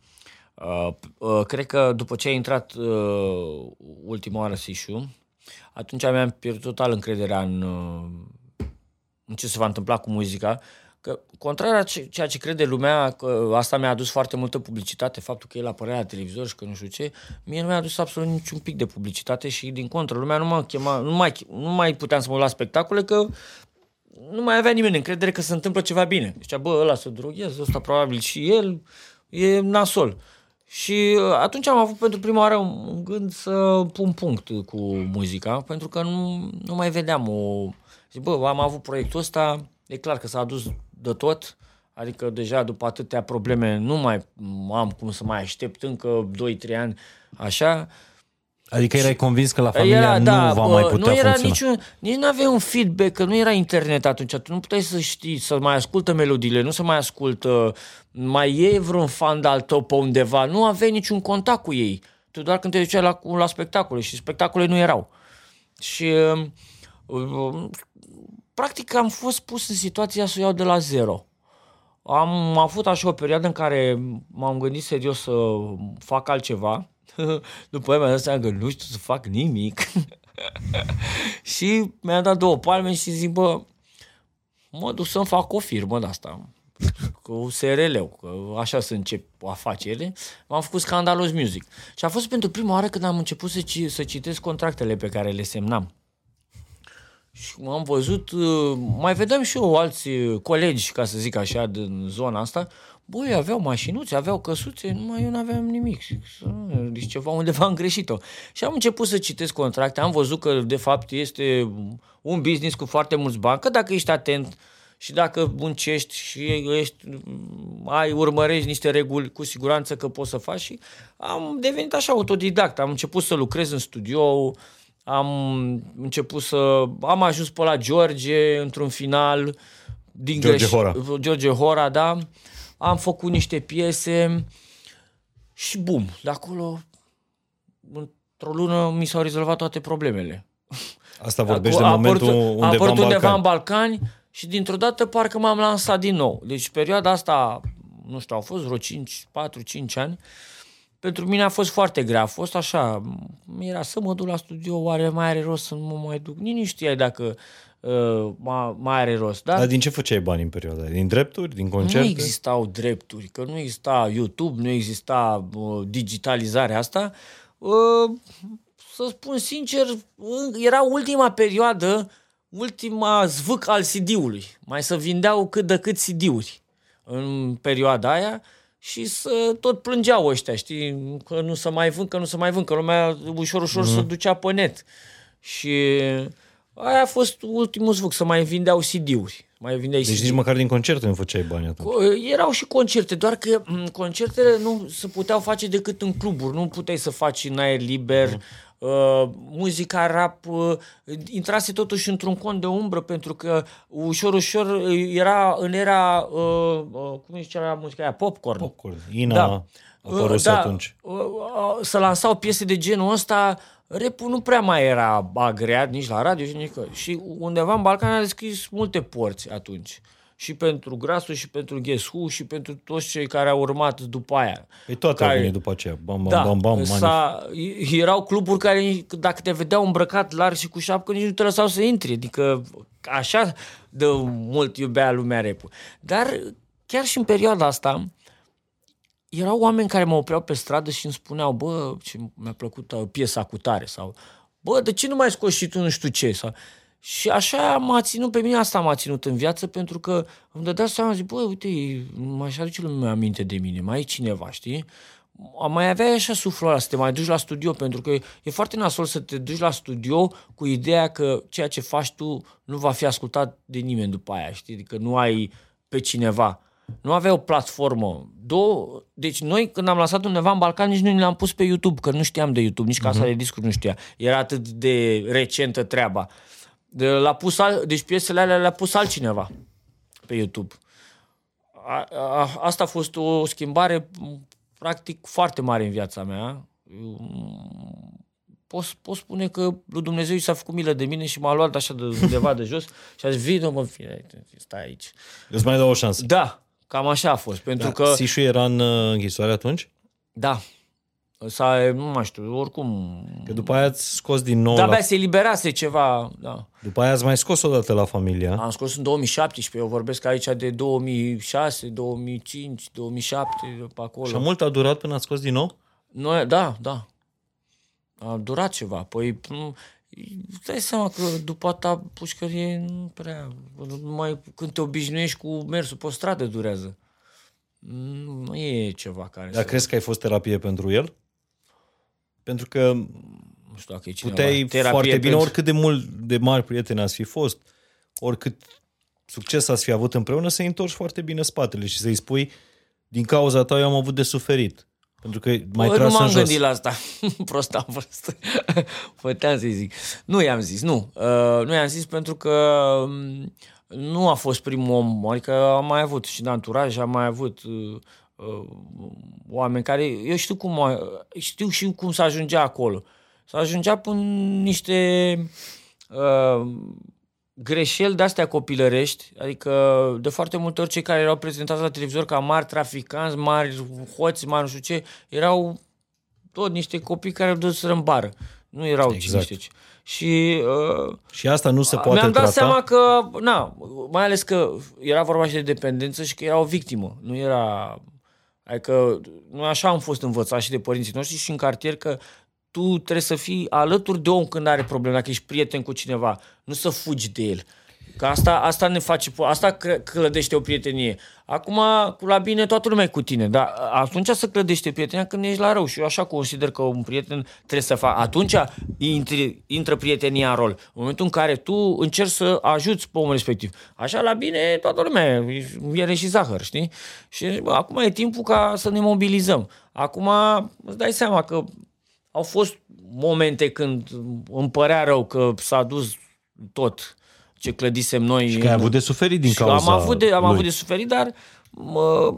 uh, uh, cred că după ce a intrat uh, ultima oară Sișu, atunci mi-am pierdut total încrederea în, uh, în ce se va întâmpla cu muzica. Că, contrar a ce- ceea ce crede lumea, că asta mi-a adus foarte multă publicitate, faptul că el apărea la televizor și că nu știu ce, mie nu mi-a adus absolut niciun pic de publicitate și din contră, lumea nu mă chema, nu mai, nu mai puteam să mă uit la spectacole, că nu mai avea nimeni încredere că se întâmplă ceva bine. Zicea, bă, ăla se droghează, ăsta probabil și el, e nasol. Și uh, atunci am avut pentru prima oară un un gând să pun punct cu muzica, pentru că nu, nu mai vedeam o... Zic, bă, am avut proiectul ăsta, e clar că s-a adus de tot, adică deja după atâtea probleme nu mai am cum să mai aștept încă 2-3 ani așa. Adică erai convins că La Familia nu va bă, mai putea nu era funcționa. niciun, nici nu avea un feedback, că nu era internet atunci, tu nu puteai să știi, să mai ascultă melodiile, nu să mai ascultă, mai e vreun fan de-al tău pe undeva, nu aveai niciun contact cu ei. Tu doar când te duceai la, la spectacole și spectacole nu erau. Și uh, practic am fost pus în situația să o iau de la zero. Am avut așa o perioadă în care m-am gândit serios să fac altceva. După aia mi-am dat seama că nu știu să fac nimic. și mi-am dat două palme și zic, bă, mă duc să-mi fac o firmă de asta cu SRL-ul, că așa să încep afacerile, m-am făcut Scandalos Music. Și a fost pentru prima oară când am început să, ci, să citesc contractele pe care le semnam. Și am văzut, uh, mai vedeam și eu alți uh, colegi, ca să zic așa, din zona asta, băi, aveau mașinuțe, aveau căsuțe, numai eu nu aveam nimic. Și, "Să- Deci ceva undeva am greșit-o. Și am început să citesc contracte, am văzut că de fapt este un business cu foarte mulți bani, că dacă ești atent și dacă muncești și ești, ai, urmărești niște reguli, cu siguranță că poți să faci și am devenit așa autodidact. Am început să lucrez în studio, am început să... Am ajuns pe la George într-un final. Din George Hora. George Hora, da. Am făcut niște piese și bum, de acolo într-o lună mi s-au rezolvat toate problemele. Asta vorbești de a momentul apărut, a undeva apărut în undeva Balcani. în Balcani și dintr-o dată parcă m-am lansat din nou. Deci perioada asta, nu știu, au fost vreo 5, 4-5 ani. Pentru mine a fost foarte grea. A fost așa, era să mă duc la studio, oare mai are rost să nu mă mai duc? Nici nu știai dacă uh, mai, mai are rost. Da? Dar din ce făceai bani în perioada aia? Din drepturi? Din concerte? Nu existau drepturi, că nu exista YouTube, nu exista uh, digitalizarea asta. Uh, să spun sincer, uh, era ultima perioadă, ultima zvâc al CD-ului. Mai să vindeau cât de cât CD-uri în perioada aia și să tot plângeau ăștia, știi, că nu se mai vând, că nu se mai vând, că lumea ușor, ușor mm. se ducea pe net. Și aia a fost ultimul zvâc, să mai vindeau CD-uri. Mai vindeai Deci CD nici măcar din concerte nu făceai bani atunci. Co- Erau și concerte, doar că m, concertele nu se puteau face decât în cluburi, nu puteai să faci în aer liber. Uh, muzica rap uh, intrase totuși într-un cont de umbră pentru că ușor, ușor uh, era în era, uh, uh, cum îi zicea muzica aia, popcorn. Popcorn. Ina a apărut da, atunci. uh, uh, Să lansau piese de genul ăsta, repul nu prea mai era agreat nici la radio și nici că. Și undeva în Balcan a deschis multe porți atunci. Și pentru Grasul, și pentru Guess Who, și pentru toți cei care au urmat după aia. Păi toate care, au venit după aceea. Bam, bam, da, bam, bam, manif- s-a, erau cluburi care, dacă te vedeau îmbrăcat larg și cu șapcă, nici nu te lăsau să intri. Adică așa de mult iubea lumea rap Dar chiar și în perioada asta, erau oameni care mă opreau pe stradă și îmi spuneau, bă, ce mi-a plăcut uh, piesa cu tare sau bă, de ce nu mai scoți și tu nu știu ce? Sau, și așa m-a ținut, pe mine asta m-a ținut în viață pentru că îmi dădea seama, zic, bă, uite, m-aș aduce lumea aminte de mine, mai e cineva, știi? Mai aveai așa suflul ăla să te mai duci la studio, pentru că e foarte nasol să te duci la studio cu ideea că ceea ce faci tu nu va fi ascultat de nimeni după aia, știi? Adică nu ai pe cineva. Nu avea o platformă. Două, deci noi când am lansat undeva în Balcan nici nu ne-am pus pe YouTube, că nu știam de YouTube, nici casa uh-huh. de discuri nu știa. Era atât de recentă treaba. De, l-a pus al, deci piesele alea le-a pus altcineva pe YouTube. A, a, asta a fost o schimbare m, practic foarte mare în viața mea. Eu, Pot, pot spune că lui Dumnezeu i s-a făcut milă de mine și m-a luat așa de undeva de jos și a zis, vină mă, fie, stai aici. Îți mai dau o șansă. Da, cam așa a fost. Pentru Da, că, Sișu era în uh, închisoare atunci? da, s-a, nu mai știu, oricum... Că după aia ați scos din nou... De-abia La... se eliberase ceva, da. După aia ați mai scos o dată la familia. Am scos în 2017, eu vorbesc aici de 2006, 2005, 2007, pe acolo. Și mult a durat până ați scos din nou? Noi, da, da. A durat ceva. Păi, m, îți dai seama că după ta pușcărie nu prea... Numai când te obișnuiești cu mersul pe stradă durează. Nu nu e ceva care Dar să... crezi că ai fost terapie pentru el? Pentru că Nu știu dacă e cineva. puteai Terapie foarte bine, pentru- oricât de mult de mari prieteni ați fi fost, oricât succes ați fi avut împreună, să-i întorci foarte bine spatele și să-i spui din cauza ta eu am avut de suferit. Pentru că mai Bă, nu tras m-am în jos. gândit la asta. Prost am fost. Puteam să-i zic. Nu i-am zis, nu. Uh, nu i-am zis pentru că um, nu a fost primul om. Adică am mai avut și de anturaj, am mai avut uh, uh, oameni care... Eu știu cum, a- știu și cum să ajungea acolo. Să ajungea până niște uh, greșeli de-astea copilărești, adică de foarte multe ori cei care erau prezentați la televizor ca mari traficanți, mari hoți, mari nu știu ce, erau tot niște copii care au dus în bară. Nu erau Exact. exact. cine știe ce. Și uh, Și asta nu se poate mi-am dat trata. seama că, na, mai ales că era vorba și de dependență și că era o victimă. Nu era... Adică, noi așa am fost învățați și de părinții noștri și în cartier că tu trebuie să fii alături de om când are probleme, dacă ești prieten cu cineva, nu să fugi de el. Că asta, asta ne face, asta cre- clădește o prietenie. Acum, cu la bine, toată lumea e cu tine, dar atunci să clădește prietenia când ești la rău. Și eu așa consider că un prieten trebuie să facă. Atunci intri, intră prietenia în rol. În momentul în care tu încerci să ajuți pe omul respectiv. Așa, la bine, toată lumea, viere și zahăr, știi? Și bă, acum e timpul ca să ne mobilizăm. Acum, îți dai seama că au fost momente când îmi părea rău că s-a dus tot ce clădisem noi. Și că ai în- avut de suferit din și cauza am avut de, am lui. avut de suferit, dar mă,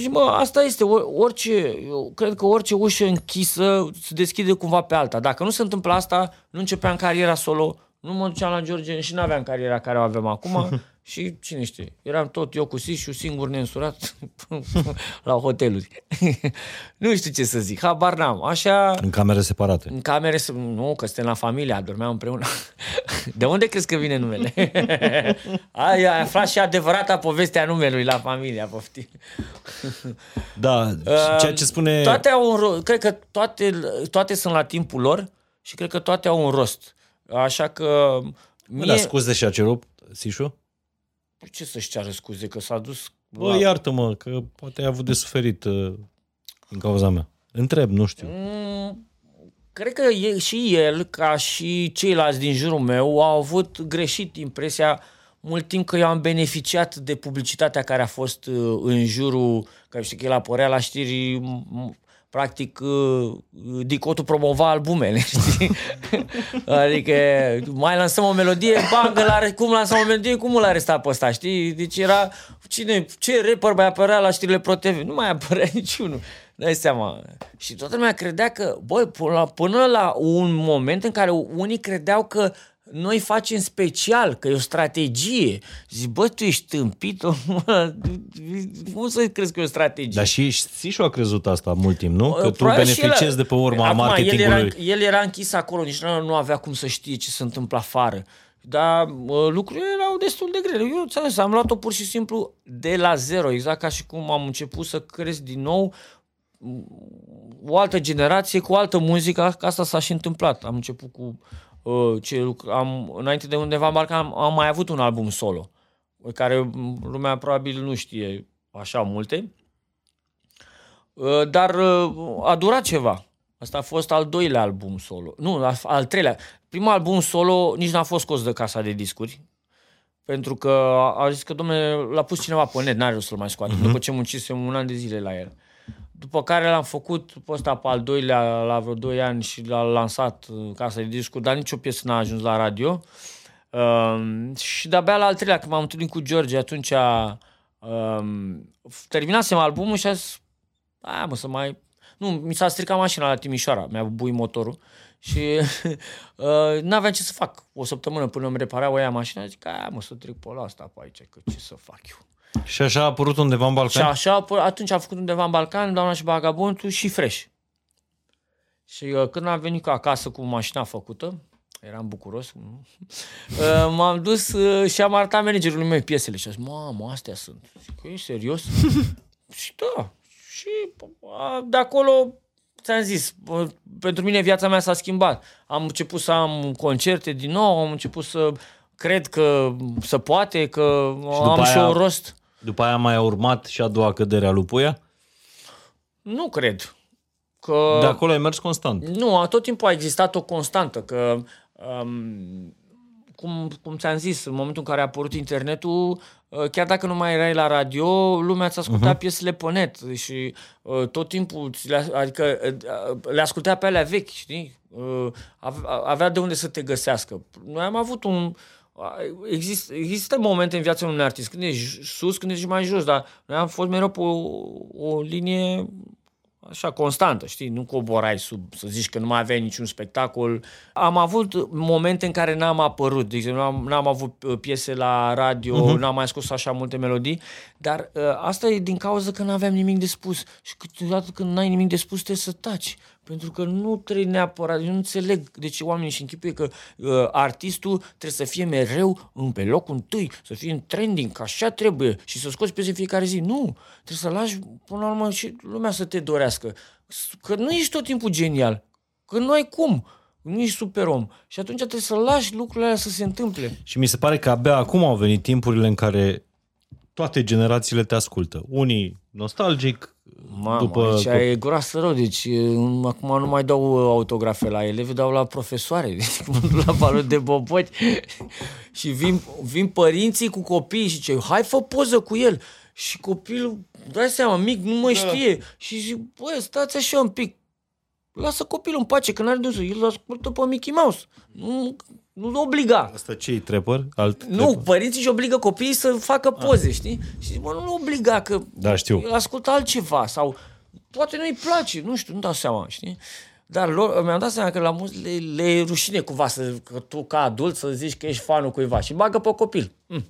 și mă, asta este, o- orice, eu cred că orice ușă închisă se deschide cumva pe alta. Dacă nu se întâmplă asta, nu începeam cariera solo, nu mă duceam la George și nu aveam cariera care o avem acum și cine știe, eram tot eu cu Sișu, singur neînsurat la hoteluri. nu știu ce să zic, habar n-am. Așa, În camere separate. în camere, să- nu, că suntem la familie, adormeam împreună. De unde crezi că vine numele? Ai, ai aflat și adevărata povestea numelui la familia, poftim. Da, și ceea ce spune... Toate au un rost. Cred că toate, toate sunt la timpul lor și cred că toate au un rost. Așa că Mie... mie... Da, scuze și a cerut Sișu? Ce să-și ceară scuze? Că s-a dus... Bă, iartă-mă, că poate ai avut de suferit uh, din cauza mea. Întreb, nu știu. Mm, Cred că e, și el, ca și ceilalți din jurul meu, au avut greșit impresia mult timp că eu am beneficiat de publicitatea care a fost uh, în jurul, că știi că el apărea la știri, m- m- practic, uh, Dicotul promova albumele, știi? adică mai lansăm o melodie, bang, îl are, cum lansăm o melodie, cum îl arestat pe ăsta, știi? Deci era, cine, ce rapper mai apărea la știrile Pro TV? Nu mai apărea niciunul. Dai seama. Și toată lumea credea că, băi, până la, până la un moment în care unii credeau că noi facem special, că e o strategie. Zic, bă, tu ești tâmpit? mă, Cum să crezi că e o strategie? Dar și Sișu a crezut asta mult timp, nu? Că tu Probabil și beneficiezi de pe urma Acum, marketingului. El era, el era închis acolo, nici nu, nu avea cum să știe ce se întâmplă afară. Dar uh, lucrurile erau destul de grele. Eu ți-am zis, am luat-o pur și simplu de la zero, exact ca și cum am început să cresc din nou o altă generație cu altă muzică, că asta s-a și întâmplat. Am început cu uh, ce lucru, am, înainte de undeva marca, am, am mai avut un album solo, care m, lumea probabil nu știe așa multe. Uh, dar uh, a durat ceva. Asta a fost al doilea album solo. Nu, al, al treilea. Primul album solo nici n-a fost scos de casa de discuri. Pentru că a a zis că, domnule, l-a pus cineva pe net, n-are rost să-l mai scoate, uh-huh. după ce muncisem un an de zile la el. După care l-am făcut pe ăsta pe al doilea, la vreo 2 ani și l-a lansat în casa de discuri, dar nicio piesă n-a ajuns la radio. Um, și de-abia la al treilea, când m-am întâlnit cu George, atunci um, terminasem albumul și a zis, a, mă, să mai... Nu, mi s-a stricat mașina la Timișoara, mi-a bui motorul și uh, n-aveam ce să fac. O săptămână până îmi reparau aia mașina, zic, aia mă, să trec pe la asta pe aici, că ce să fac eu. Și așa a apărut undeva în Și Balcani? așa, pă- atunci am făcut undeva în Balcan, doamna și Vagabondul și Fresh. Și uh, când am venit cu acasă cu mașina făcută, eram bucuros, uh, m-am dus uh, și am arătat managerului meu piesele și a zis, mamă, astea sunt. Zic, ești serios? și da. Și uh, de acolo, ți-am zis, uh, pentru mine viața mea s-a schimbat. Am început să am concerte din nou, am început să cred că se poate, că după am și aia- un rost. După aia mai a urmat și a doua cădere a lui Puia? Nu cred. Că... De acolo ai mers constant. Nu, tot timpul a existat o constantă, că um, cum, cum ți-am zis, în momentul în care a apărut internetul, uh, chiar dacă nu mai erai la radio, lumea îți asculta uh-huh. piesele pe net și uh, tot timpul, ți le, adică uh, le asculta pe alea vechi, știi? Uh, ave- avea de unde să te găsească. Noi am avut un... Există, există momente în viața unui artist, când ești sus, când ești mai jos, dar noi am fost mereu pe o, o linie așa, constantă, știi? Nu coborai sub, să zici că nu mai aveai niciun spectacol. Am avut momente în care n-am apărut, de exemplu, n-am, n-am avut uh, piese la radio, uh-huh. n-am mai scos așa multe melodii, dar uh, asta e din cauza că n-aveam nimic de spus. Și câteodată când n-ai nimic de spus, trebuie să taci. Pentru că nu trebuie neapărat, eu nu înțeleg de ce oamenii și închipuie că uh, artistul trebuie să fie mereu în, pe locul întâi, să fie în trending, că așa trebuie și să scoți piese în fiecare zi. Nu, trebuie să lași până la urmă și lumea să te dorească. Că nu ești tot timpul genial, că nu ai cum, nu ești super om. Și atunci trebuie să lași lucrurile alea să se întâmple. Și mi se pare că abia acum au venit timpurile în care toate generațiile te ascultă. Unii nostalgic, Mamă, după... după... aici e groasă rău, deci e, acum nu mai dau autografe la elevi, dau la profesoare, deci mă duc la balul de boboci și vin, vin părinții cu copiii și ce, hai fă poză cu el. Și copilul, dai seama, mic, nu mă știe. Și zic, băi, stați așa un pic, lasă copilul în pace, că n-are de unde să, el ascultă pe Mickey Mouse. Nu, nu obliga. Asta ce-i trapper? Alt Nu, trapper? părinții își obligă copiii să facă poze, știi? Și zic, mă, nu obliga că Da, știu. el ascultă altceva sau poate nu-i place, nu știu, nu dau seama, știi? Dar lor, mi-am dat seama că la mulți le, le e rușine cumva să, că tu ca adult să zici că ești fanul cuiva și bagă pe copil. Mm.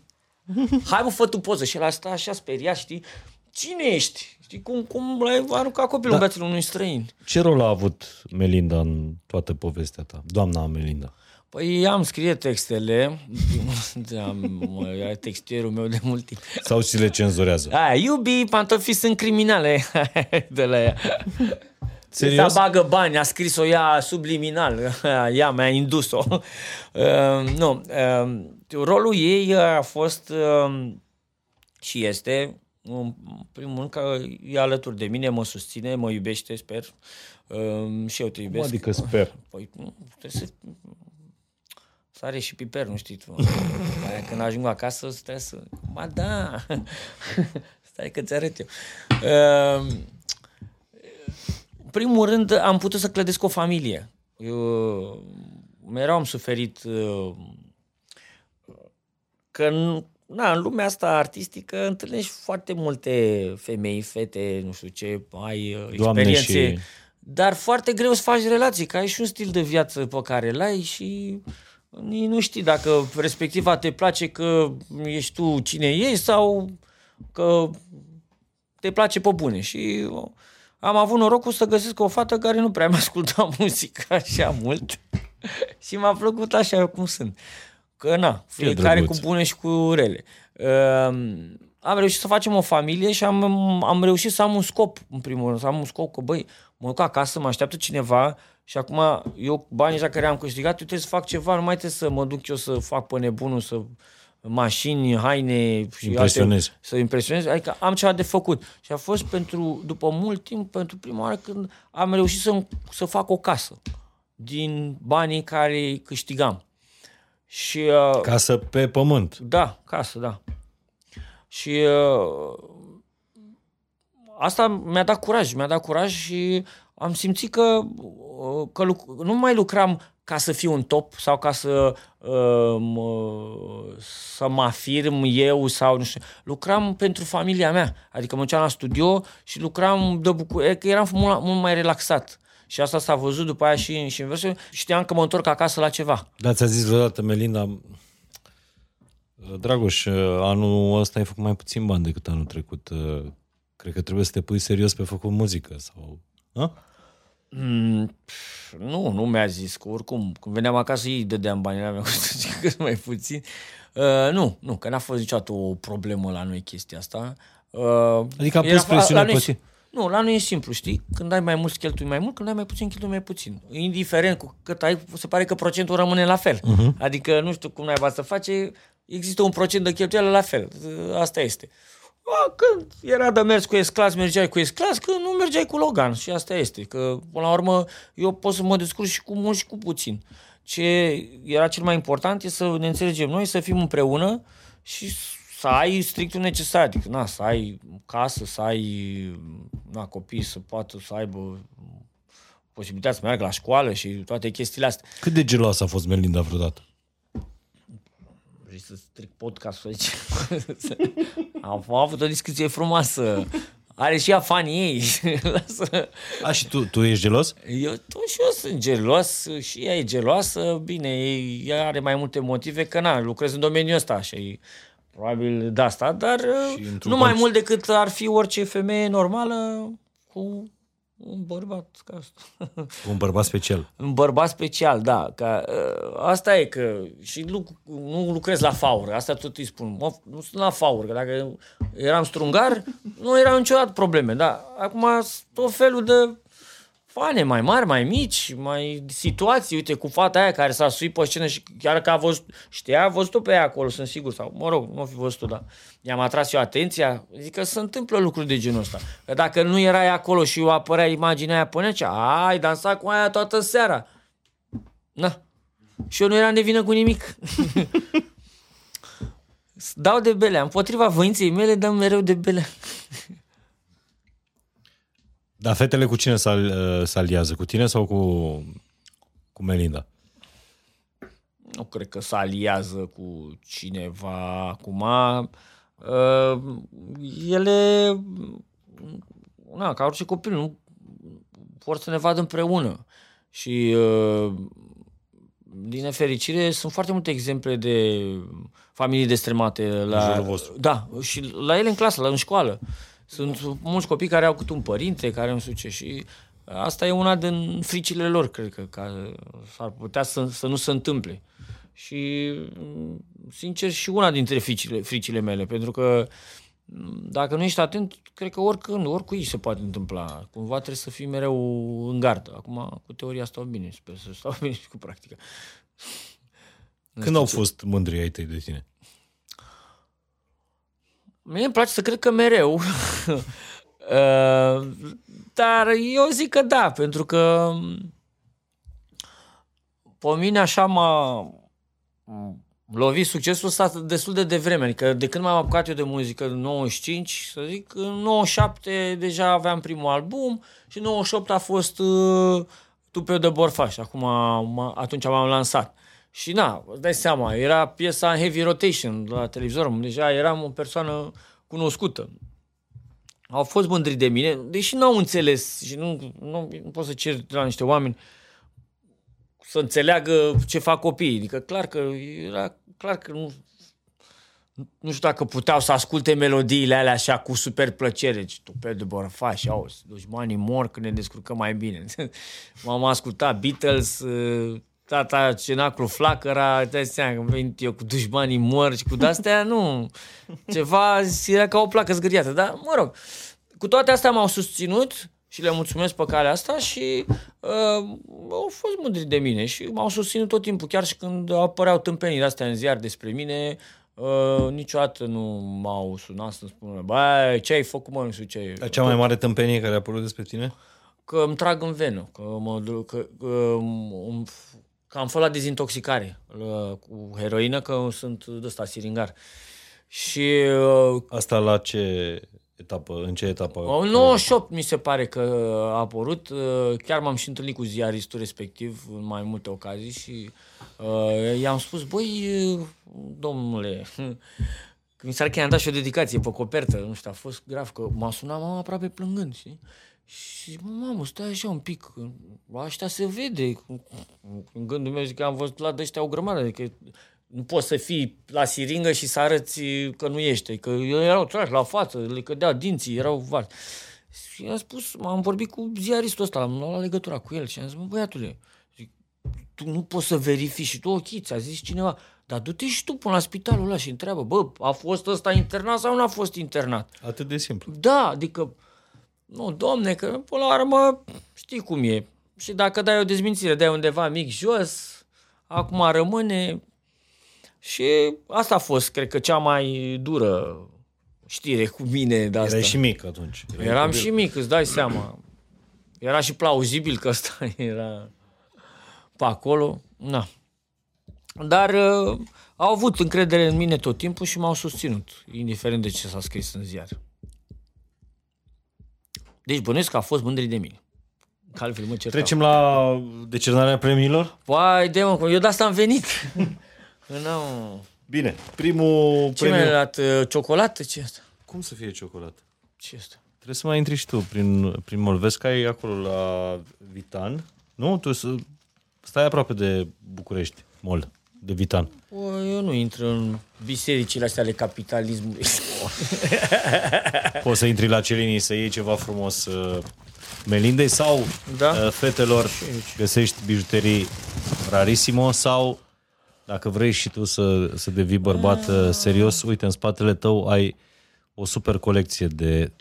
Hai mă, fă tu poză și el stă așa speriat, știi? Cine ești? Știi cum, cum l-ai aruncat copilul da. în brațele unui străin? Ce rol a avut Melinda în toată povestea ta? Doamna Melinda. Păi am scrie textele, am, mă, e textierul meu de mult timp. Sau ți le cenzurează? Aia, iubi, pantofii sunt criminale de la ea. Serios? Să bagă bani, a scris-o ea subliminal. Ea mi-a indus-o. Uh, nu, uh, rolul ei a fost uh, și este, în primul rând, că e alături de mine, mă susține, mă iubește, sper. Uh, și eu te iubesc. Adică sper. Păi, nu, trebuie să... Sare și piper, nu știi tu. Aia, când ajung acasă, trebuie să... Ba da! Stai că ți arăt eu. Uh, în primul rând, am putut să clădesc o familie. Eu mereu am suferit uh, că în, na, în lumea asta artistică întâlnești foarte multe femei, fete, nu știu ce, ai uh, Doamne, experiențe, și- dar foarte greu să faci relații, că ai și un stil de viață pe care îl ai și nici nu știi dacă respectiva te place că ești tu cine ești sau că te place pe bune. Și am avut norocul să găsesc o fată care nu prea mi asculta muzică așa mult și m-a plăcut așa cum sunt. Că na, fiecare drăguț. cu bune și cu rele. Um, am reușit să facem o familie și am, am reușit să am un scop, în primul rând, să am un scop că, băi, mă duc acasă, mă așteaptă cineva și acum eu banii ăștia care am câștigat, eu trebuie să fac ceva, nu mai trebuie să mă duc eu să fac pe nebunul, să mașini, haine și Impresionez. alte, să impresionez, adică am ceva de făcut. Și a fost pentru, după mult timp, pentru prima oară când am reușit să, să fac o casă din banii care câștigam. Și uh, Casă pe pământ. da, casă, da. Și uh, asta mi-a dat curaj, mi-a dat curaj și am simțit că, uh, că luc- nu mai lucram ca să fiu un top sau ca să, uh, mă, să mă afirm eu sau nu știu. Lucram pentru familia mea. Adică mă duceam la studio și lucram de bucurie, că eram mult, mult mai relaxat. Și asta s-a văzut după aia și, și în versul. Știam că mă întorc acasă la ceva. Dar ți-a zis vreodată, Melinda, Dragoș, anul ăsta ai făcut mai puțin bani decât anul trecut. Cred că trebuie să te pui serios pe făcut muzică sau... A? Mm, pf, nu, nu mi-a zis că oricum, când veneam acasă, ei dădeam banii la mea, cu să zic cât mai puțin. Uh, nu, nu, că n-a fost niciodată o problemă la noi chestia asta. Uh, Adică a pus era- presiune la noi- pe tine. Nu, la noi e simplu, știi? Când ai mai mult, cheltui mai mult, când ai mai puțin, cheltui mai puțin. Indiferent cu cât ai, se pare că procentul rămâne la fel. Uh-huh. Adică, nu știu cum naiba să face, există un procent de cheltuială la fel. Asta este. A, când era de mers cu S-Class, mergeai cu S-Class, când nu mergeai cu Logan. Și asta este. Că, până la urmă, eu pot să mă descurc și cu mult și cu puțin. Ce era cel mai important e să ne înțelegem noi, să fim împreună și să ai strictul necesar. Adică, na, să ai casă, să ai na, copii, să poată să aibă posibilitatea să meargă la școală și toate chestiile astea. Cât de geloasă a fost Melinda vreodată? Vrei să stric podcastul aici? Am avut o discuție frumoasă. Are și ea fanii ei. Lasă. A, și tu, tu ești gelos? Eu, tu și eu sunt gelos și ea e geloasă. Bine, ea are mai multe motive că na, lucrez în domeniul ăsta și probabil de asta, dar într-un nu mai conț- mult decât ar fi orice femeie normală cu un bărbat ca asta. Un bărbat special. Un bărbat special, da. Ca, ă, asta e că și nu, nu lucrez la faur, asta tot îi spun. Mă, nu sunt la faur, că dacă eram strungar, nu erau niciodată probleme, da. Acum sunt tot felul de fane mai mari, mai mici, mai situații, uite, cu fata aia care s-a suit pe scenă și chiar că a văzut, știa, a văzut pe ea acolo, sunt sigur, sau, mă rog, nu fi văzut dar i-am atras eu atenția, zic că se întâmplă lucruri de genul ăsta. Că dacă nu erai acolo și eu apărea imaginea aia până ce, ai dansat cu aia toată seara. Na. Și eu nu eram de vină cu nimic. Dau de bele, împotriva voinței mele dăm mereu de bele. Dar fetele cu cine se se aliază? Cu tine sau cu, cu Melinda? nu cred că se aliază cu cineva acum. Uh, ele, na, ca orice copil, nu vor să ne vadă împreună. Și uh, din nefericire sunt foarte multe exemple de familii destrămate la jurul vostru. Da, și la ele în clasă, la în școală. Sunt mulți copii care au câte un părinte, care nu știu ce și asta e una din fricile lor, cred că, că s-ar putea să, să nu se întâmple. Și, sincer, și una dintre fricile, fricile mele, pentru că dacă nu ești atent, cred că oricând, oricui se poate întâmpla. Cumva trebuie să fii mereu în gardă. Acum, cu teoria stau bine, sper să stau bine și cu practica. Când au fost mândri ai tăi de tine? Mie îmi place să cred că mereu. Uh, Dar eu zic că da, pentru că pe mine așa m-a lovit succesul ăsta destul de devreme. Adică de când m-am apucat eu de muzică, în 95, să zic, în 97 deja aveam primul album și în 98 a fost uh, Tupeu de Borfaș. Acum, m- atunci m-am lansat. Și na, îți dai seama, era piesa în heavy rotation la televizor, deja eram o persoană cunoscută. Au fost mândri de mine, deși n-au înțeles și nu, nu, nu pot să cer de la niște oameni să înțeleagă ce fac copiii. Adică clar că era clar că nu, nu știu dacă puteau să asculte melodiile alea așa cu super plăcere. Ce tu pe de borfaș și auzi, dușmanii mor când ne descurcăm mai bine. M-am ascultat Beatles, uh, tata cenaclu flacăra, dai seama că am venit eu cu dușmanii mor și cu de-astea, nu. Ceva era ca o placă zgâriată, dar mă rog. Cu toate astea m-au susținut și le mulțumesc pe calea asta și uh, au fost mândri de mine și m-au susținut tot timpul, chiar și când apăreau tâmpenii astea în ziar despre mine, uh, niciodată nu m-au sunat să spună, băi, ce ai făcut, mă, nu știu ce. Dar cea mai mare tâmpenie care a apărut despre tine? Că îmi trag în venă, că, mă, du- că, că, îmi- că am fost la dezintoxicare la, cu heroină, că sunt de ăsta siringar. Și uh, Asta la ce etapă, în ce etapă? În 98 mi se pare că a apărut. Uh, Chiar m-am și întâlnit cu ziaristul respectiv în mai multe ocazii și uh, i-am spus, băi, uh, domnule, că mi s-ar că i-am dat și o dedicație pe copertă, nu știu, a fost grav, că m-a sunat mama aproape plângând, știi? Și, mamă, stai așa un pic, ăștia se vede. În gândul meu zic că am văzut la ăștia o grămadă, adică nu poți să fii la siringă și să arăți că nu ești, că erau trași la față, le cădea dinții, erau var. Și am spus, am vorbit cu ziaristul ăsta, am luat legătura cu el și am zis, mă, băiatule, zic, tu nu poți să verifici și tu, ok, ți-a zis cineva, dar du-te și tu până la spitalul ăla și întreabă, bă, a fost ăsta internat sau nu a fost internat? Atât de simplu. Da, adică, nu, domne, că până la urmă știi cum e. Și dacă dai o dezmințire, dai undeva mic jos, acum rămâne. Și asta a fost, cred că, cea mai dură știre cu mine de asta. Erai și mic atunci. Erai Eram copil. și mic, îți dai seama. Era și plauzibil că ăsta era pe acolo. Na. Dar uh, au avut încredere în mine tot timpul și m-au susținut, indiferent de ce s-a scris în ziar. Deci bănuiesc că a fost mândri de mine. Că altfel mă certau. Trecem la decernarea premiilor? Păi, de mă, eu de asta am venit. nu. Bine, primul Ce mi-a premiu... dat? uh, Ciocolată? Ce asta? Cum să fie ciocolată? Ce asta? Trebuie să mai intri și tu prin, prin mall. Vezi că ai acolo la Vitan. Nu? Tu să... stai aproape de București, mall, de Vitan. Păi, eu nu intru în bisericile astea ale capitalismului. Poți să intri la Celinii să iei ceva frumos uh, Melindei sau Da. uh, fetelor găsești bijuterii Rarissimo sau dacă vrei și tu să, să devii bărbat uh, serios, uite, în spatele tău ai o super colecție de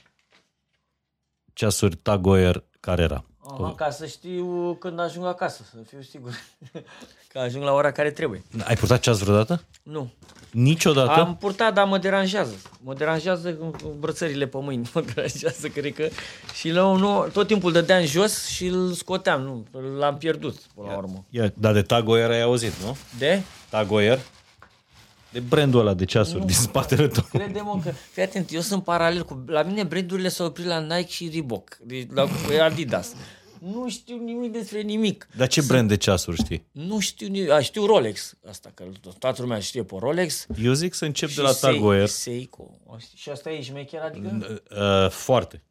ceasuri Tag Heuer Carrera. Aha, ca să știu când ajung acasă, să fiu sigur că ajung la ora care trebuie. Ai purtat ceas vreodată? Nu. Niciodată? Am purtat, dar mă deranjează. Mă deranjează cu brățările pe mâini. Mă deranjează, cred că. Și la nu, tot timpul dădeam jos și îl scoteam. Nu, l-am pierdut până la urmă. Ia, dar de Tag Heuer ai auzit, nu? De? Tag Heuer? De brandul ăla de ceasuri din spatele tău. Crede-mă că, fii atent, eu sunt paralel cu, la mine brandurile s-au oprit la Nike și Reebok, deci la Adidas. Nu știu nimic despre nimic. Dar ce brand de ceasuri știi? Nu știu nimic. A, știu Rolex, asta, că toată lumea știe pe Rolex. Eu zic să încep Și de la Tag Sei- Heuer. Seiko. Și asta e șmecher, adică? Uh, foarte.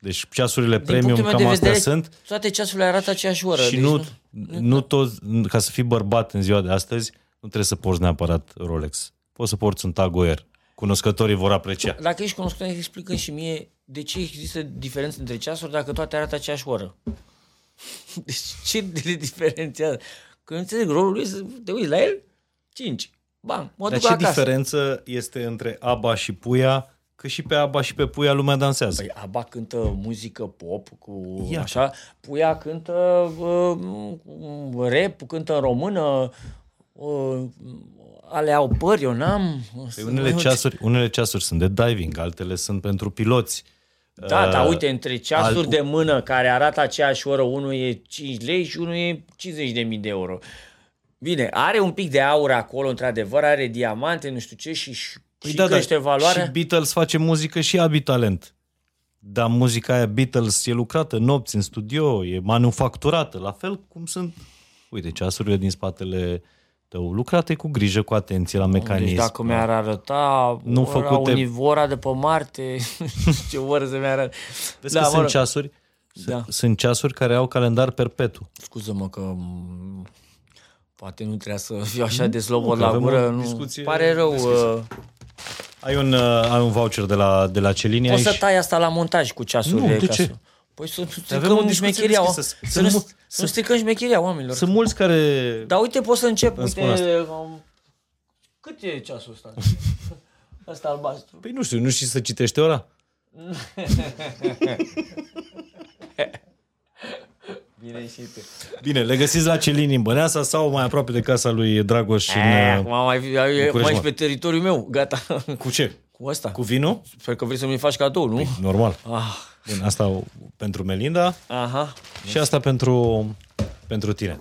Deci ceasurile Din premium punctul meu cam de astea vedere, sunt toate ceasurile arată aceeași oră. și deci nu, nu toți, ca să fii bărbat în ziua de astăzi, nu trebuie să porți neapărat Rolex. Poți să porți un Tag Heuer. Cunoscătorii vor aprecia. Dacă ești cunoscut, explică și mie de ce există diferență între ceasuri dacă toate arată aceeași oră. Deci ce le diferențiază? Că nu înțeleg, rolul lui să te uiți la el, 5. Bam, mă Dar duc ce acasă. diferență este între ABBA și Puia? Că și pe ABBA și pe Puia lumea dansează. Păi ABBA cântă muzică pop cu Ia. așa, Puia cântă uh, rap, cântă în română, uh, ale au păr, eu n-am. Păi unele, ceasuri, unele ceasuri sunt de diving, altele sunt pentru piloți. Da, Uh, dar uite, între ceasuri alt- de mână care arată aceeași oră, unul e 5 lei și unul e 50.000 de euro. Bine, are un pic de aur acolo, într-adevăr, are diamante, nu știu ce, și, și Păi da, crește valoarea. Și Beatles face muzică și Abi Talent. Dar muzica aia Beatles e lucrată nopți în studio, e manufacturată, la fel cum sunt, uite, ceasurile din spatele tău, lucrate cu grijă, cu atenție la mecanism. Deci dacă mi-ar arăta Nu nu ora făcute- univora de pe Marte, nu știu ce oră să mi-arată. Vezi că mă sunt rog. ceasuri, Da. sunt ceasuri care au calendar perpetu. Scuză-mă că m, poate nu trebuia să fiu așa de slobod că la avem gură. o Nu. discuție Pare rău. deschisă. uh, Ai un, uh, ai un voucher de la, de la Celini Poți aici? să tai asta la montaj cu ceasurile. Nu, de ca ce? Să... Păi să nu avem o stricăm discuție șmecheria, deschisă. să, Sunt nu, mu- să nu stricăm șmecheria oamenilor. Sunt mulți care... Dar uite, poți să încep. Îmi spun Uite, um, cât e ceasul ăsta? Asta albastru. Păi nu știu, nu știi să citești ora? Bine și tu. Bine, le găsiți la Celini în Băneasa sau mai aproape de casa lui Dragoș în... Eh, uh, Acum mai, mai, București, mai mă. pe teritoriul meu, gata. Cu ce? Cu asta. Cu vinul? Sper că vrei să mi faci cadou, nu? Normal. Ah, Bun, asta o- pentru Melinda aha. și asta pentru, pentru tine.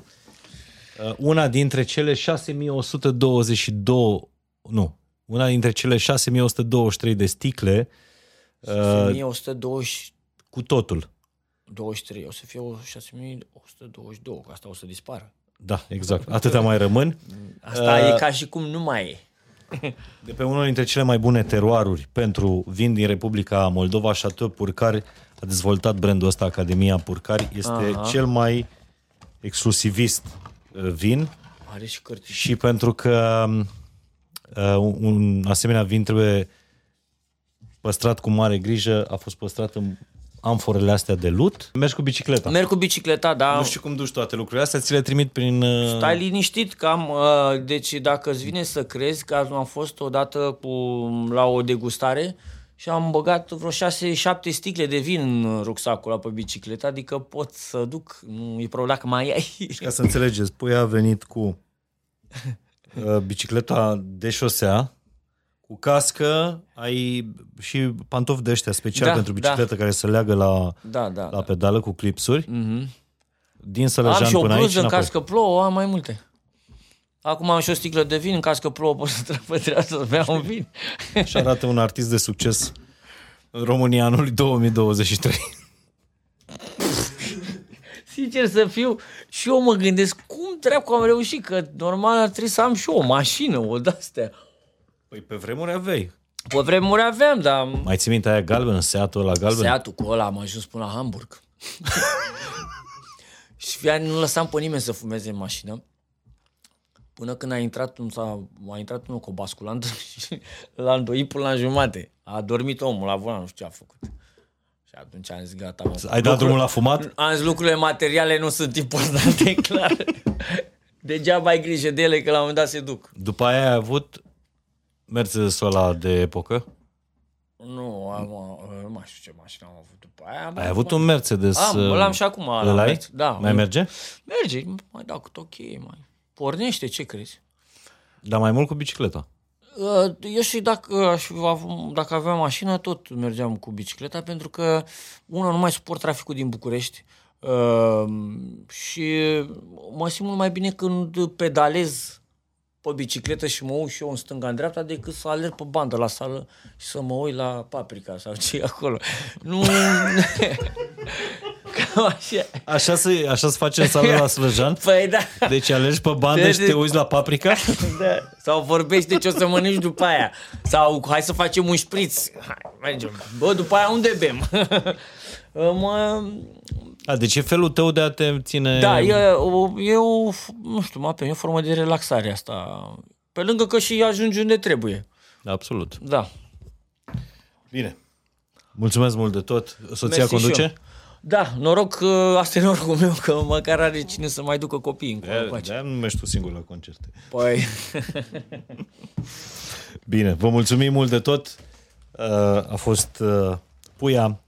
Uh, Una dintre cele 6122, nu, una dintre cele 6123 de sticle Uh, 1120 Cu totul. 23, o să fie o 6122, că asta o să dispară. Da, exact. Atâtea mai rămân. Asta uh, e ca și cum nu mai e. De pe unul dintre cele mai bune teroaruri pentru vin din Republica Moldova, Chateau Purcari a dezvoltat brandul ăsta, Academia Purcari. Este Aha. cel mai exclusivist uh, vin Are și cărți. și pentru că uh, un asemenea vin trebuie păstrat cu mare grijă, a fost păstrat în amforele astea de lut. Mergi cu bicicleta. Merg cu bicicleta, da. Nu știu cum duci toate lucrurile astea, ți le trimit prin... uh, Stai liniștit că am, uh, deci dacă îți vine să crezi că am fost odată cu, la o degustare și am băgat vreo 6-7 sticle de vin în rucsacul ăla pe bicicletă, adică pot să duc, nu e problema că mai ai. Ca să înțelegeți, Pui a venit cu uh, bicicleta de șosea, cu cască, ai și pantofi de ăștia special Da, pentru bicicletă care se leagă la, Da, da. la da. pedală cu clipsuri. Mhm. Din Am Sălăjan și o până aici bluză în înapoi. caz că plouă, am mai multe. Acum am și o sticlă de vin, în caz că plouă pot să trec pe treabă să bea un vin. Și arată un artist de succes în România anului 2023. Sincer să fiu, și eu mă gândesc cum dracu am reușit, că normal ar trebui să am și eu o mașină, o de-astea. Păi pe vremuri aveai. Pe vremuri aveam, dar Mai ții minte aia galben, Seatul ăla galben? Seatul cu ăla am ajuns până la Hamburg. și fie nu lăsam pe nimeni să fumeze în mașină. Până când a intrat, un, a, a intrat unul cu o basculantă și l-a îndoit până la jumate. A dormit omul la volan, nu știu ce a făcut. Și atunci am zis, gata, mă. Ai dat drumul la fumat? Am zis, lucrurile materiale nu sunt importante, clar. Degeaba ai grijă de ele, că la un moment dat se duc. După aia ai avut Mercedes-ul ăla de epocă? Nu, am, nu mai știu ce mașină am avut după aia. Am Ai avut un Mercedes? Am, uh, îl am și acum. Îl l-am ai? mers- Da. Mai merge? Merge, mai dau cât ok, mai. Pornește, ce crezi? Dar mai mult cu bicicleta. Uh, Eu și dacă, aș fi avut- dacă aveam mașină, tot mergeam cu bicicleta, pentru că, una, nu mai suport traficul din București uh, și mă simt mult mai bine când pedalez pe bicicletă și mă uit și eu în stânga, în dreapta, decât să alerg pe bandă la sală și să mă uit la paprika sau ce e acolo. Nu... Cam așa. Așa se, așa se face în sală la Slăjan? Păi da. Deci alegi pe bandă De- și de- te uiți la paprika? Da. Sau vorbește ce o să mănânci după aia. Sau hai să facem un șpriț. Hai, mergem. Bă, după aia unde bem? mă, A, deci e felul tău de a te ține... da, e, o, e o, nu știu, mă, e o formă de relaxare asta. Pe lângă că și ajungi unde trebuie. Absolut. Da. Bine. Mulțumesc mult de tot. Soția Mersi și conduce? eu. Da, noroc că asta e norocul meu, că măcar are cine să mai ducă copiii încolo. De, încoace. de nu mergi tu singur la concerte. Păi, Bine, vă mulțumim mult de tot. Uh, A fost uh, Puia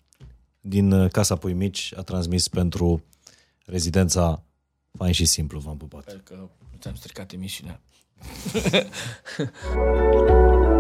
din uh, Casa Pui Mici, a transmis pentru rezidența Fain și Simplu. V-am pupat. că ți-am stricat emisiunea.